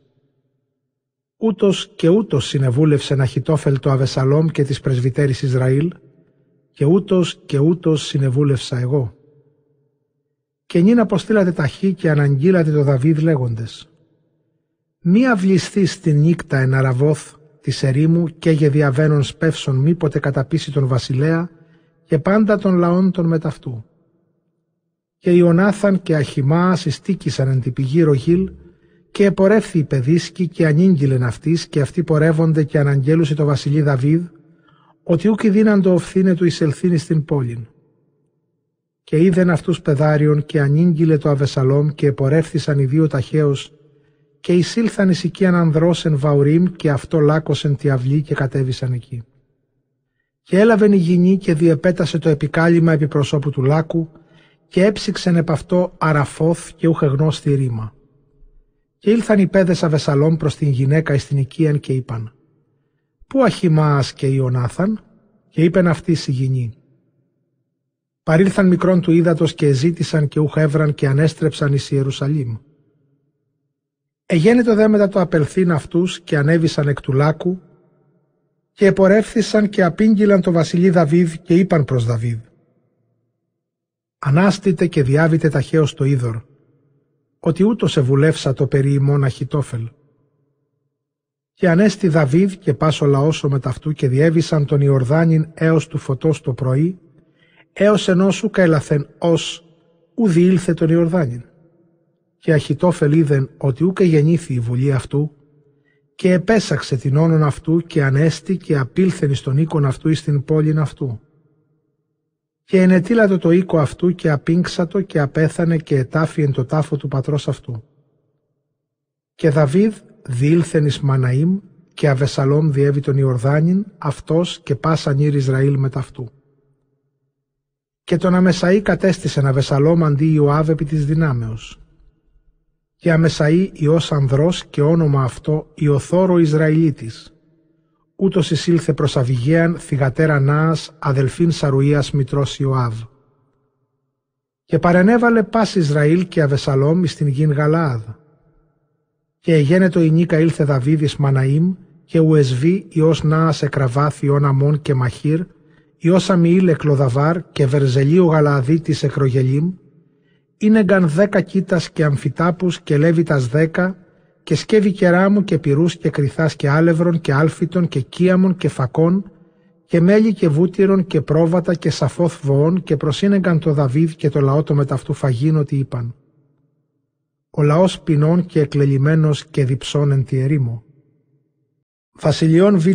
Ούτως και ούτως συνεβούλευσε Αχιτόφελ το Αβεσαλόμ και τις πρεσβυτέρης Ισραήλ, και ούτως και ούτως συνεβούλευσα εγώ και νυν αποστήλατε ταχύ και αναγγείλατε το Δαβίδ λέγοντες «Μη αυλιστεί στην νύκτα εν αραβόθ της ερήμου και για διαβαίνων σπεύσεων μήποτε καταπίσει τον βασιλέα και πάντα των λαών των μεταυτού». Και Ιωνάθαν και Αχιμάς συστήκησαν εν την πηγή Ρογίλ και επορεύθη η παιδίσκη και ανήγγειλεν αυτής και αυτοί πορεύονται και αναγγέλουσε το βασιλεί Δαβίδ ότι ούκη δίναν το οφθήνε του εισελθύνη στην πόλην και είδεν αυτούς πεδάριον και ανήγγειλε το Αβεσαλόμ και επορεύθησαν οι δύο ταχαίως και εισήλθαν εις οικίαν ανδρός εν Βαουρίμ και αυτό λάκωσεν τη αυλή και κατέβησαν εκεί. Και έλαβεν η γυνή και διεπέτασε το επικάλυμα επί προσώπου του λάκου και έψηξεν επ' αυτό αραφόθ και ούχε γνώστη ρήμα. Και ήλθαν οι πέδες Αβεσαλόμ προς την γυναίκα εις την οικίαν και είπαν «Πού αχιμάς και Ιωνάθαν» και είπεν αυτή η γυνή Παρήλθαν μικρόν του ύδατος και ζήτησαν και ουχεύραν και ανέστρεψαν εις Ιερουσαλήμ. Εγένετο δε μετά το απελθύν αυτούς και ανέβησαν εκ του λάκου και επορεύθησαν και απήγγειλαν το βασιλεί Δαβίδ και είπαν προς Δαβίδ «Ανάστητε και διάβητε ταχαίως το είδωρ, ότι ούτως σε βουλεύσα το περί ημών Αχιτόφελ». Και ανέστη Δαβίδ και πάσο λαός ο μεταυτού και διέβησαν τον Ιορδάνιν έως του φωτός το πρωί έως ενός ουκα έλαθεν ως ουδι ήλθε τον Ιορδάνιν. Και Αχιτόφελ είδεν ότι ούκα γεννήθη η βουλή αυτού και επέσαξε την όνον αυτού και ανέστη και απήλθεν εις τον οίκον αυτού εις την πόλην αυτού. Και ενετήλατο το οίκο αυτού και απίνξατο και απέθανε και ετάφη εν το τάφο του πατρός αυτού. Και Δαβίδ διήλθεν εις Μαναήμ και Αβεσαλόμ διέβη τον Ιορδάνην, αυτός και πάσαν ήρ Ισραήλ μεταυτού. Και τον Αμεσαή κατέστησε Αβεσαλόμ αντί Ιωάβ επί της δυνάμεως. Και Αμεσαή Υιός Ανδρός και όνομα αυτό Ιωθώρο Ισραηλίτης. Ούτως εισήλθε προς Αβιγέαν θυγατέρα Νάας αδελφήν Σαρουίας μητρός Ιωάβ. Και παρενέβαλε πας Ισραήλ και Αβεσαλόμ στην γην Γαλάαδ και εγένετο η νίκα ήλθε Δαβίδης Μαναήμ και Ουεσβή Υιός Νάας εκραβάθ Υιόν Αμών και Μαχύρ Υιός Αμιήλ εκλοδαβάρ και Βερζελίου Γαλαδίτης εκρογελίμ είναι δέκα κοίτας και αμφιτάπους και λέβητας δέκα και σκεύη κεράμου και πυρούς και κρυθάς και άλευρων και άλφιτων και κίαμων και φακών και μέλι και βούτυρων και πρόβατα και σαφόθ βοών και προσύνεγκαν το Δαβίδ και το λαό το μεταυτού φαγήν ότι είπαν ο λαός ποινών και εκλελημένος και διψών εν τη ερήμο. Βασιλειών Β,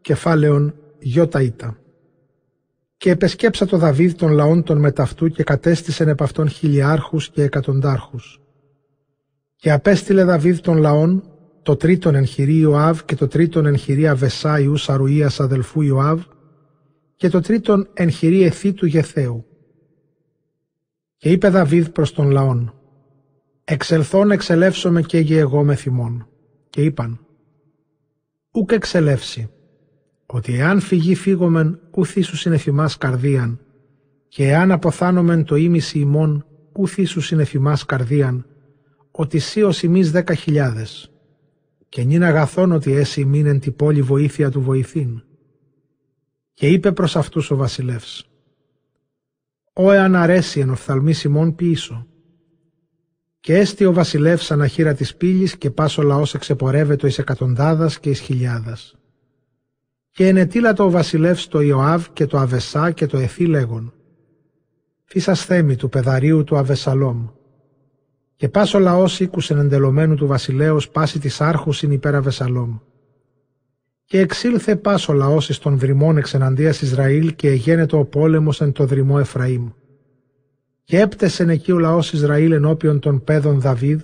κεφάλαιον Ι Ήτα. Και επεσκέψα το Δαβίδ των λαών των μεταυτού και κατέστησεν επ' αυτών χιλιάρχους και εκατοντάρχους. Και απέστειλε Δαβίδ των λαών το τρίτον εν χειρή Ιωάβ και το τρίτον εν χειρή Αβεσά Ιούς Αρουίας αδελφού Ιωάβ και το τρίτον εν χειρή Εθή του Γεθέου. Και είπε Δαβίδ προς τον λαόν εξελθών εξελεύσομαι και γε εγώ με θυμών. Και είπαν, ούκ εξελεύσει, ότι εάν φυγεί φύγομεν ουθί σου θυμάς καρδίαν, και εάν αποθάνομεν το ίμιση ημών ουθί σου θυμάς καρδίαν, ότι σύ ως ημείς δέκα χιλιάδες, και νυν αγαθών ότι έσυ ημίν εν την πόλη βοήθεια του βοηθήν. Και είπε προς αυτούς ο βασιλεύς, «Ω εάν αρέσει εν οφθαλμής ημών πίσω, και έστι ο βασιλεύς αναχείρα της πύλης και πας ο λαός εξεπορεύεται εις εκατοντάδας και εις χιλιάδας. Και ενετήλατο ο βασιλεύς το Ιωάβ και το Αβεσά και το Εθή λέγον. Φύσας θέμη του πεδαρίου του Αβεσαλόμ. Και πας ο λαός οίκουσεν εντελωμένου του βασιλέως πάση της άρχους ειν υπέρ Αβεσαλόμ. Και εξήλθε πας ο λαός εις των δρυμών εξεναντίας Ισραήλ και εγένετο ο πόλεμος εν το δρυμό Εφραήμ και έπτεσεν εκεί ο λαός Ισραήλ ενώπιον των παιδών Δαβίδ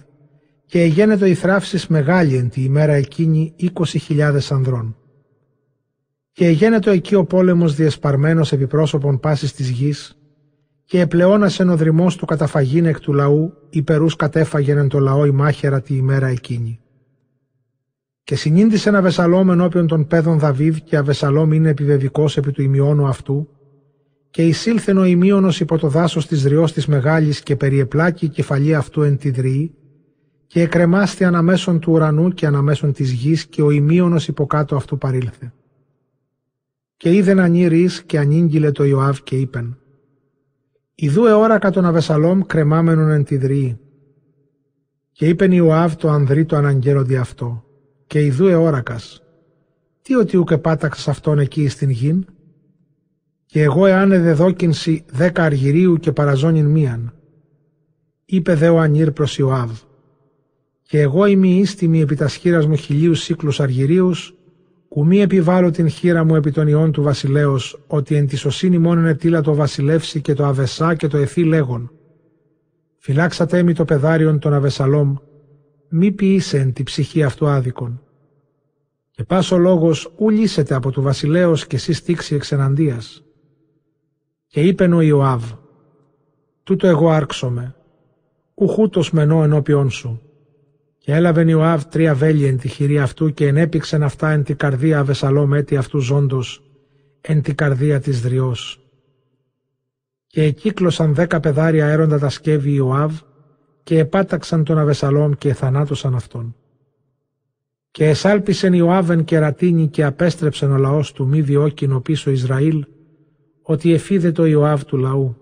και εγένετο η θράψης μεγάλη εν τη ημέρα εκείνη είκοσι χιλιάδες ανδρών. Και εγένετο εκεί ο πόλεμος διεσπαρμένος επί πρόσωπον πάσης της γης και επλεώνασεν ο δρυμός του καταφαγήν εκ του λαού υπερούς κατέφαγεν εν το λαό η μάχαιρα τη ημέρα εκείνη. Και συνήντησε ένα Αβεσαλόμ ενώπιον των παιδών Δαβίδ και Αβεσαλόμ είναι επιβεβικός επί του ημιώνου αυτού και εισήλθεν ο ημίωνος υπό το δάσος της ριός της μεγάλης και περιεπλάκη η κεφαλή αυτού εν τη δρυή και εκρεμάστη αναμέσων του ουρανού και αναμέσων της γης και ο ημίωνος υποκάτω αυτού παρήλθε. Και είδεν ανήρης και ανήγγειλε το Ιωάβ και είπεν «Ιδού εόρακα τον Αβεσαλόμ κρεμάμενον εν τη δρυή». Και είπεν Ιωάβ το ανδρή το αναγγέροντι αυτό και ιδού εόρακας «Τι ότι ούκε πάταξας αυτόν εκεί στην γην» και εγώ εάν εδεδόκινση δέκα αργυρίου και παραζώνην μίαν. Είπε δε ο Ανήρ προς Ιωάβ. Και εγώ είμαι ίστιμη επί τα σχήρας μου χιλίους σύκλους αργυρίους, μη επιβάλλω την χείρα μου επί των ιών του βασιλέως, ότι εν τη σωσίνη μόνον ετήλα το βασιλεύσει και το αβεσά και το εθί λέγον. Φυλάξατε μη το πεδάριον των αβεσαλόμ, μη ποιήσε εν τη ψυχή αυτού άδικον. Και πάσο λόγος ου λύσετε από του βασιλέως και εσύ τήξη εξεναντίας. Και είπεν ο Ιωάβ, τούτο εγώ άρξομαι, ουχούτος μενώ ενώπιόν σου. Και έλαβεν Ιωάβ τρία βέλη εν τη χειρή αυτού και ενέπηξεν αυτά εν τη καρδία Αβεσαλόμ έτη αυτού ζώντος, εν τη καρδία της δριός. Και εκύκλωσαν δέκα πεδάρια έροντα τα σκεύη Ιωάβ και επάταξαν τον Αβεσαλόμ και θανάτωσαν αυτόν. Και εσάλπισεν Ιωάβεν και ρατίνη και απέστρεψεν ο λαός του μη διώκεινο πίσω Ισραήλ ότι εφίδε το Ιωάβ του λαού.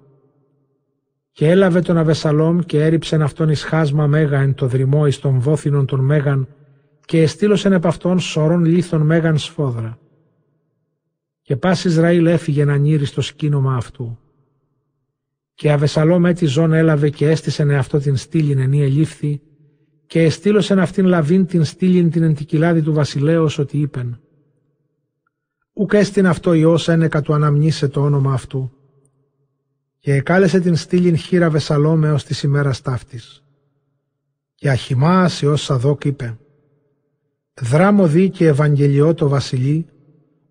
Και έλαβε τον Αβεσαλόμ και έριψεν αυτόν εις χάσμα μέγα εν το δρυμό εις των βόθινων των μέγαν και εστήλωσεν επ' αυτόν σωρών λίθων μέγαν σφόδρα. Και πας Ισραήλ έφυγε να νύρεις στο σκήνομα αυτού. Και Αβεσαλόμ έτη ζών έλαβε και έστησεν αυτό την στήλην ενή ελήφθη και εστήλωσεν αυτήν λαβήν την στήλην την εντικυλάδη του βασιλέως ότι είπεν «Ουκ έστειν αυτό Υιός ένεκα του αναμνήσε το όνομα αυτού» και εκάλεσε την στήλην χείρα Βεσαλόμ έως της ημέρας ταύτης. Και Αχιμάς Υιός Σαδόκ είπε «Δράμω δι και Ευαγγελιό το βασιλεί,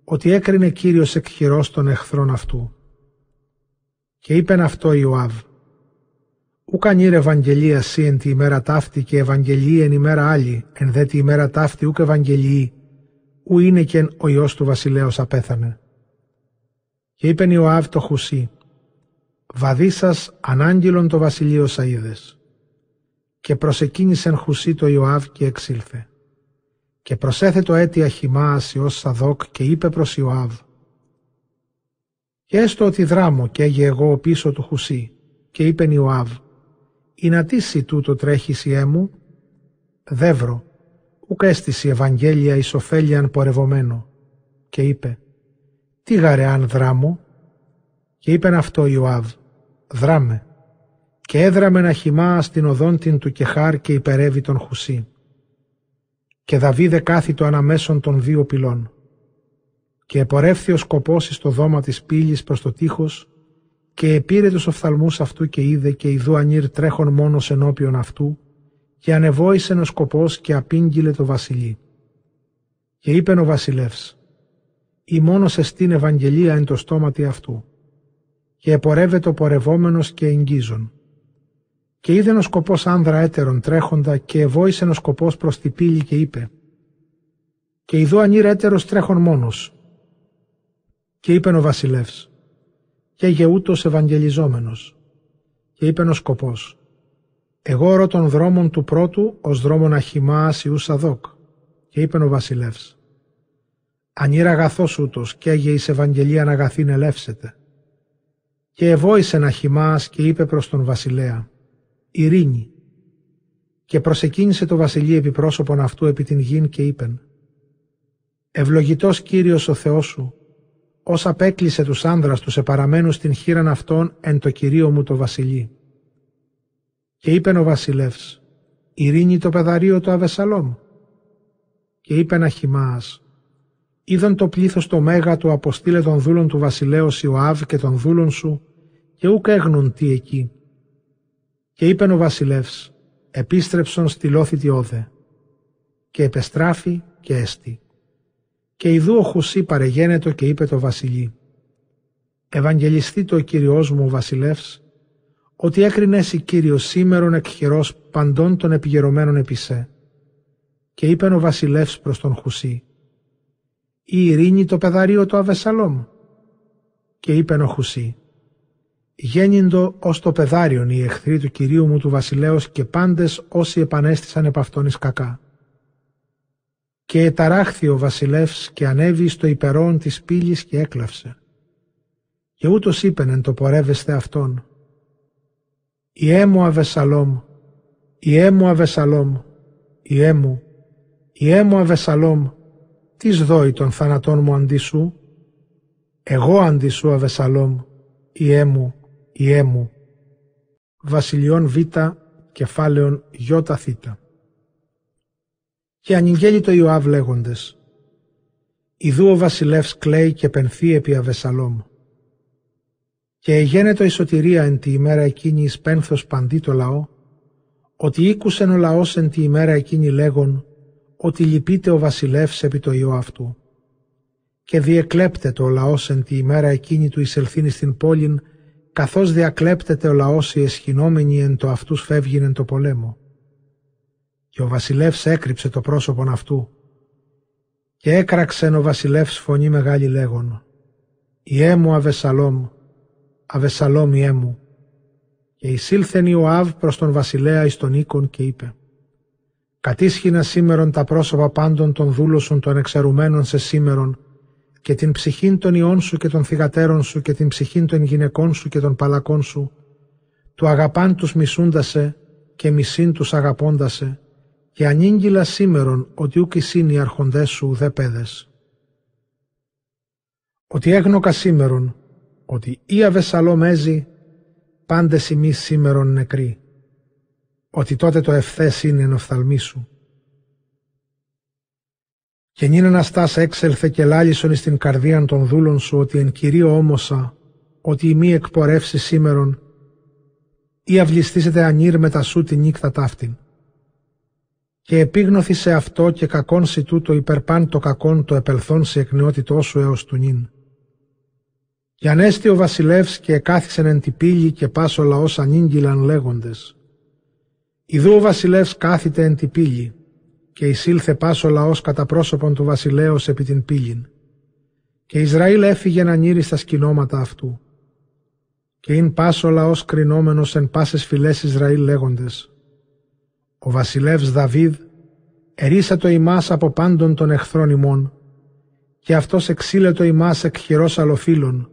ότι έκρινε Κύριος εκχειρός των εχθρών αυτού». Και είπεν αυτό Ιωάβ Ουκ ανήρ Ευαγγελία σύ εν τη ημέρα ταύτη και Ευαγγελία εν ημέρα άλλη, εν δε τη ημέρα ταύτη ουκ Ευαγγελιή, ου είναι και ο Υιός του βασιλέως απέθανε. Και είπεν Ιωάβ το Χουσί, βαδίσας ανάγγελον το βασιλείο Σαΐδες. Και προσεκίνησεν Χουσί το Ιωάβ και εξήλθε. Και προσέθετο έτη Αχιμάς Υιός Σαδόκ και είπε προς Ιωάβ, και έστω ότι δράμω και έγε εγώ πίσω του Χουσί, και είπεν Ιωάβ, «Η να τύσι τούτο τρέχεις η έμου» «Δεύρο, ουκ έστηση Ευαγγέλια εις ωφέλιαν πορευομένο» και είπε «Τι γαρεάν δράμω» και είπεν αυτό Ιωάβ «Δράμε» και έδραμε να χυμά στην οδόν την του Κεχάρ και υπερεύει τον Χουσί. Και Δαβίδε κάθιτο αναμέσων των δύο πυλών. Και επορεύθη ο σκοπός εις το δώμα της πύλης προς το τείχος και επήρε τους οφθαλμούς αυτού και είδε και ειδού ανήρ τρέχον μόνος ενώπιον αυτού και ανεβόησεν ο σκοπός και απήγγειλε το βασιλεί. Και είπεν ο βασιλεύς «Η μόνος εστίν Ευαγγελία εν το στόματι αυτού» και επορεύεται ο πορευόμενος και εγγίζων. Και είδεν ο σκοπός άνδρα έτερον τρέχοντα και ευόησεν ο σκοπός προς τη πύλη και είπε «Και ειδού ανήρ έτερος τρέχον μόνος». Και είπεν ο βασιλεύς και γεούτος ευαγγελιζόμενος. Και είπεν ο σκοπός, εγώ ρο των δρόμων του πρώτου ως δρόμων αχημάς Ιούς Σαδόκ. Και είπεν ο βασιλεύς, ανήρα αγαθός ούτως και έγε εις Ευαγγελίαν αγαθήν ελεύσετε. Και ευόησε να χυμάς και είπε προς τον βασιλέα, ειρήνη. Και προσεκίνησε το βασιλεί επιπρόσωπον αυτού επί την γην και είπεν, Ευλογητός Κύριος ο Θεός σου, ως απέκλεισε τους άνδρας τους επαραμένους την χείραν αυτών εν το κυρίω μου το βασιλεί. Και είπεν ο βασιλεύς, ειρήνη το παιδαρίο του Αβεσαλόμ. Και είπεν Αχιμάς, είδον το πλήθος το μέγα του αποστήλε των δούλων του βασιλέως Ιωάβ και των δούλων σου και ούκ έγνουν τι εκεί. Και είπεν ο βασιλεύς, επίστρεψον στη λόθητη όδε και επεστράφη και έστη. Και ειδού ο Χουσί παρεγένετο και είπε το βασιλεί «Ευαγγελιστεί το Κύριός μου ο βασιλεύς, ότι έκρινε εσύ Κύριος σήμερον εκχειρός παντών των επιγερωμένων επισέ». Και είπε ο βασιλεύς προς τον Χουσί «Η ειρήνη το παιδαρίο το Αβεσαλόμ». Και είπε ο Χουσί «Γέννηντο ως το παιδάριον οι εχθροί του Κυρίου μου του βασιλέως και πάντες όσοι επανέστησαν επ' αυτόν εις κακά». Και εταράχθη ο βασιλεύς και ανέβη στο υπερόν της πύλης και έκλαυσε. Και ούτως είπεν εν το πορεύεστε αυτόν. «Ιέ μου Αβεσαλόμ, Ιέ μου Αβεσαλόμ, Ιέ μου, Ιέ μου Αβεσαλόμ, τις δόει των θανατών μου αντί σου, εγώ αντί σου Αβεσαλόμ, Ιέ μου, Ιέ μου». Βασιλιών Β, κεφάλαιον Ι Θ και ανηγγέλει το Ιωάβ λέγοντες «Ιδού ο βασιλεύς κλαίει και πενθεί επί Αβεσαλόμ». Και εγένετο η σωτηρία εν τη ημέρα εκείνη εις πένθος παντί το λαό, ότι ήκουσεν ο λαός εν τη ημέρα εκείνη λέγον, ότι λυπείται ο βασιλεύς επί το Υιό αυτού. Και διεκλέπτεται ο λαός εν τη ημέρα εκείνη του εισελθύνη στην πόλην, καθώς διακλέπτεται ο λαός οι εσχυνόμενοι εν το αυτούς φεύγειν εν το πολέμο. Και ο βασιλεύς έκρυψε το πρόσωπον αυτού. Και έκραξεν ο βασιλεύς φωνή μεγάλη λέγον «Ιέ μου Αβεσαλόμ, Αβεσαλόμ Ιέ μου» και εισήλθεν Ιωάβ προς τον βασιλέα εις τον οίκον και είπε «Κατήσχυνα σήμερον τα πρόσωπα πάντων των δούλωσων των εξαιρουμένων σε σήμερον και την ψυχήν των ιών σου και των θυγατέρων σου και την ψυχήν των γυναικών σου και των παλακών σου, του αγαπάν τους μισούντασε και μισήν τους αγαπώντασε, και ανήγγυλα σήμερον ότι ούκ εισήν οι αρχοντές σου δε πέδες. Ότι έγνοκα σήμερον, ότι ή αβεσαλό μέζι, πάντες ημείς σήμερον νεκροί. Ότι τότε το ευθές είναι εν οφθαλμή σου. Και νυν Αναστάς έξελθε και λάλησον εις την καρδίαν των δούλων σου, ότι εν κυρίω όμωσα, ότι η μη εκπορεύσει σήμερον, ή αυλιστήσετε ανήρ μετά σου τη νύχτα ταύτην. Και επίγνωθη σε αυτό και κακόν σι τούτο υπερπάν το κακόν το επελθόν σε εκνεότητό σου έως του νυν. Και ανέστη ο βασιλεύς και εκάθισεν εν τη πύλη και πάσο ο λαός ανήγγυλαν λέγοντες. Ιδού ο βασιλεύς κάθιτε εν τη πύλη και εισήλθε πάσο λαός κατά πρόσωπον του βασιλέως επί την πύλην. Και Ισραήλ έφυγε να νύρει στα σκηνώματα αυτού. Και ειν πάσο λαός κρινόμενος εν πάσες φυλές Ισραήλ λέγοντες. Ο βασιλεύς Δαβίδ ερίσα το ημάς από πάντων των εχθρών ημών και αυτός εξήλε το ημάς εκ χειρός αλλοφύλων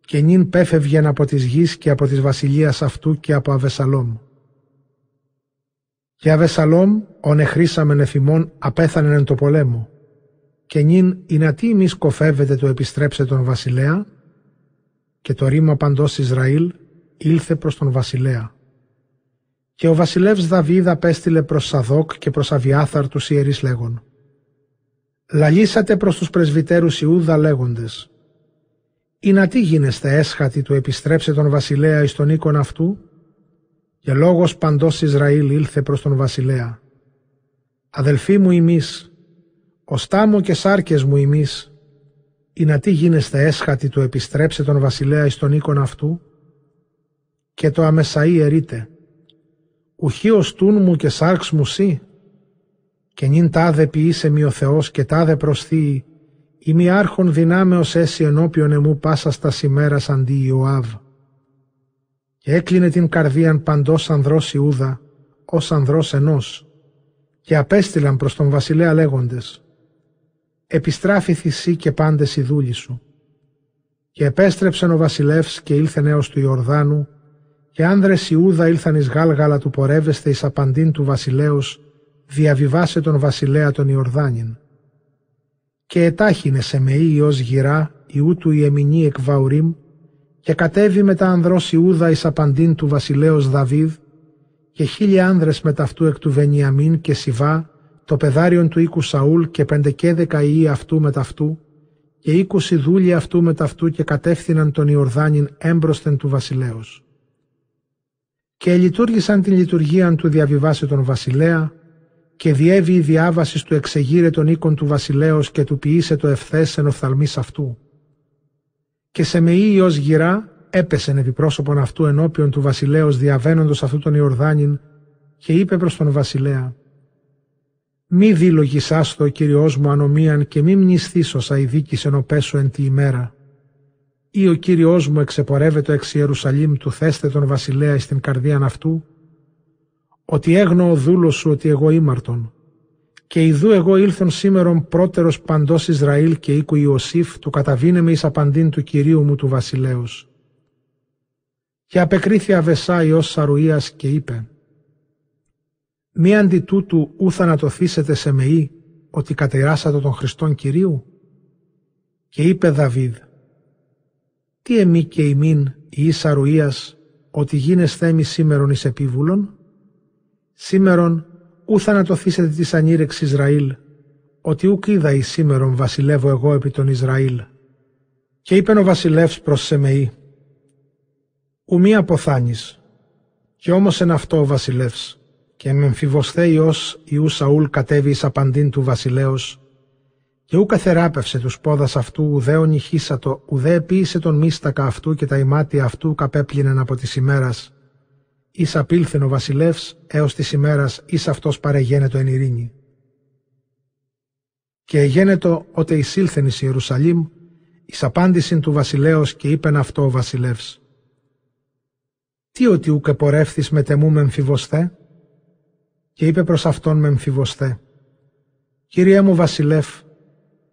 και νυν πέφευγεν από της γης και από της βασιλείας αυτού και από Αβεσαλόμ. Και Αβεσαλόμ, ον εχρήσαμεν εφημών, απέθανεν εν το πολέμο. Και νυν η τι ημί κοφεύεται το επιστρέψε τον βασιλέα, και το ρήμα παντός Ισραήλ ήλθε προς τον βασιλέα. Και ο βασιλεύς Δαβίδ απέστειλε προς Σαδόκ και προς Αβιάθαρ τους ιερείς λέγον. Λαλήσατε προς τους πρεσβυτέρους Ιούδα λέγοντες. «Ή να τι γίνεστε έσχατοι του επιστρέψε τον βασιλέα εις τον οίκον αυτού» και λόγος παντός Ισραήλ ήλθε προς τον βασιλέα. «Αδελφοί μου ημείς, οστά μου και σάρκες μου ημείς, ή να τι γίνεστε έσχατοι του επιστρέψε τον βασιλέα εις τον οίκον αυτού» και το αμεσαΐ ερείτε «Ουχή οστούν μου και σάρξ μου σύ» και νυν τάδε ποιήσε μη ο Θεός και τάδε προσθείει ή μη άρχον δυνάμεως έσυ ενώπιον εμού πάσα στα ημέρας αντί Ιωάβ. Και έκλεινε την καρδίαν παντός ανδρός Ιούδα, ως ανδρός ενός, και απέστειλαν προς τον βασιλέα λέγοντες «Επιστράφη θυσί και πάντες οι δούλοι σου». Και επέστρεψεν ο βασιλεύς και ήλθε έως του Ιορδάνου, και άνδρες Ιούδα ήλθαν εις γάλγαλα του πορεύεστε εις απαντήν του βασιλέως, διαβιβάσε τον βασιλέα τον Ιορδάνιν και ετάχυνε σε μεή ως γυρά Ιού του Ιεμινή εκ Βαουρίμ και κατέβη μετά ανδρός Ιούδα εις απαντήν του βασιλέως Δαβίδ και χίλια άνδρες μεταυτού εκ του Βενιαμίν και Σιβά το πεδάριον του οίκου Σαούλ και πεντεκέδεκα ιοί αυτού μεταυτού και είκοσι δούλοι αυτού μεταυτού και κατεύθυναν τον Ιορδάνιν έμπροσθεν του βασιλέως. Και λειτουργήσαν την λειτουργία του διαβιβάσει τον βασιλέα και διέβη η διάβαση του εξεγείρε των οίκων του βασιλέως και του ποιήσε το ευθές εν οφθαλμής αυτού. Και σε μεή ως γυρά έπεσεν επί πρόσωπον αυτού ενώπιον του βασιλέως διαβαίνοντος αυτού τον Ιορδάνιν και είπε προς τον βασιλέα «Μη δίλογησάς το, Κύριός μου, ανομίαν και μη μνηστείς όσα ειδίκησεν ο πέσου εν τη ημέρα. Ή ο Κύριος μου εξεπορεύεται εξ Ιερουσαλήμ του θέστε τον βασιλέα στην καρδίαν αυτού ότι έγνω ο δούλος σου ότι εγώ ήμαρτον. Και ιδού εγώ ήλθον σήμερον πρώτερος παντός Ισραήλ και οίκου Ιωσήφ του καταβίνε εις απαντήν του Κυρίου μου του βασιλέως. Και απεκρίθη Αβεσά Υιός Σαρουίας και είπε «Μη αντί τούτου ου θανατοθήσετε σε μεή ότι κατεράσατε τον Χριστόν Κυρίου» και είπε Δαβίδ «Τι εμεί και ημίν η Σαρουίας ότι γίνεσθέ μη σήμερον εις επίβουλον» Σήμερον ου θανατοθήσετε της ανήρεξ Ισραήλ, ότι ουκ είδα εις σήμερον βασιλεύω εγώ επί τον Ισραήλ. Και είπεν ο βασιλεύς προς Σεμεή, ου μη αποθάνεις, και όμως εν αυτό ο βασιλεύς, και με εμφιβοσθέ Υιός Ιού Σαούλ κατέβη εις απαντήν του βασιλέως, και ου καθεράπευσε τους πόδας αυτού, ουδέ ονυχήσατο, ουδέ επίησε τον μίστακα αυτού και τα ημάτια αυτού καπέπλυνεν από της ημέρας, εις απήλθεν ο βασιλεύς έως της ημέρας εις αυτός παρεγένετο εν ειρήνη. Και εγένετο ότε εισήλθεν εις Ιερουσαλήμ εις απάντησιν του βασιλέως και είπεν αυτό ο βασιλεύς. Τι ότι ουκ επορεύθης με τεμού με εμφιβοσθέ» και είπε προς αυτόν με εμφιβοσθέ «Κύριέ μου βασιλεύ,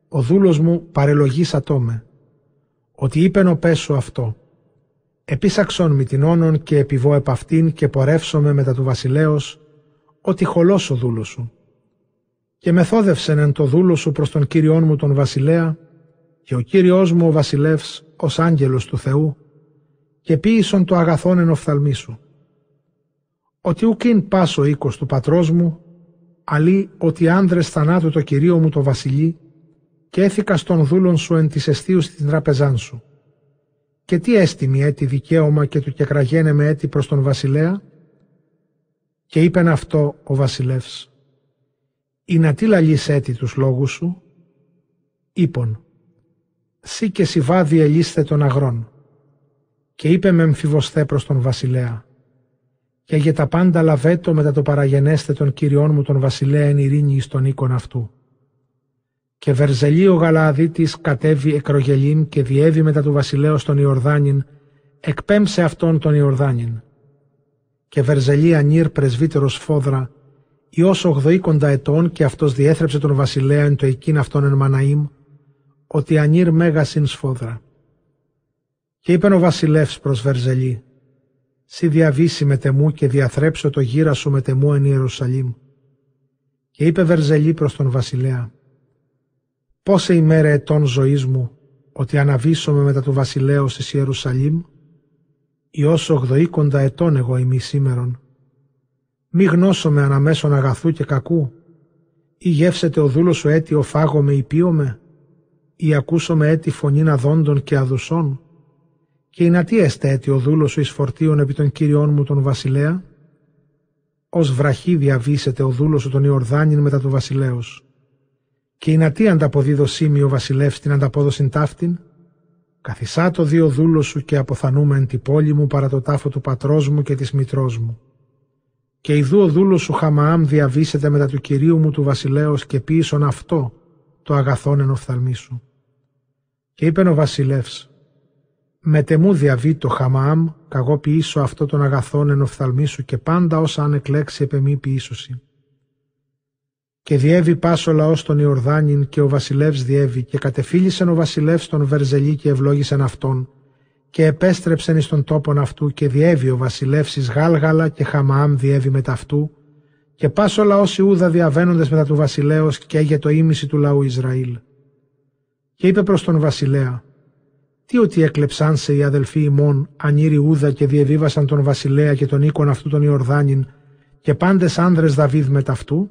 ο δούλος μου παρελογήσατό με, ότι είπεν ο πέσου αυτό, Επίσαξον μη την όνον και επιβώ επ' αυτήν και πορεύσομαι μετά του βασιλέως, ότι χολός ο δούλος σου. Και μεθόδευσεν εν το δούλο σου προς τον Κύριόν μου τον βασιλέα, και ο Κύριός μου ο βασιλεύς ως άγγελος του Θεού, και ποίησον το αγαθόν εν οφθαλμί σου. ότι ουκ είναι πάσο οίκος του πατρός μου, αλλή ότι άνδρες θανάτου το κυρίο μου το βασιλεί, και έθηκα στον δούλον σου εν της εστίου στην τράπεζάν σου. Και τι έστιμη έτη δικαίωμα και του κεκραγένε με έτη προς τον βασιλέα; Και είπεν αυτό ο βασιλεύς. «Ή να τι λαλείς έτη τους λόγους σου» είπον «Σύ και σιβάδι ελίστε των αγρών» και είπε με εμφιβοστέ προς τον βασιλέα «Και για τα πάντα λαβέτο μετά το παραγενέστε των κυριών μου τον βασιλέα εν ειρήνη εις τον οίκον αυτού». Και Βερζελί ο Γαλαδίτης κατέβη εκρογελήν και διέβη μετά του βασιλέως τον Ιορδάνιν, εκπέμψε αυτόν τον Ιορδάνιν. Και Βερζελί Ανήρ πρεσβύτερος φόδρα, Υιός ογδοήκοντα ετών και αυτός διέθρεψε τον βασιλέα εν το εκείν αυτόν εν Μαναήμ, ότι ανήρ μέγας ην σφόδρα. Και είπεν ο βασιλεύς προς Βερζελή, «Συ διαβήση μετ' εμού και διαθρέψω το γήρας σου μετ' εμού εν Ιερουσαλήμ». Και είπε Βερζελή προς τον βασιλέα, «Πόσαι ημέραι ετών ζωής μου, ότι αναβήσομαι μετά του βασιλέως εις Ιερουσαλήμ, Υιός ογδοήκοντα ετών εγώ ειμί σήμερον. Μη γνώσομαι ανά μέσον αγαθού και κακού, ή γεύσετε ο δούλος σου έτη φάγομαι ή πίομαι, ή ακούσομαι έτη φωνήν αδόντων και αδουσών, και να τι έστε έτη ο δούλος σου εις φορτίων επί των κύριών μου τον βασιλέα, ως βραχή διαβήσετε ο δούλος σου τον Ιορδάνιν μετά του βασιλέως. Και να τι ανταποδίδω σήμη ο βασιλεύς την ανταπόδοσιν ταύτην, καθισά το δύο δούλο σου και αποθανούμε εν τη πόλη μου παρά το τάφο του πατρός μου και της μητρός μου. Και ιδού ο δούλο σου Χαμαάμ διαβήσετε μετά του κυρίου μου του βασιλέως και πείσον αυτό το αγαθόν εν οφθαλμί σου. Και είπεν ο βασιλεύς, με τεμού διαβεί το Χαμαάμ, καγώ ποιήσω αυτό τον αγαθόν εν οφθαλμί σου και πάντα όσα αν εκλέξει επ' εμεί ποιήσωση. Και διέβη πάσο λαός τον Ιορδάνιν και ο βασιλεύς διέβη και κατεφίλησεν ο βασιλεύς τον Βερζελί και ευλόγησεν αυτόν και επέστρεψεν εις τον τόπον αυτού και διέβη ο βασιλεύς εις Γάλγαλα και Χαμαάμ διέβη μετά αυτού και πάσο λαός Ιούδα διαβαίνοντες μετά του βασιλέως και έγε το ίμιση του λαού Ισραήλ. Και είπε προς τον βασιλέα, τι ότι έκλεψαν σε οι αδελφοί ημών, ανήρι Ούδα και διεβίβασαν τον βασιλέα και τον οίκον αυτού τον Ιορδάνιν και πάντες άνδρες Δαβίδ μεταυτού,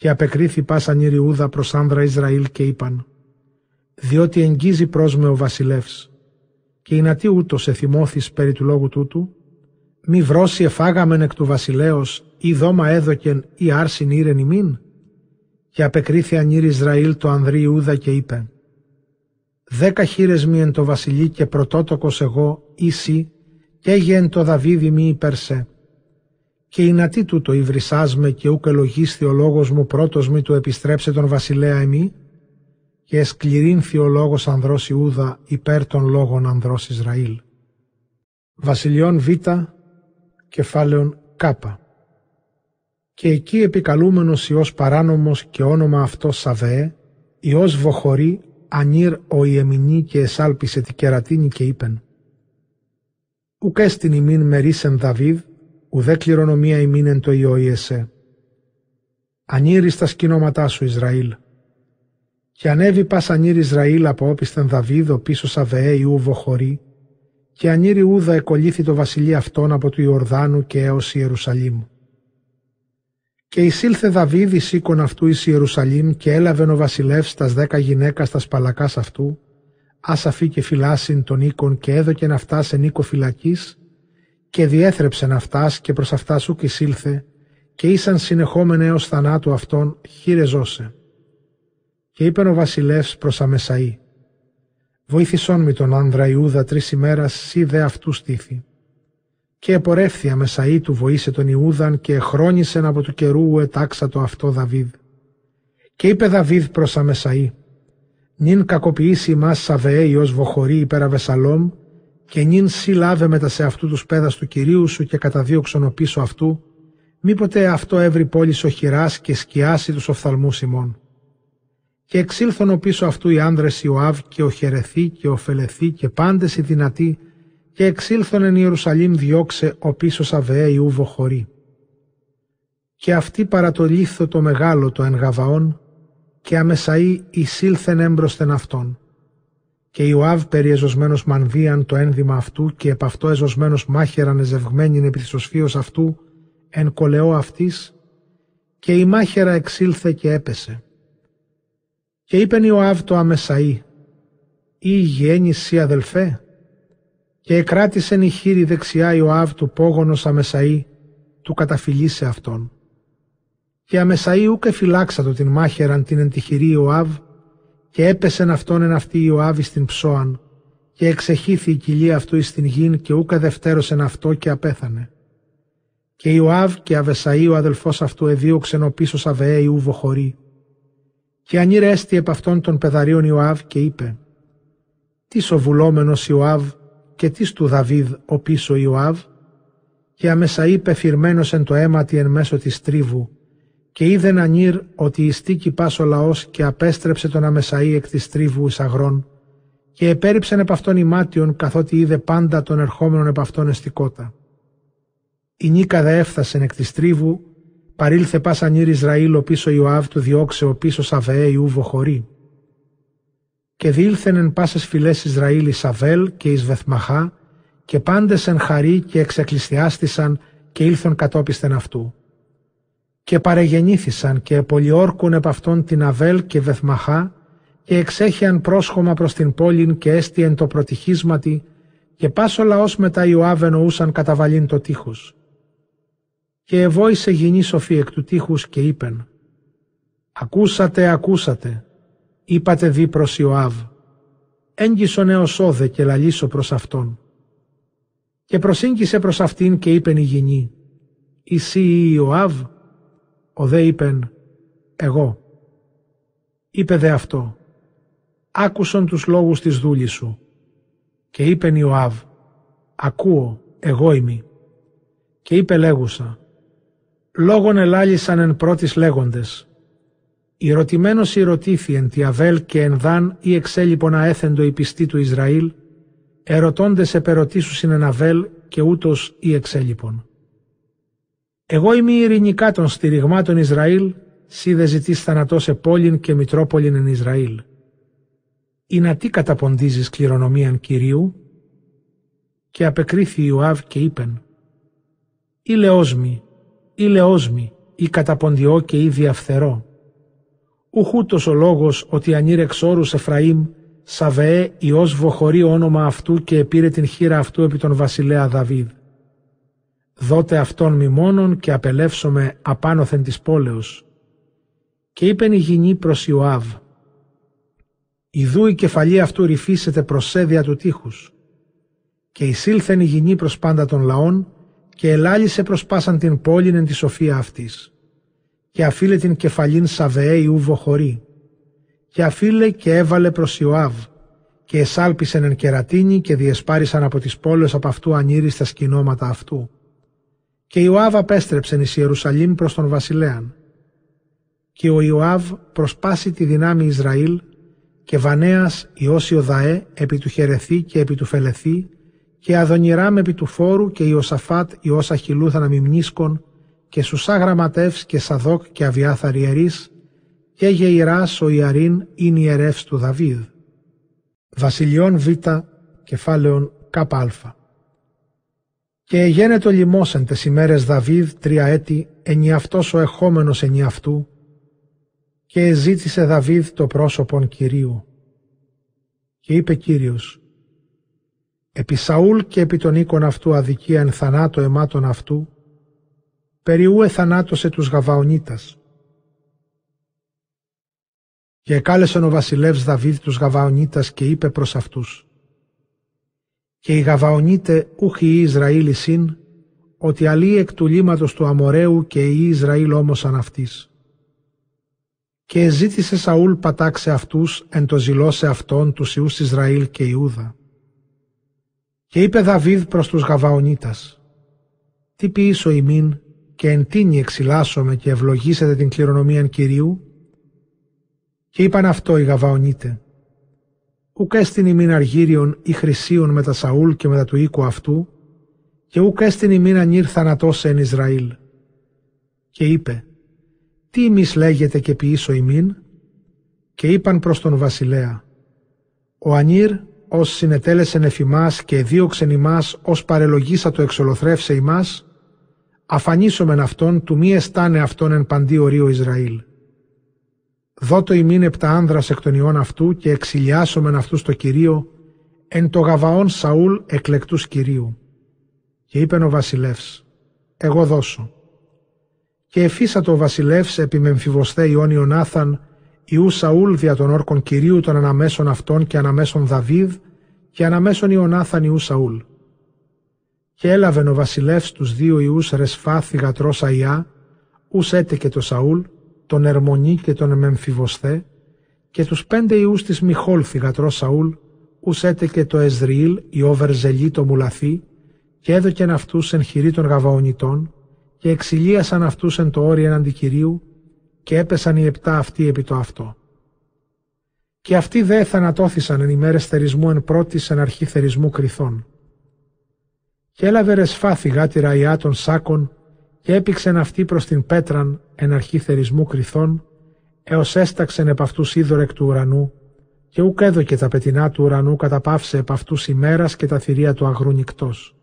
και απεκρίθη πάσαν Ιριούδα προς άνδρα Ισραήλ και είπαν «Διότι εγγίζει προς με ο βασιλεύς και η τι ούτως εθυμώθης περί του λόγου τούτου, μη βρώσει εφάγαμεν εκ του βασιλέως ή δώμα έδοκεν ή άρσιν ήρεν ημίν» και απεκρίθη ανήρ Ισραήλ το ανδρή Ιούδα και είπε «Δέκα χείρες μη εν το βασιλεί και πρωτότοκος εγώ ίσι και έγε το Δαβίδι μη υπερσέ και η νατή τούτο υβρισάσμε και ούκ ελογίσθη ο λόγος μου πρώτος μη του επιστρέψε τον βασιλέα εμεί και εσκληρύνθη ο λόγος ανδρός Ιούδα υπέρ των λόγων ανδρός Ισραήλ. Βασιλιών Β, κεφάλαιον Κ. Και εκεί επικαλούμενος Υιός παράνομος και όνομα αυτός Σαβεέ, Υιός βοχωρή, ανήρ ο Ιεμινή και εσάλπισε τη κερατίνη και είπεν «Ουκ έστιν ημίν μερίσεν Δαβίδ, ουδέ κληρονομία ημίνεν το Ιωίεσέ. Ανήρι στα σκηνώματά σου Ισραήλ. Και ανέβη πας ανήρι Ισραήλ από όπισθεν Δαβίδο πίσω Σαβεέ Ιού βοχωρή, και ανήρι Ούδα εκολύθη το βασιλεί αυτόν από του Ιορδάνου και έως Ιερουσαλήμ. Και εισήλθε Δαβίδ εις οίκον αυτού εις Ιερουσαλήμ και έλαβε ο βασιλεύς τας δέκα γυναίκας στα σπαλακάς αυτού, άσαφη και φυλάσιν τον οίκον και έδωκεν αυτά σε οίκο φυλακής και διέθρεψεν αυτάς και προς αυτά σου εισήλθε και ήσαν συνεχόμενε έως θανάτου αυτών χείρε ζώσε. Και είπεν ο βασιλεύς προς Αμεσαή «Βοήθησόν μη τον άνδρα Ιούδα τρεις ημέρας, σύ δε αυτού στήθη». Και επορεύθη Αμεσαή του βοήσε τον Ιούδαν και εχρόνησεν από του καιρού ετάξα το αυτό Δαβίδ. Και είπε Δαβίδ προς Αμεσαή «Νυν κακοποιήσει μας Σαβεέ ως βοχωρή υπέρ Αβεσαλόμ και νυν σύ λάβε μετά σε αυτού τους πέδας του Κυρίου σου και καταδίωξον ο πίσω αυτού, μήποτε αυτό έβρι πόλη οχυρά και σκιάσει τους οφθαλμούς ημών. Και εξήλθον ο πίσω αυτού οι άνδρες Ιωάβ και ο Χερεθή και ο Φελεθή και πάντες οι δυνατοί και εξήλθον εν Ιερουσαλήμ διώξε ο πίσω Σαβεέ Ιούβο χωρί. Και αυτή παρά το λίθο το μεγάλο το εν και αμεσαή εισήλθεν έμπροσθεν αυτόν και Ιωάβ περί εζωσμένος μανδίαν το ένδυμα αυτού και επ' αυτό εζωσμένος μάχεραν εζευγμένην επί της αυτού εν κολεό αυτής και η μάχαιρα εξήλθε και έπεσε. Και είπεν Ιωάβ το αμεσαΐ «Ή γέννη σύ αδελφέ» και εκράτησεν η χείρη δεξιά Ιωάβ του πόγονος αμεσαΐ του καταφυλίσε αυτόν. Και αμεσαΐ ούκε φυλάξατο την μάχαιραν την εντυχηρή Ιωάβ και έπεσεν αυτόν εν αυτή Ιωάβ στην ψώαν και εξεχήθη η κοιλία αυτού εις την γην και ούκα δευτέρωσεν αυτό και απέθανε. Και Ιωάβ και Αβεσαΐ ο αδελφός αυτού εδίωξεν ο πίσω Σαβεέ Ιούβο χωρί. Και ανήρεστη επ' αυτών των πεδαρίων Ιωάβ και είπε «Τις ο βουλόμενος Ιωάβ και τις του Δαβίδ ο πίσω Ιωάβ» και αμεσαΐ πεφυρμένος εν το αίματι εν μέσω της τρίβου και είδεν ανήρ ότι ιστήκη πας ο λαός και απέστρεψε τον αμεσαΐ εκ της τρίβου εις αγρών και επέριψεν επ' αυτόν ημάτιον καθότι είδε πάντα τον ερχόμενον επ' αυτόν εστικότα. Η νίκα δε έφτασεν εκ της τρίβου, παρήλθε πας ανήρ Ισραήλ ο πίσω Ιωάβ του διώξε ο πίσω Σαβεέ Ιούβο χωρί. Και διήλθεν εν πάσες φυλές Ισραήλ εις Σαβέλ και εις Βεθμαχά και πάντες εν χαρί και εξεκκλησιάστησαν και ήλθον κατόπιστεν αυτού. Και παρεγεννήθησαν και πολιόρκουν επ' αυτόν την Αβέλ και Βεθμαχά και εξέχιαν πρόσχομα προς την πόλην και έστιεν το προτυχίσματι και πάσο λαός μετά Ιωάβ εννοούσαν καταβαλήν το τείχος. Και εβόησε γυνή σοφή εκ του τείχους και είπεν «Ακούσατε, ακούσατε, είπατε δι προς Ιωάβ, έγγισον έως όδε και λαλήσω προς αυτόν». Και προσήγγισε προς αυτήν και είπεν η γυνή «Εσύ Ιωάβ» ο δε είπεν «Εγώ». Είπε δε αυτό άκουσον τους λόγους της δούλης σου. Και είπεν Ιωάβ, ακούω, εγώ είμαι. Και είπε λέγουσα, λόγων ελάλησαν εν πρώτης λέγοντες. Η ρωτημένος ερωτήθη εν τη Αβέλ και εν Δάν ή εξέλιπον αέθεντο η πιστή του Ισραήλ, ερωτώντες επερωτήσουσιν εν Αβέλ και ούτως ή εξέλιπον. Εγώ είμαι η ειρηνικά των στηριγμάτων Ισραήλ, σύ δε ζητείς θανατός σε πόλην και μητρόπολην εν Ισραήλ ή να τι καταποντίζεις κληρονομίαν Κυρίου» και απεκρίθη Ιωάβ και είπεν «Ή λεόσμη, ή λεόσμη, ή καταποντιό και ή διαφθερό. Ουχούτος ο λόγος ότι ανήρ εξόρους Εφραήμ, Σαβεέ Υιός βοχωρεί όνομα αυτού και επήρε την χείρα αυτού επί τον βασιλέα Δαβίδ. Δότε αυτόν μη μόνον και απελεύσομαι απάνωθεν της πόλεως. Και είπεν η γυνή προς Ιωάβ, Ιδού η κεφαλή αυτού ρυφίσεται προσέδια του τείχους. Και εισήλθεν η γυνή προς πάντα των λαών και ελάλησε προς πάσαν την πόλην εν τη σοφία αυτής. Και αφήλε την κεφαλήν Σαβεέ Ιούβο χωρί. Και αφήλε και έβαλε προς Ιωάβ και εσάλπισεν εν κερατίνη και διεσπάρισαν από τις πόλεις από αυτού ανήριστα σκηνώματα αυτού. Και Ιωάβ απέστρεψεν εις Ιερουσαλήμ προς τον βασιλέαν. Και ο Ιωάβ προσπάσει τη δυνάμει Ισραήλ και Βανέας Ιώσιο Δαέ επί του Χερεθή και επί του Φελεθή και Αδονιράμ επί του Φόρου και Ιωσαφάτ Ιώσα Χιλούθα Μιμνίσκον και Σουσά Γραμματεύς και Σαδόκ και Αβιάθαρ Ιερής και Γεϊράς ο Ιαρίν είναι ιερεύς του Δαβίδ. Βασιλιών Β κεφάλαιον ΚΑ. Και γένετο λιμόσεν τες ημέρες Δαβίδ τρία έτη ενιαυτός ο εχόμενος ενιαυτού και ζήτησε Δαβίδ το πρόσωπον Κυρίου. Και είπε Κύριος, επί Σαούλ και επί των οίκων αυτού αδικία εν θανάτω αιμάτων αυτού, περιού εθανάτωσε τους Γαβαονίτας. Και εκάλεσαν ο βασιλεύς Δαβίδ τους Γαβαονίτας και είπε προς αυτούς, και οι Γαβαονίτε ούχοι οι Ισραήλ συν, ότι αλή εκ του λίματος του Αμοραίου και οι Ισραήλ όμως αναυτής και ζήτησε Σαούλ πατάξε αυτούς εν το ζηλώσε αυτόν τους Ιούς Ισραήλ και Ιούδα. Και είπε Δαβίδ προς τους Γαβαονίτας, «Τι ποιήσω ημίν και εν τίνη εξυλάσσομαι και ευλογήσετε την κληρονομίαν Κυρίου» και είπαν αυτό οι Γαβαονίτε, «Ουκ έστιν ημίν αργύριον ή χρυσίων με τα Σαούλ και μετά του οίκου αυτού και ουκ έστιν ημίν ανήρ θανατός εν Ισραήλ». Και είπε, τι εμείς λέγεται και ποιήσω ημίν» και είπαν προς τον βασιλέα «Ο Ανήρ ως συνετέλεσεν εφημάς και δίωξεν ημάς ως παρελογίσα το εξολοθρεύσε ημάς, αφανίσομεν αυτόν του μη αισθάνε αυτόν εν παντή ορίο Ισραήλ. Δώτο ημίν επτά άνδρας εκ των ιών αυτού και εξηλιάσομεν αυτού το Κυρίο εν το γαβαών Σαούλ εκλεκτούς Κυρίου. Και είπεν ο βασιλεύς, εγώ δώσω. Και εφίσατο ο βασιλεύς επί μεμφιβοστέ Ιών Ιωνάθαν, Ιού Σαούλ δια των όρκων Κυρίου των αναμέσων αυτών και αναμέσων Δαβίδ και αναμέσων Ιωνάθαν Ιού Σαούλ. Και έλαβεν ο βασιλεύς τους δύο Ιούς Ρεσφά θυγατρός Αϊά, ους έτεκε το Σαούλ, τον Ερμονή και τον Μεμφιβοστέ, και τους πέντε Ιούς της Μιχόλ θυγατρός Σαούλ, ους έτεκε το Εζριήλ, η Οβερζελή το Μουλαθή, και έδωκεν αυτούς εν χειρή των Γαβαονιτών, και εξηλίασαν αυτούς εν το όρι εναντί Κυρίου, και έπεσαν οι επτά αυτοί επί το αυτό. Και αυτοί δε θανατώθησαν εν ημέρες θερισμού εν πρώτης εν αρχή θερισμού κρυθών. Και έλαβε ρεσφά θυγάτηρα Ιά των Σάκων και έπηξεν αυτή προς την πέτραν εν αρχή θερισμού κρυθών, έως έσταξεν επ' αυτούς είδωρ εκ του ουρανού, και ουκ έδωκε τα πετεινά του ουρανού καταπαύσε επ' αυτούς ημέρας και τα θηρία του αγρού νυκτός.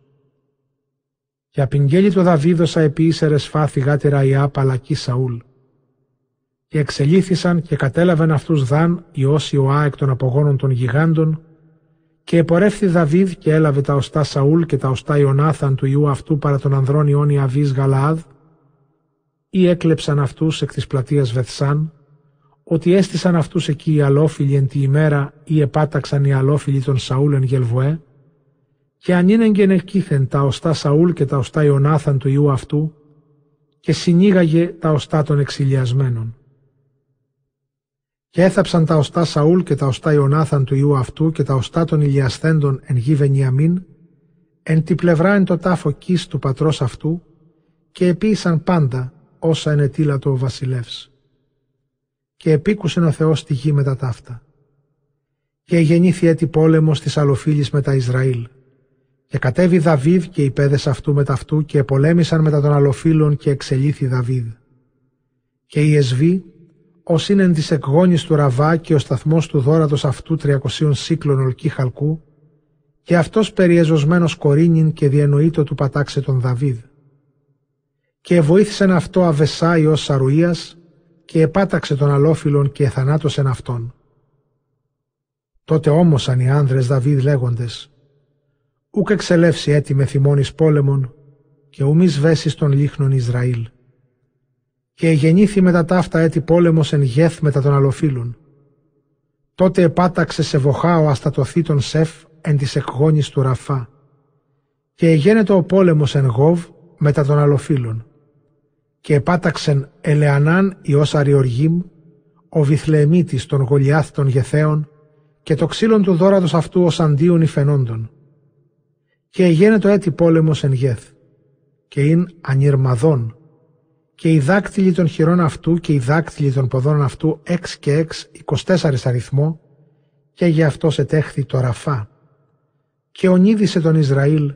Και απειγγέλει το Δαβίδωσα επί ίσερες φάθη γάτερα Ιά παλακή Σαούλ. Και εξελίθησαν και κατέλαβαν αυτούς δάν Ιώσι Ιωά εκ των απογόνων των γιγάντων, και επορεύθη Δαβίδ και έλαβε τα οστά Σαούλ και τα οστά Ιωνάθαν του ιού αυτού παρά τον ανδρών Ιόνι Αβής Γαλαάδ, ή έκλεψαν αυτούς εκ της πλατείας Βεθσάν, ότι έστησαν αυτούς εκεί οι αλόφιλοι εν τη ημέρα ή επάταξαν οι αλόφιλοι των Σαούλ εν Γελβοέ, και αν είναι εκείθεν τα οστά Σαούλ και τα οστά Ιωνάθαν του ιού αυτού, και συνήγαγε τα οστά των εξηλιασμένων. Και έθαψαν τα οστά Σαούλ και τα οστά Ιωνάθαν του ιού αυτού και τα οστά των ηλιασθέντων εν γη Βενιαμίν, εν τη πλευρά εν το τάφο κοίς του πατρός αυτού, και επίησαν πάντα όσα ενετήλατο ο βασιλεύς. Και επίκουσεν ο Θεός τη γη με τα ταύτα. Και γεννήθη έτη πόλεμος της αλλοφύλης με τα Ισραήλ. Και κατέβη Δαβίδ και οι πέδες αυτού με ταυτού και επολέμησαν μετά των αλλοφύλων και εξελίθη Δαβίδ. Και οι Εσβοί ως είναι της εκγόνης του Ραβά και ο σταθμός του δόρατος αυτού τριακοσίων σύκλων ολκή χαλκού, και αυτός περιεζωσμένος κορίνιν και διενοείτο του πατάξε τον Δαβίδ. Και βοήθησαν αυτό Αβεσάι ως Σαρουίας και επάταξε τον αλόφιλον και εθανάτωσεν αυτόν. Τότε όμωσαν οι άνδρες Δαβίδ λέγοντες «Ούκ εξελεύσει έτοιμε θυμώνης πόλεμον και ουμείς βέσεις των λίχνων Ισραήλ» και γεννήθη μετά ταύτα έτη πόλεμος εν γεθ μετά των αλοφύλων. Τότε επάταξε σε βοχά ο αστατοθή των Σεφ εν της εκγόνης του Ραφά. Και εγένετο ο πόλεμος εν Γόβ μετά των αλοφύλων. Και επάταξεν Ελεανάν Υιός Αριοργήμ, ο Βιθλεμίτης των Γολιάθ των Γεθέων, και το ξύλον του δόρατος αυτού ως αντίον υφαινόντων. Και εγένετο έτη πόλεμος εν Γεθ. Και ειν ανιρμαδόν, και οι δάκτυλοι των χειρών αυτού και οι δάκτυλοι των ποδών αυτού έξ και έξ 24 αριθμό και για αυτό ετέχθη το Ραφά. Και ονίδησε τον Ισραήλ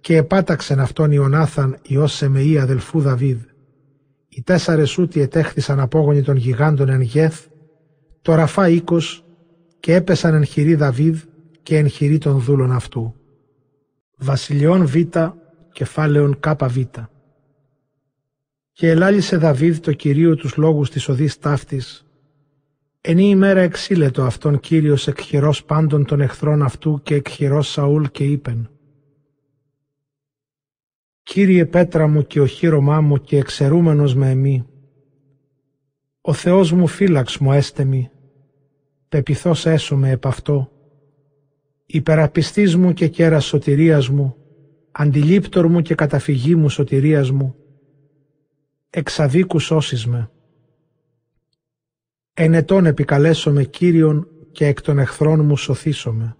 και επάταξεν αυτόν Ιωνάθαν Υιός Σεμεή αδελφού Δαβίδ. Οι τέσσερες ούτι ετέχθησαν απόγονοι των γιγάντων εν Γεθ, το Ραφά οίκος και έπεσαν εν χειρή Δαβίδ και εν χειρή των δούλων αυτού. Βασιλειών Β, κεφάλαιον Κ Β. Και ελάλησε Δαβίδ το Κυρίο τους λόγους της οδής ταύτης. Εν η ημέρα εξήλετο αυτόν Κύριος εκχειρός πάντων των εχθρών αυτού και εκχειρός Σαούλ και είπεν. Κύριε πέτρα μου και οχύρωμά μου και εξαιρούμενος με εμεί. Ο Θεός μου φύλαξ μου έστεμι, πεπιθώς έσωμε επ' αυτό. Υπεραπιστής μου και κέρας σωτηρίας μου, αντιλήπτορ μου και καταφυγή μου σωτηρίας μου, εξαδίκους σώσεις με. Ενετών επικαλέσομαι Κύριον και εκ των εχθρών μου σωθήσομαι.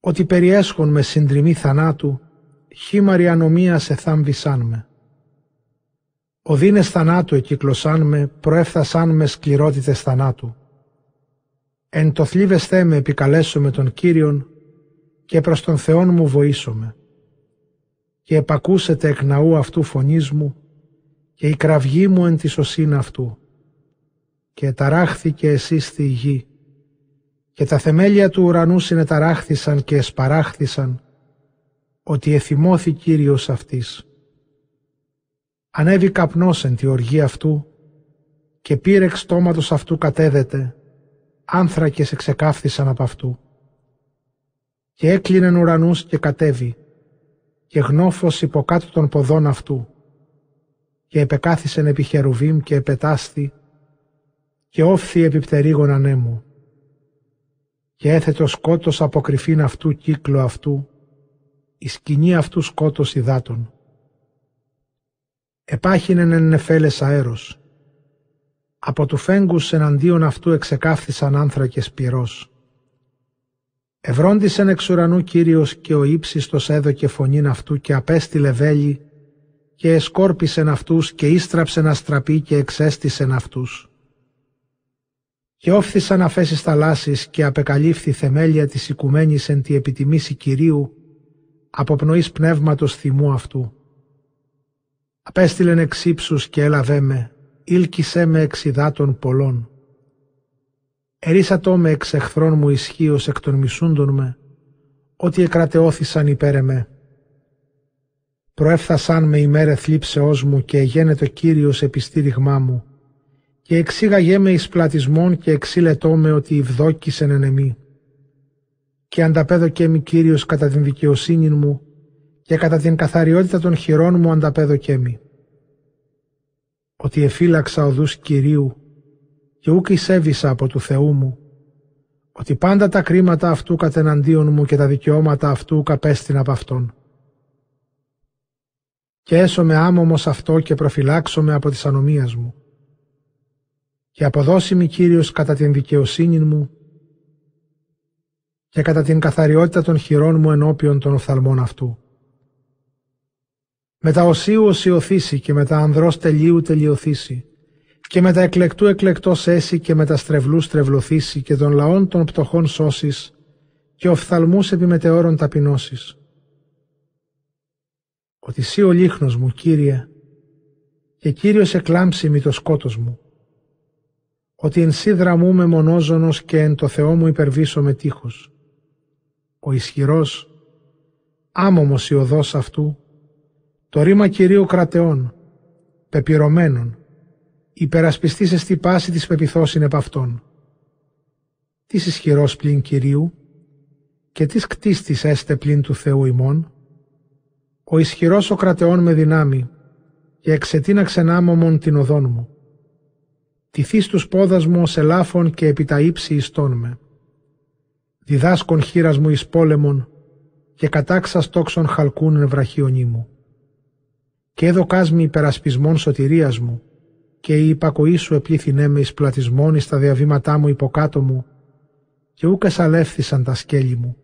Ότι περιέσχον με συντριμή θανάτου, χήμαρη ανομίας σε θάμβησάν με. Οδύνες θανάτου εκυκλωσάν με, προέφθασάν με σκληρότητες θανάτου. Εν το θλίβεσθέ με επικαλέσομαι τον Κύριον και προς τον Θεόν μου βοήσομαι. Και επακούσετε εκ ναού αυτού φωνής μου, και η κραυγή μου εν τη σωσίνα αυτού. Και ταράχθηκε εσύ στη γη, και τα θεμέλια του ουρανού συνεταράχθησαν και εσπαράχθησαν, ότι εθυμώθη Κύριος αυτής. Ανέβη καπνός εν τη οργή αυτού και πήρε στόματος αυτού κατέδεται, άνθρακες εξεκάφθησαν από αυτού. Και έκλεινεν ουρανούς και κατέβη, και γνώφος υποκάτω των ποδών αυτού, και επεκάθησεν επί χερουβίμ και επετάσθη, και όφθη επιπτερίγων ανέμου. Και έθετο σκότος από κρυφήν αυτού κύκλο αυτού, η σκηνή αυτού σκότος υδάτων. Επάχυνεν εν νεφέλες αέρος, από του φέγγους εναντίον αυτού εξεκάφθησαν άνθρακες πυρός. Ευρόντισεν εξ ουρανού Κύριος και ο ύψιστος έδωκε φωνήν αυτού και απέστειλε βέλη και εσκόρπισεν αυτούς και ίστραψεν αστραπή και εξέστησεν αυτούς. Και όφθησαν αφέσεις θαλάσσης και απεκαλύφθη θεμέλια της οικουμένης εν τη επιτιμήση Κυρίου από πνοής πνεύματος θυμού αυτού. Απέστειλεν εξ και έλαβέ με, ήλκησέ με εξ υδάτων πολλών. Ερίσατό με εξ εχθρών μου ισχύως εκ των μισούντων με, ότι εκρατεώθησαν υπέρ εμέ. Προέφθασαν με ημέρε θλίψεώς μου και εγένετο Κύριος επιστήριγμά μου και εξήγαγέ με εις πλατισμόν και εξήλετό με ότι ευδόκησεν εν εμή. Και ανταπέδοκέ μη Κύριος κατά την δικαιοσύνη μου και κατά την καθαριότητα των χειρών μου ανταπέδοκέ μη. Ότι εφύλαξα οδούς Κυρίου και ούκ εισέβησα από του Θεού μου, ότι πάντα τα κρίματα αυτού κατεναντίον μου και τα δικαιώματα αυτού καπέστην από Αυτόν. Και έσωμε άμωμος αυτό και προφυλάξομαι από τις ανομίας μου. Και αποδώσει μη Κύριος κατά την δικαιοσύνη μου και κατά την καθαριότητα των χειρών μου ενώπιον των οφθαλμών αυτού. Μετά οσίου οσιωθήσει και μετά ανδρός τελείου τελειωθήσει και μετά εκλεκτού εκλεκτός έσει και μετά στρεβλού στρεβλωθήσει και των λαών των πτωχών σώσεις και οφθαλμούς επιμετεώρων ταπεινώσεις. Ότι σύ ο λίχνος μου, Κύριε, και Κύριος εκλάμψει μη το σκότος μου. Ότι εν σύ δραμούμε μονόζωνος και εν το Θεό μου υπερβήσω με τείχος. Ο ισχυρός, άμωμος η οδός αυτού, το ρήμα Κυρίου κρατεών, πεπυρωμένων, υπερασπιστής εστί πάση της πεπιθώσιν επ' αυτών. Τις ισχυρός πλην Κυρίου και τις κτίστης έστε πλην του Θεού ημών, ο ισχυρός ο κρατεών με δυνάμει και εξετίνα ξενάμωμον την οδόν μου. Τηθείς τους πόδας μου ως ελάφων και επί τα ύψη ιστών με. Διδάσκον χείρας μου εις πόλεμον και κατάξας τόξων χαλκούν ευραχίονί μου. Και έδωκάς μη υπερασπισμών σωτηρίας μου και η υπακοή σου επλήθυνέ με εις πλατισμόν εις τα διαβήματά μου υποκάτω μου και ούκ εσαλεύθησαν τα σκέλη μου.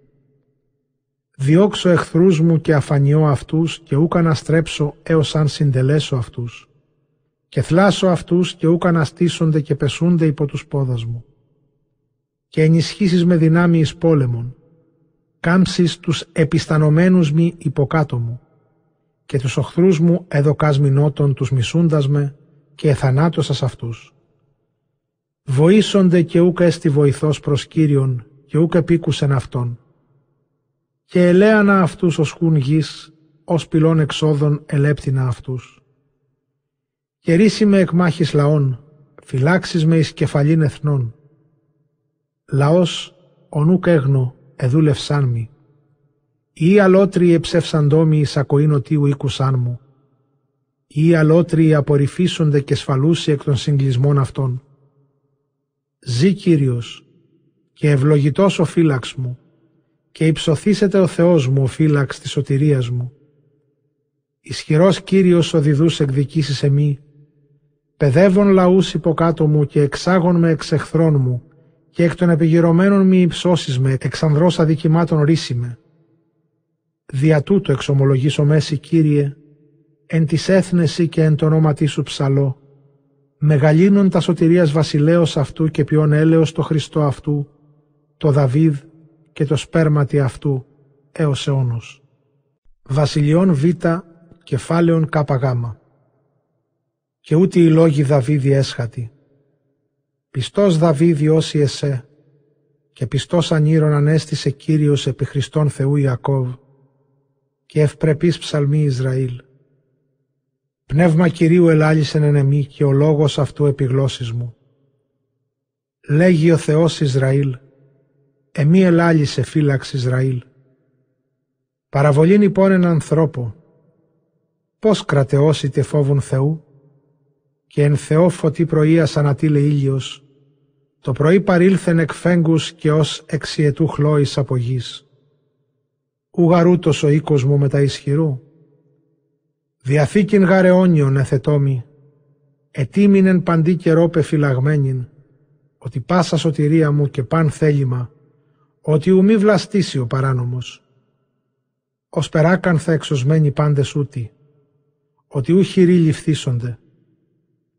Διώξω εχθρούς μου και αφανιώ αυτούς και ούκ αναστρέψω έως αν συντελέσω αυτούς και θλάσω αυτούς και ούκ αναστήσονται και πεσούνται υπό τους πόδας μου. Και ενισχύσεις με δυνάμει εις πόλεμον, κάμψεις τους επιστανωμένους μη υποκάτω μου και τους οχθρούς μου έδωκας μηνότων τους μισούντας με και εθανάτωσας αυτούς. Βοήσονται και ούκ έστι βοηθός προς Κύριον και ούκ επίκουσεν αυτόν. Και ελέανα αυτούς ως χούν γης, ως πυλών εξόδων ελέπτηνα αυτούς. Και ρίση με εκμάχης λαών, φυλάξεις με εις κεφαλήν εθνών. Λαός, ονούκ έγνο, εδούλευσάν μη. Ή αλότριοι εψεύσαντό εις ακοήν οτίου οίκουσάν μου ή αλότριοι απορριφίσονται και σφαλούσι εκ των συγκλισμών αυτών. Ζή Κύριος και ευλογητός ο φύλαξ μου και υψωθήσετε ο Θεός μου ο φύλαξ της σωτηρίας μου. Ισχυρός Κύριος ο διδούς εκδικήσεις εμεί, παιδεύων λαούς υποκάτω μου και εξάγων με εξ εχθρών μου και εκ των επιγυρωμένων μη υψώσεις με, εξανδρός αδικημάτων ρίσιμε. Δια τούτο εξομολογήσω μέση Κύριε, εν της έθνεση και εν το ονόματί σου ψαλώ, μεγαλύνων τα σωτηρίας βασιλέως αυτού και ποιον έλεος το Χριστό αυτού, το Δαβίδ και το σπέρματι αυτού έως αιώνος. Βασιλιών Β, κεφάλαιον Κ γάμα. Και ούτε οι λόγοι Δαβίδη έσχατη. Πιστός Δαβίδη όσοι εσέ, και πιστός ανήρων ανέστησε Κύριος επί Χριστόν Θεού Ιακώβ, και ευπρεπής ψαλμή Ισραήλ Πνεύμα Κυρίου ελάλησεν εν εμή και ο λόγος αυτού επιγλώσσης μου. Λέγει ο Θεός Ισραήλ, εμή ελάλησε φύλαξ Ισραήλ. Παραβολήν λοιπόν έναν ανθρώπο, πώς κρατεώσετε φόβουν Θεού, και εν Θεό φωτή πρωίας ανατήλε ήλιος, το πρωί παρήλθεν εκ φέγγους και ως εξιετού χλώης από γης. Ουγαρούτος ο οίκος μου μετα ισχυρού. Διαθήκην γαρεόνιον εθετόμη, ετήμινεν παντή καιρό πεφυλαγμένην, ότι πάσα σωτηρία μου και παν θέλημα, ότι ου μη βλαστήσει ο παράνομος. Ως περάκαν θα εξωσμένοι πάντες ούτι, ότι ου χειροί ληφθήσονται,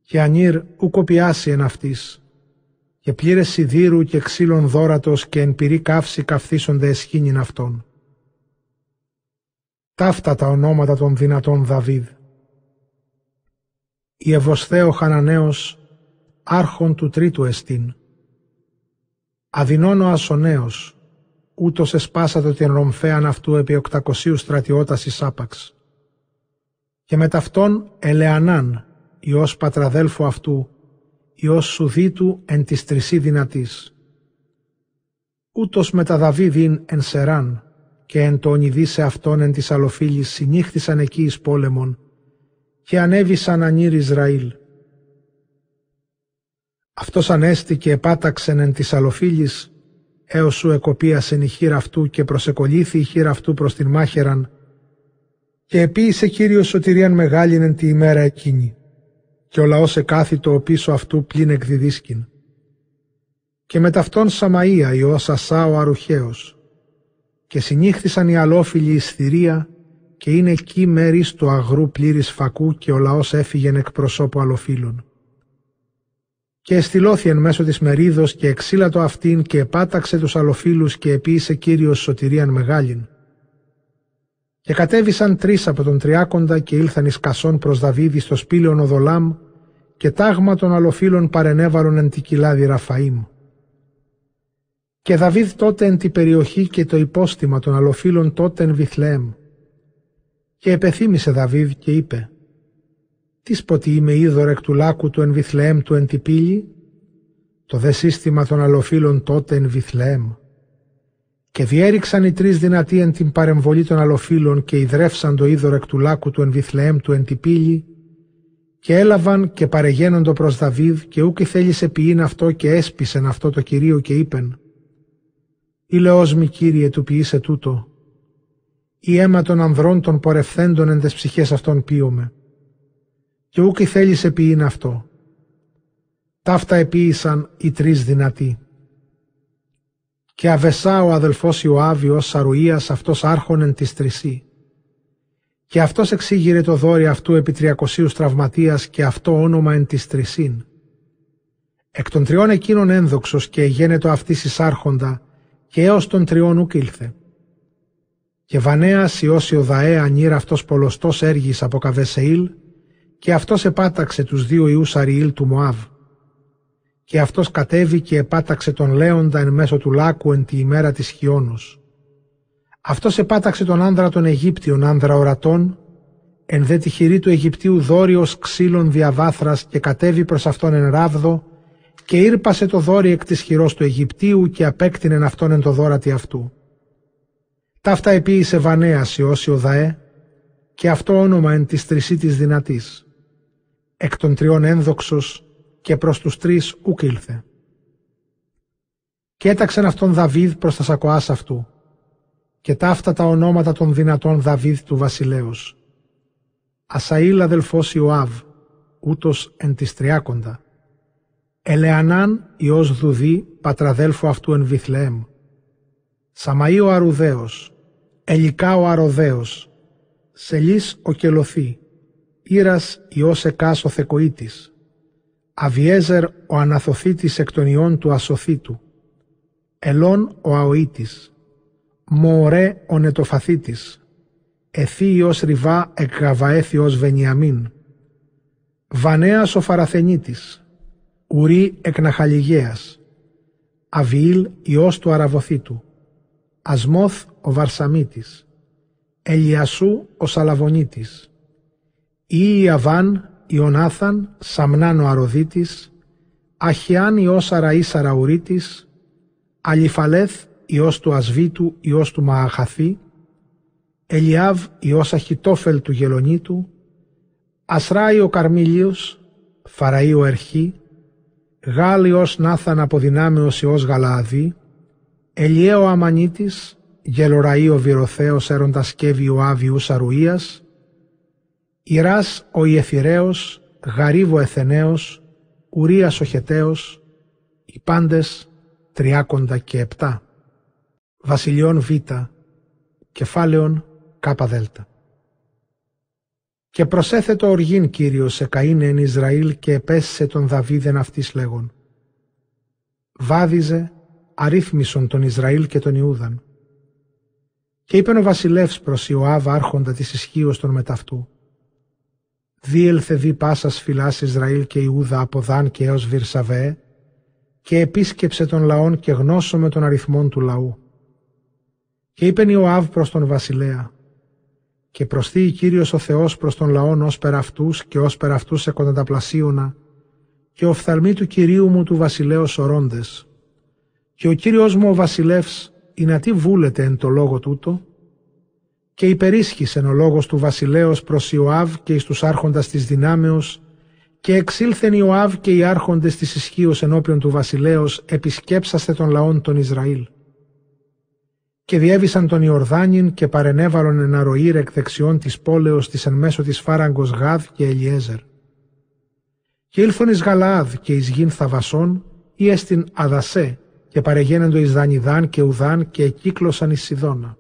και ανήρ ου κοπιάσει εν αυτής, και πλήρες σιδήρου και ξύλων δόρατος και εν πυρή καύση καυθίσονται εσχήνιν αυτών. Ταύτα τα ονόματα των δυνατών Δαβίδ. Η Ευωσθέο Χαναναίος, άρχον του τρίτου εστίν. Αδεινώνω ασονέος, ούτως εσπάσατο την ρομφέαν αυτού επί οκτακοσίου στρατιώτας εις άπαξ. Και με ταυτόν Ελεανάν, Υιός πατραδέλφου αυτού, Υιός Σουδίτου εν της τρισή δυνατής. Ούτως με τα Δαβίδιν εν Σεράν και εν το ονειδί αυτόν εν της αλοφίλης συνήχθησαν εκεί εις πόλεμον και ανέβησαν ανήρ Ισραήλ. Αυτός ανέστη και επάταξεν εν της αλοφίλης έως σου εκοπίασεν η χείρα αυτού και προσεκολήθη η χείρα αυτού προς την μάχεραν και επίησε Κύριος σωτηρίαν μεγάλην εν τη ημέρα εκείνη και ο λαός εκάθιτο πίσω αυτού πλην εκδιδίσκην. Και με ταυτόν Σαμαΐα Υιός Ασά ο Αρουχαίος και συνήχθησαν οι αλόφιλοι εις θηρία και είναι εκεί μέρης του αγρού πλήρης φακού και ο λαός έφυγεν εκ προσώπου αλοφίλων. Και εστιλώθη εν μέσω της μερίδος και εξήλατο αυτήν και επάταξε τους αλοφίλους και επίησε Κύριος σωτηρίαν μεγάλην. Και κατέβησαν τρεις από τον τριάκοντα και ήλθαν εις κασόν προς Δαβίδη στο σπήλαιον Οδολάμ και τάγμα των αλοφίλων παρενέβαρον εν τη κοιλάδη Ραφαήμ. Και Δαβίδ τότε εν τη περιοχή και το υπόστημα των αλοφίλων τότε εν Βιθλεέμ. Και επεθύμησε Δαβίδ και είπε «Τι ποτι είμαι είδωρ εκ του λάκου του εν Βιθλεέμ του εν τη πύλη» το δε σύστημα των αλοφίλων τότε εν Βιθλεέμ. Και διέριξαν οι τρεις δυνατοί εν την παρεμβολή των αλοφίλων και ιδρεύσαν το είδωρ εκ του λάκου του εν Βιθλεέμ του εν τη πύλη και έλαβαν και παρεγαίνοντο προς Δαβίδ και ούκη θέλησε ποιήν αυτό και έσπισεν αυτό το Κυρίο και είπεν «Ηλεός μη Κύριε του ποιήσε τούτο, ή αίμα των ανδρών των πορευθέντων εν τες ψυχές αυτών πίωμε. Και ούκη θέλησε ποιήν αυτό. Ταύτα επίησαν οι τρεις δυνατοί. Και αβεσά ο αδελφός Ιωάβιος Σαρουίας αυτός άρχον εν της τρισή και αυτός εξήγηρε το δόρυ αυτού επί τριακοσίους τραυματίας και αυτό όνομα εν της τρισήν. Εκ των τριών εκείνων ένδοξος και γένετο αυτής εισάρχοντα και έως των τριών ουκ ήλθε. Και Βανέας Υιός Ιωδαέ ανήρ αυτός πολλωστός έργης από Καβεσεήλ και αυτός επάταξε τους δύο ιούς Αριήλ του Μωάβ. Και αυτός κατέβη και επάταξε τον Λέοντα εν μέσω του λάκου εν τη ημέρα της χιόνος αυτός επάταξε τον άνδρα των Αιγύπτιων, άνδρα ορατών, εν δε τη χειρή του Αιγυπτίου δόριος ξύλων διαβάθρας και κατέβη προς αυτόν εν ράβδο και ήρπασε το δόρυ εκ της χειρός του Αιγυπτίου και απέκτηνεν αυτόν εν το δόρατη αυτού. Ταύτα επίησε Βανέας Ιώσιο Δαέ και αυτό όνομα εν της τρισή της δυνατής. Εκ των τριών ένδοξος και προς τους τρεις ουκ ήλθε. Και έταξεν αυτόν Δαβίδ προς τα σακοάς αυτού και ταύτα τα ονόματα των δυνατών Δαβίδ του βασιλέως. Ασαήλ αδελφός Ιωάβ, ούτως εν της τριάκοντα. Ελεανάν Υιός Δουδή, πατραδέλφου αυτού εν Βιθλεέμ. Σαμαΐ ο Αρουδαίος, Ελικά ο Αροδαίος, Σελής ο Κελωθή, Ήρας Υιός Εκάς ο Θεκοήτης, Αβιέζερ ο Αναθοθήτης εκ των ιών του Ασοθήτου, Ελών ο Αοήτης, Μωρέ ο νετοφαθήτης, εθίος ριβά εκγαβαέθιος Βενιαμίν, Βανέας ο Φαραθενίτης, Ουρί εκ Ναχαλιγέας, Αβιήλ ιός του Αραβοθήτου, Ασμόθ ο Βαρσαμίτης, Ελιασού ο Σαλαβονίτης, ή Ιαβάν, Ιωνάθαν, Σαμνάν ο Αροδίτης, Αχιάν Υιός Αραής Σαραουρίτης, Αλιφαλέθ Υιός του Ασβήτου Υιός του Μααχαθή, Ελιάβ Υιός Αχιτόφελ του Γελονίτου, Ασράη ο Καρμίλιος, Φαραή ο Ερχή, Γάλ Υιός Νάθαν από δυνάμεως Υιός Γαλααδί, Ελιέ ο Αμανίτης, Γελοραή ο Βυροθέος έροντας σκεύη ο Άβιους Αρουίας, Ιράς ο Ιεφυραίος, Γαρίβο Εθεναίος, Ουρίας ο Χεταίος, οι πάντες τριάκοντα και επτά. Βασιλιών Β, κεφάλαιον Κ δέλτα. Και προσέθετο οργήν Κύριος σε καΐνε εν Ισραήλ και επέσσε τον Δαβίδεν αυτής λέγον. Βάδιζε αρρύθμισον τον Ισραήλ και τον Ιούδαν. Και είπεν ο βασιλεύς προς Ιωάβ άρχοντα της ισχύως των μεταυτού. Δίελθε δι πάσας φυλάς Ισραήλ και Ιούδα από Δάν και έως Βυρσαβέ και επίσκεψε τον λαόν και γνώσω με τον αριθμόν του λαού. Και είπεν Ιωάβ προς τον βασιλέα και προσθεί Κύριος ο Θεός προς τον λαόν ως πέρα αυτούς και ως πέρα αυτούς εκονταταπλασίωνα και οφθαλμοί του Κυρίου μου του βασιλέως ορώντες. Και ο Κύριος μου ο βασιλεύς είναι τι βούλεται εν το λόγο τούτο και υπερίσχυσεν ο λόγος του βασιλέως προς Ιωάβ και εις τους άρχοντας της δυνάμεως και εξήλθεν Ιωάβ και οι άρχοντες της ισχύως ενώπιον του βασιλέως επισκέψαστε των λαών των Ισραήλ. Και διέβησαν τον Ιορδάνιν και παρενέβαλον ένα ροήρ εκ δεξιών της πόλεως της εν μέσω της φάραγκος Γάδ και Ελιέζερ. Και ήλθον εις Γαλαάδ και εις γην Θαβασών ή εστιν Αδασέ και παρεγένεντο εις Δανιδάν και Ουδάν και εκύκλωσαν εις Σιδώνα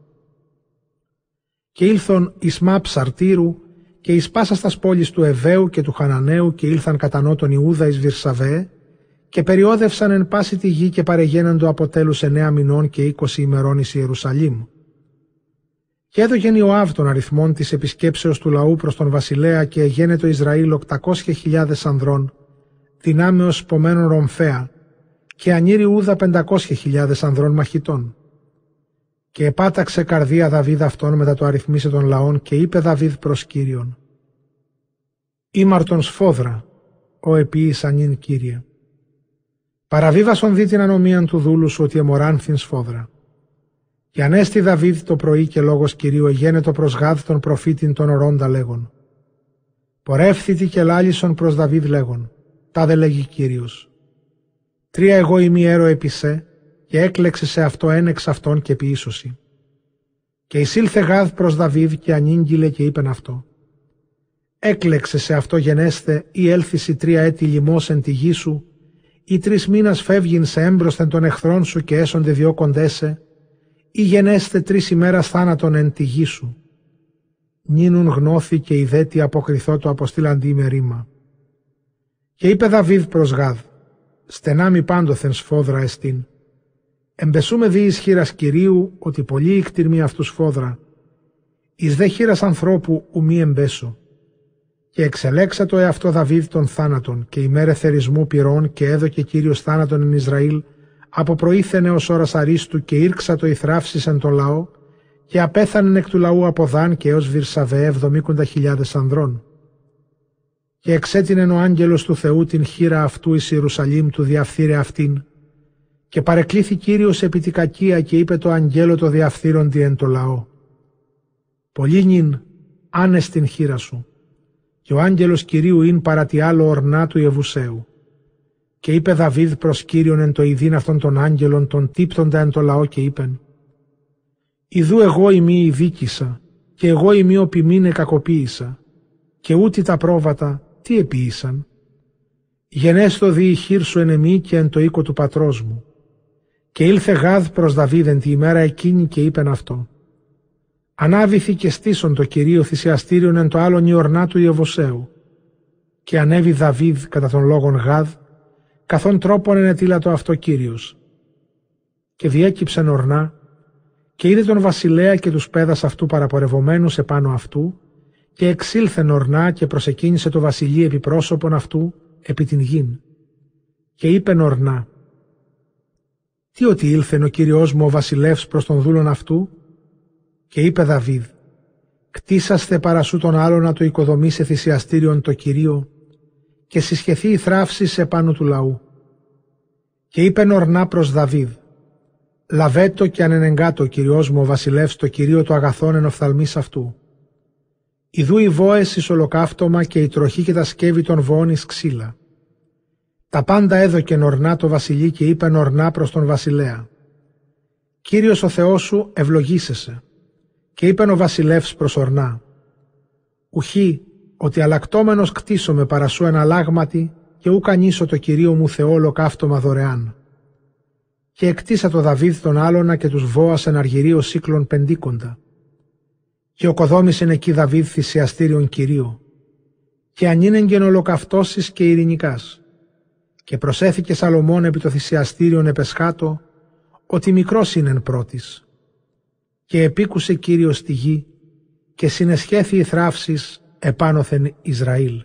και ήλθον εις Μα ψαρτήρου και εις πάσα στας πόλεις του Εβαίου και του Χαναναίου και ήλθαν κατά νότον Ιούδα εις Βυρσαβέ και περιόδευσαν εν πάση τη γη και παρεγένεντο αποτέλους εννέα μηνών και είκοσι ημερών εις Ιερουσαλήμ. Και έδωγεν Ιωάβ των αριθμών της επισκέψεως του λαού προς τον βασιλέα και εγένετο Ισραήλ 800.000 ανδρών, δυνάμεως πομένων ρομφέα, και ανήρι Ούδα 500.000 ανδρών μαχητών. Και επάταξε καρδία Δαβίδ αυτόν μετά το αριθμίσε των λαών και είπε Δαβίδ προς Κύριον «Ήμαρτον σφόδρα, ο επίης ανήν Κύριε. Παραβίβασον δι την ανομίαν του δούλου σου ότι εμοράνθην σφόδρα. Και ανέστη Δαβίδ το πρωί και λόγος Κυρίου εγένετο προς Γάδ τον προφήτην των ορώντα λέγον. Πορεύθητη και λάλησον προς Δαβίδ λέγον. Τα δε λέγει Κύριος. Τρία εγώ ημί έρο επισέ και έκλεξε σε αυτό ένεξ αυτόν και ποιήσωση. Και εισήλθε Γάδ προς Δαβίδ και ανήγγειλε και είπεν αυτό. Έκλεξε σε αυτό γενέστε ή έλθηση τρία έτη λιμός εν τη γη σου ή τρεις μήνας φεύγειν σε έμπροσθεν των εχθρών σου και έσονται δυο κοντέσε ή γενέστε τρεις ημέρας θάνατον εν τη γη σου. Νίνουν γνώθη και η δέτη αποκριθώ το αποστήλαντι με ρήμα. Και είπε Δαβίδ προς Γάδ, στενά μη πάντοθεν σφόδρα εστίν Εμπεσούμε δι εις χείρας Κυρίου, ότι πολλοί εκτιρμοί αυτούς φόδρα, εις δε χείρας ανθρώπου ουμή εμπέσω. Και εξελέξα το εαυτό Δαβίδ των θάνατων και ημέρε θερισμού πυρών και έδωκε Κύριος θάνατον εν Ισραήλ, από προήθενε ως ώρας αρίστου και ήρξα το ηθράψης εν τον λαό και απέθανεν εκ του λαού από Δάν και έως Βυρσαβέ εβδομήκοντα χιλιάδες ανδρών. Και εξέτεινεν ο άγγελος του Θεού την χείρα αυτού εις Ιερουσαλήμ του διαφθείρε αυτήν και παρεκλήθη Κύριος επί τη κακία και είπε το αγγέλο το διαφθείροντι εν το λαό. Πολύ νυν άνες την χείρα σου. Και ο άγγελος Κυρίου ειν παρά τη άλλο ορνά του Ιεβουσαίου. Και είπε Δαβίδ προς Κύριον εν το ειδήν αυτών των άγγελων τον τύπτοντα εν το λαό και είπεν «Ιδού εγώ ημί ειδίκησα και εγώ ημί οπιμήνε κακοποίησα και ούτε τα πρόβατα τι επίησαν. Γενέστο δι η χείρ σου εν εμή και εν το οίκο του πατρός μου και ήλθε Γάδ προς Δαβίδεν τη ημέρα εκείνη και είπεν αυτό. Ανάβηθη και στήσον το Κυρίο θυσιαστήριον εν το άλλον ιορνά του Ιεβωσαίου. Και ανέβη Δαβίδ κατά τον λόγον Γάδ, καθόν τρόπον ενετήλα το αυτό Κύριος. Και διέκυψεν ορνά, και είδε τον βασιλέα και τους πέδας αυτού παραπορευομένους επάνω αυτού, και εξήλθεν ορνά και προσεκίνησε το βασιλεί επιπρόσωπον αυτού επί την γην. Και είπεν ορνά, τι ότι ήλθεν ο Κύριος μου ο βασιλεύς προς τον δούλον αυτού; Και είπε Δαβίδ κτίσαστε παρασού τον άλλο να το οικοδομήσει θυσιαστήριον το Κυρίο και συσχεθεί η θράψη επάνω του λαού. Και είπε ορνά προς Δαβίδ, λαβέτο και ανενεγκάτο Κυριός μου ο βασιλεύς το Κυρίο το αγαθόν εν οφθαλμής αυτού. Ιδού οι βόες εις ολοκαύτωμα και η τροχή και τα σκεύη των βόων εις ξύλα. Τα πάντα έδωκε ορνά το βασιλεί και είπε ορνά προς τον βασιλέα. Κύριος ο Θεός σου ευλογήσεσαι. Και είπεν ο βασιλεύς προς ορνά. Ουχή ότι αλλακτόμενος κτίσω με παρασού ένα λάγματι και ου κανίσω το Κυρίο μου Θεό ολοκαύτωμα δωρεάν. Και εκτίσα το Δαβίδ τον άλλονα και τους βόας εν αργυρίο σύκλων πεντίκοντα. Και ο κοδόμησεν εκεί Δαβίδ θυσιαστήριον Κυρίο. Και ανήνεγγεν ολοκαυτώσεις και ειρηνικάς. Και προσέθηκε Σαλομών επί το θυσιαστήριον επεσχάτο, ότι μικρός είναι εν πρώτης. Και επίκουσε Κύριος τη γη και συνεσχέθη η θράψης επάνωθεν Ισραήλ.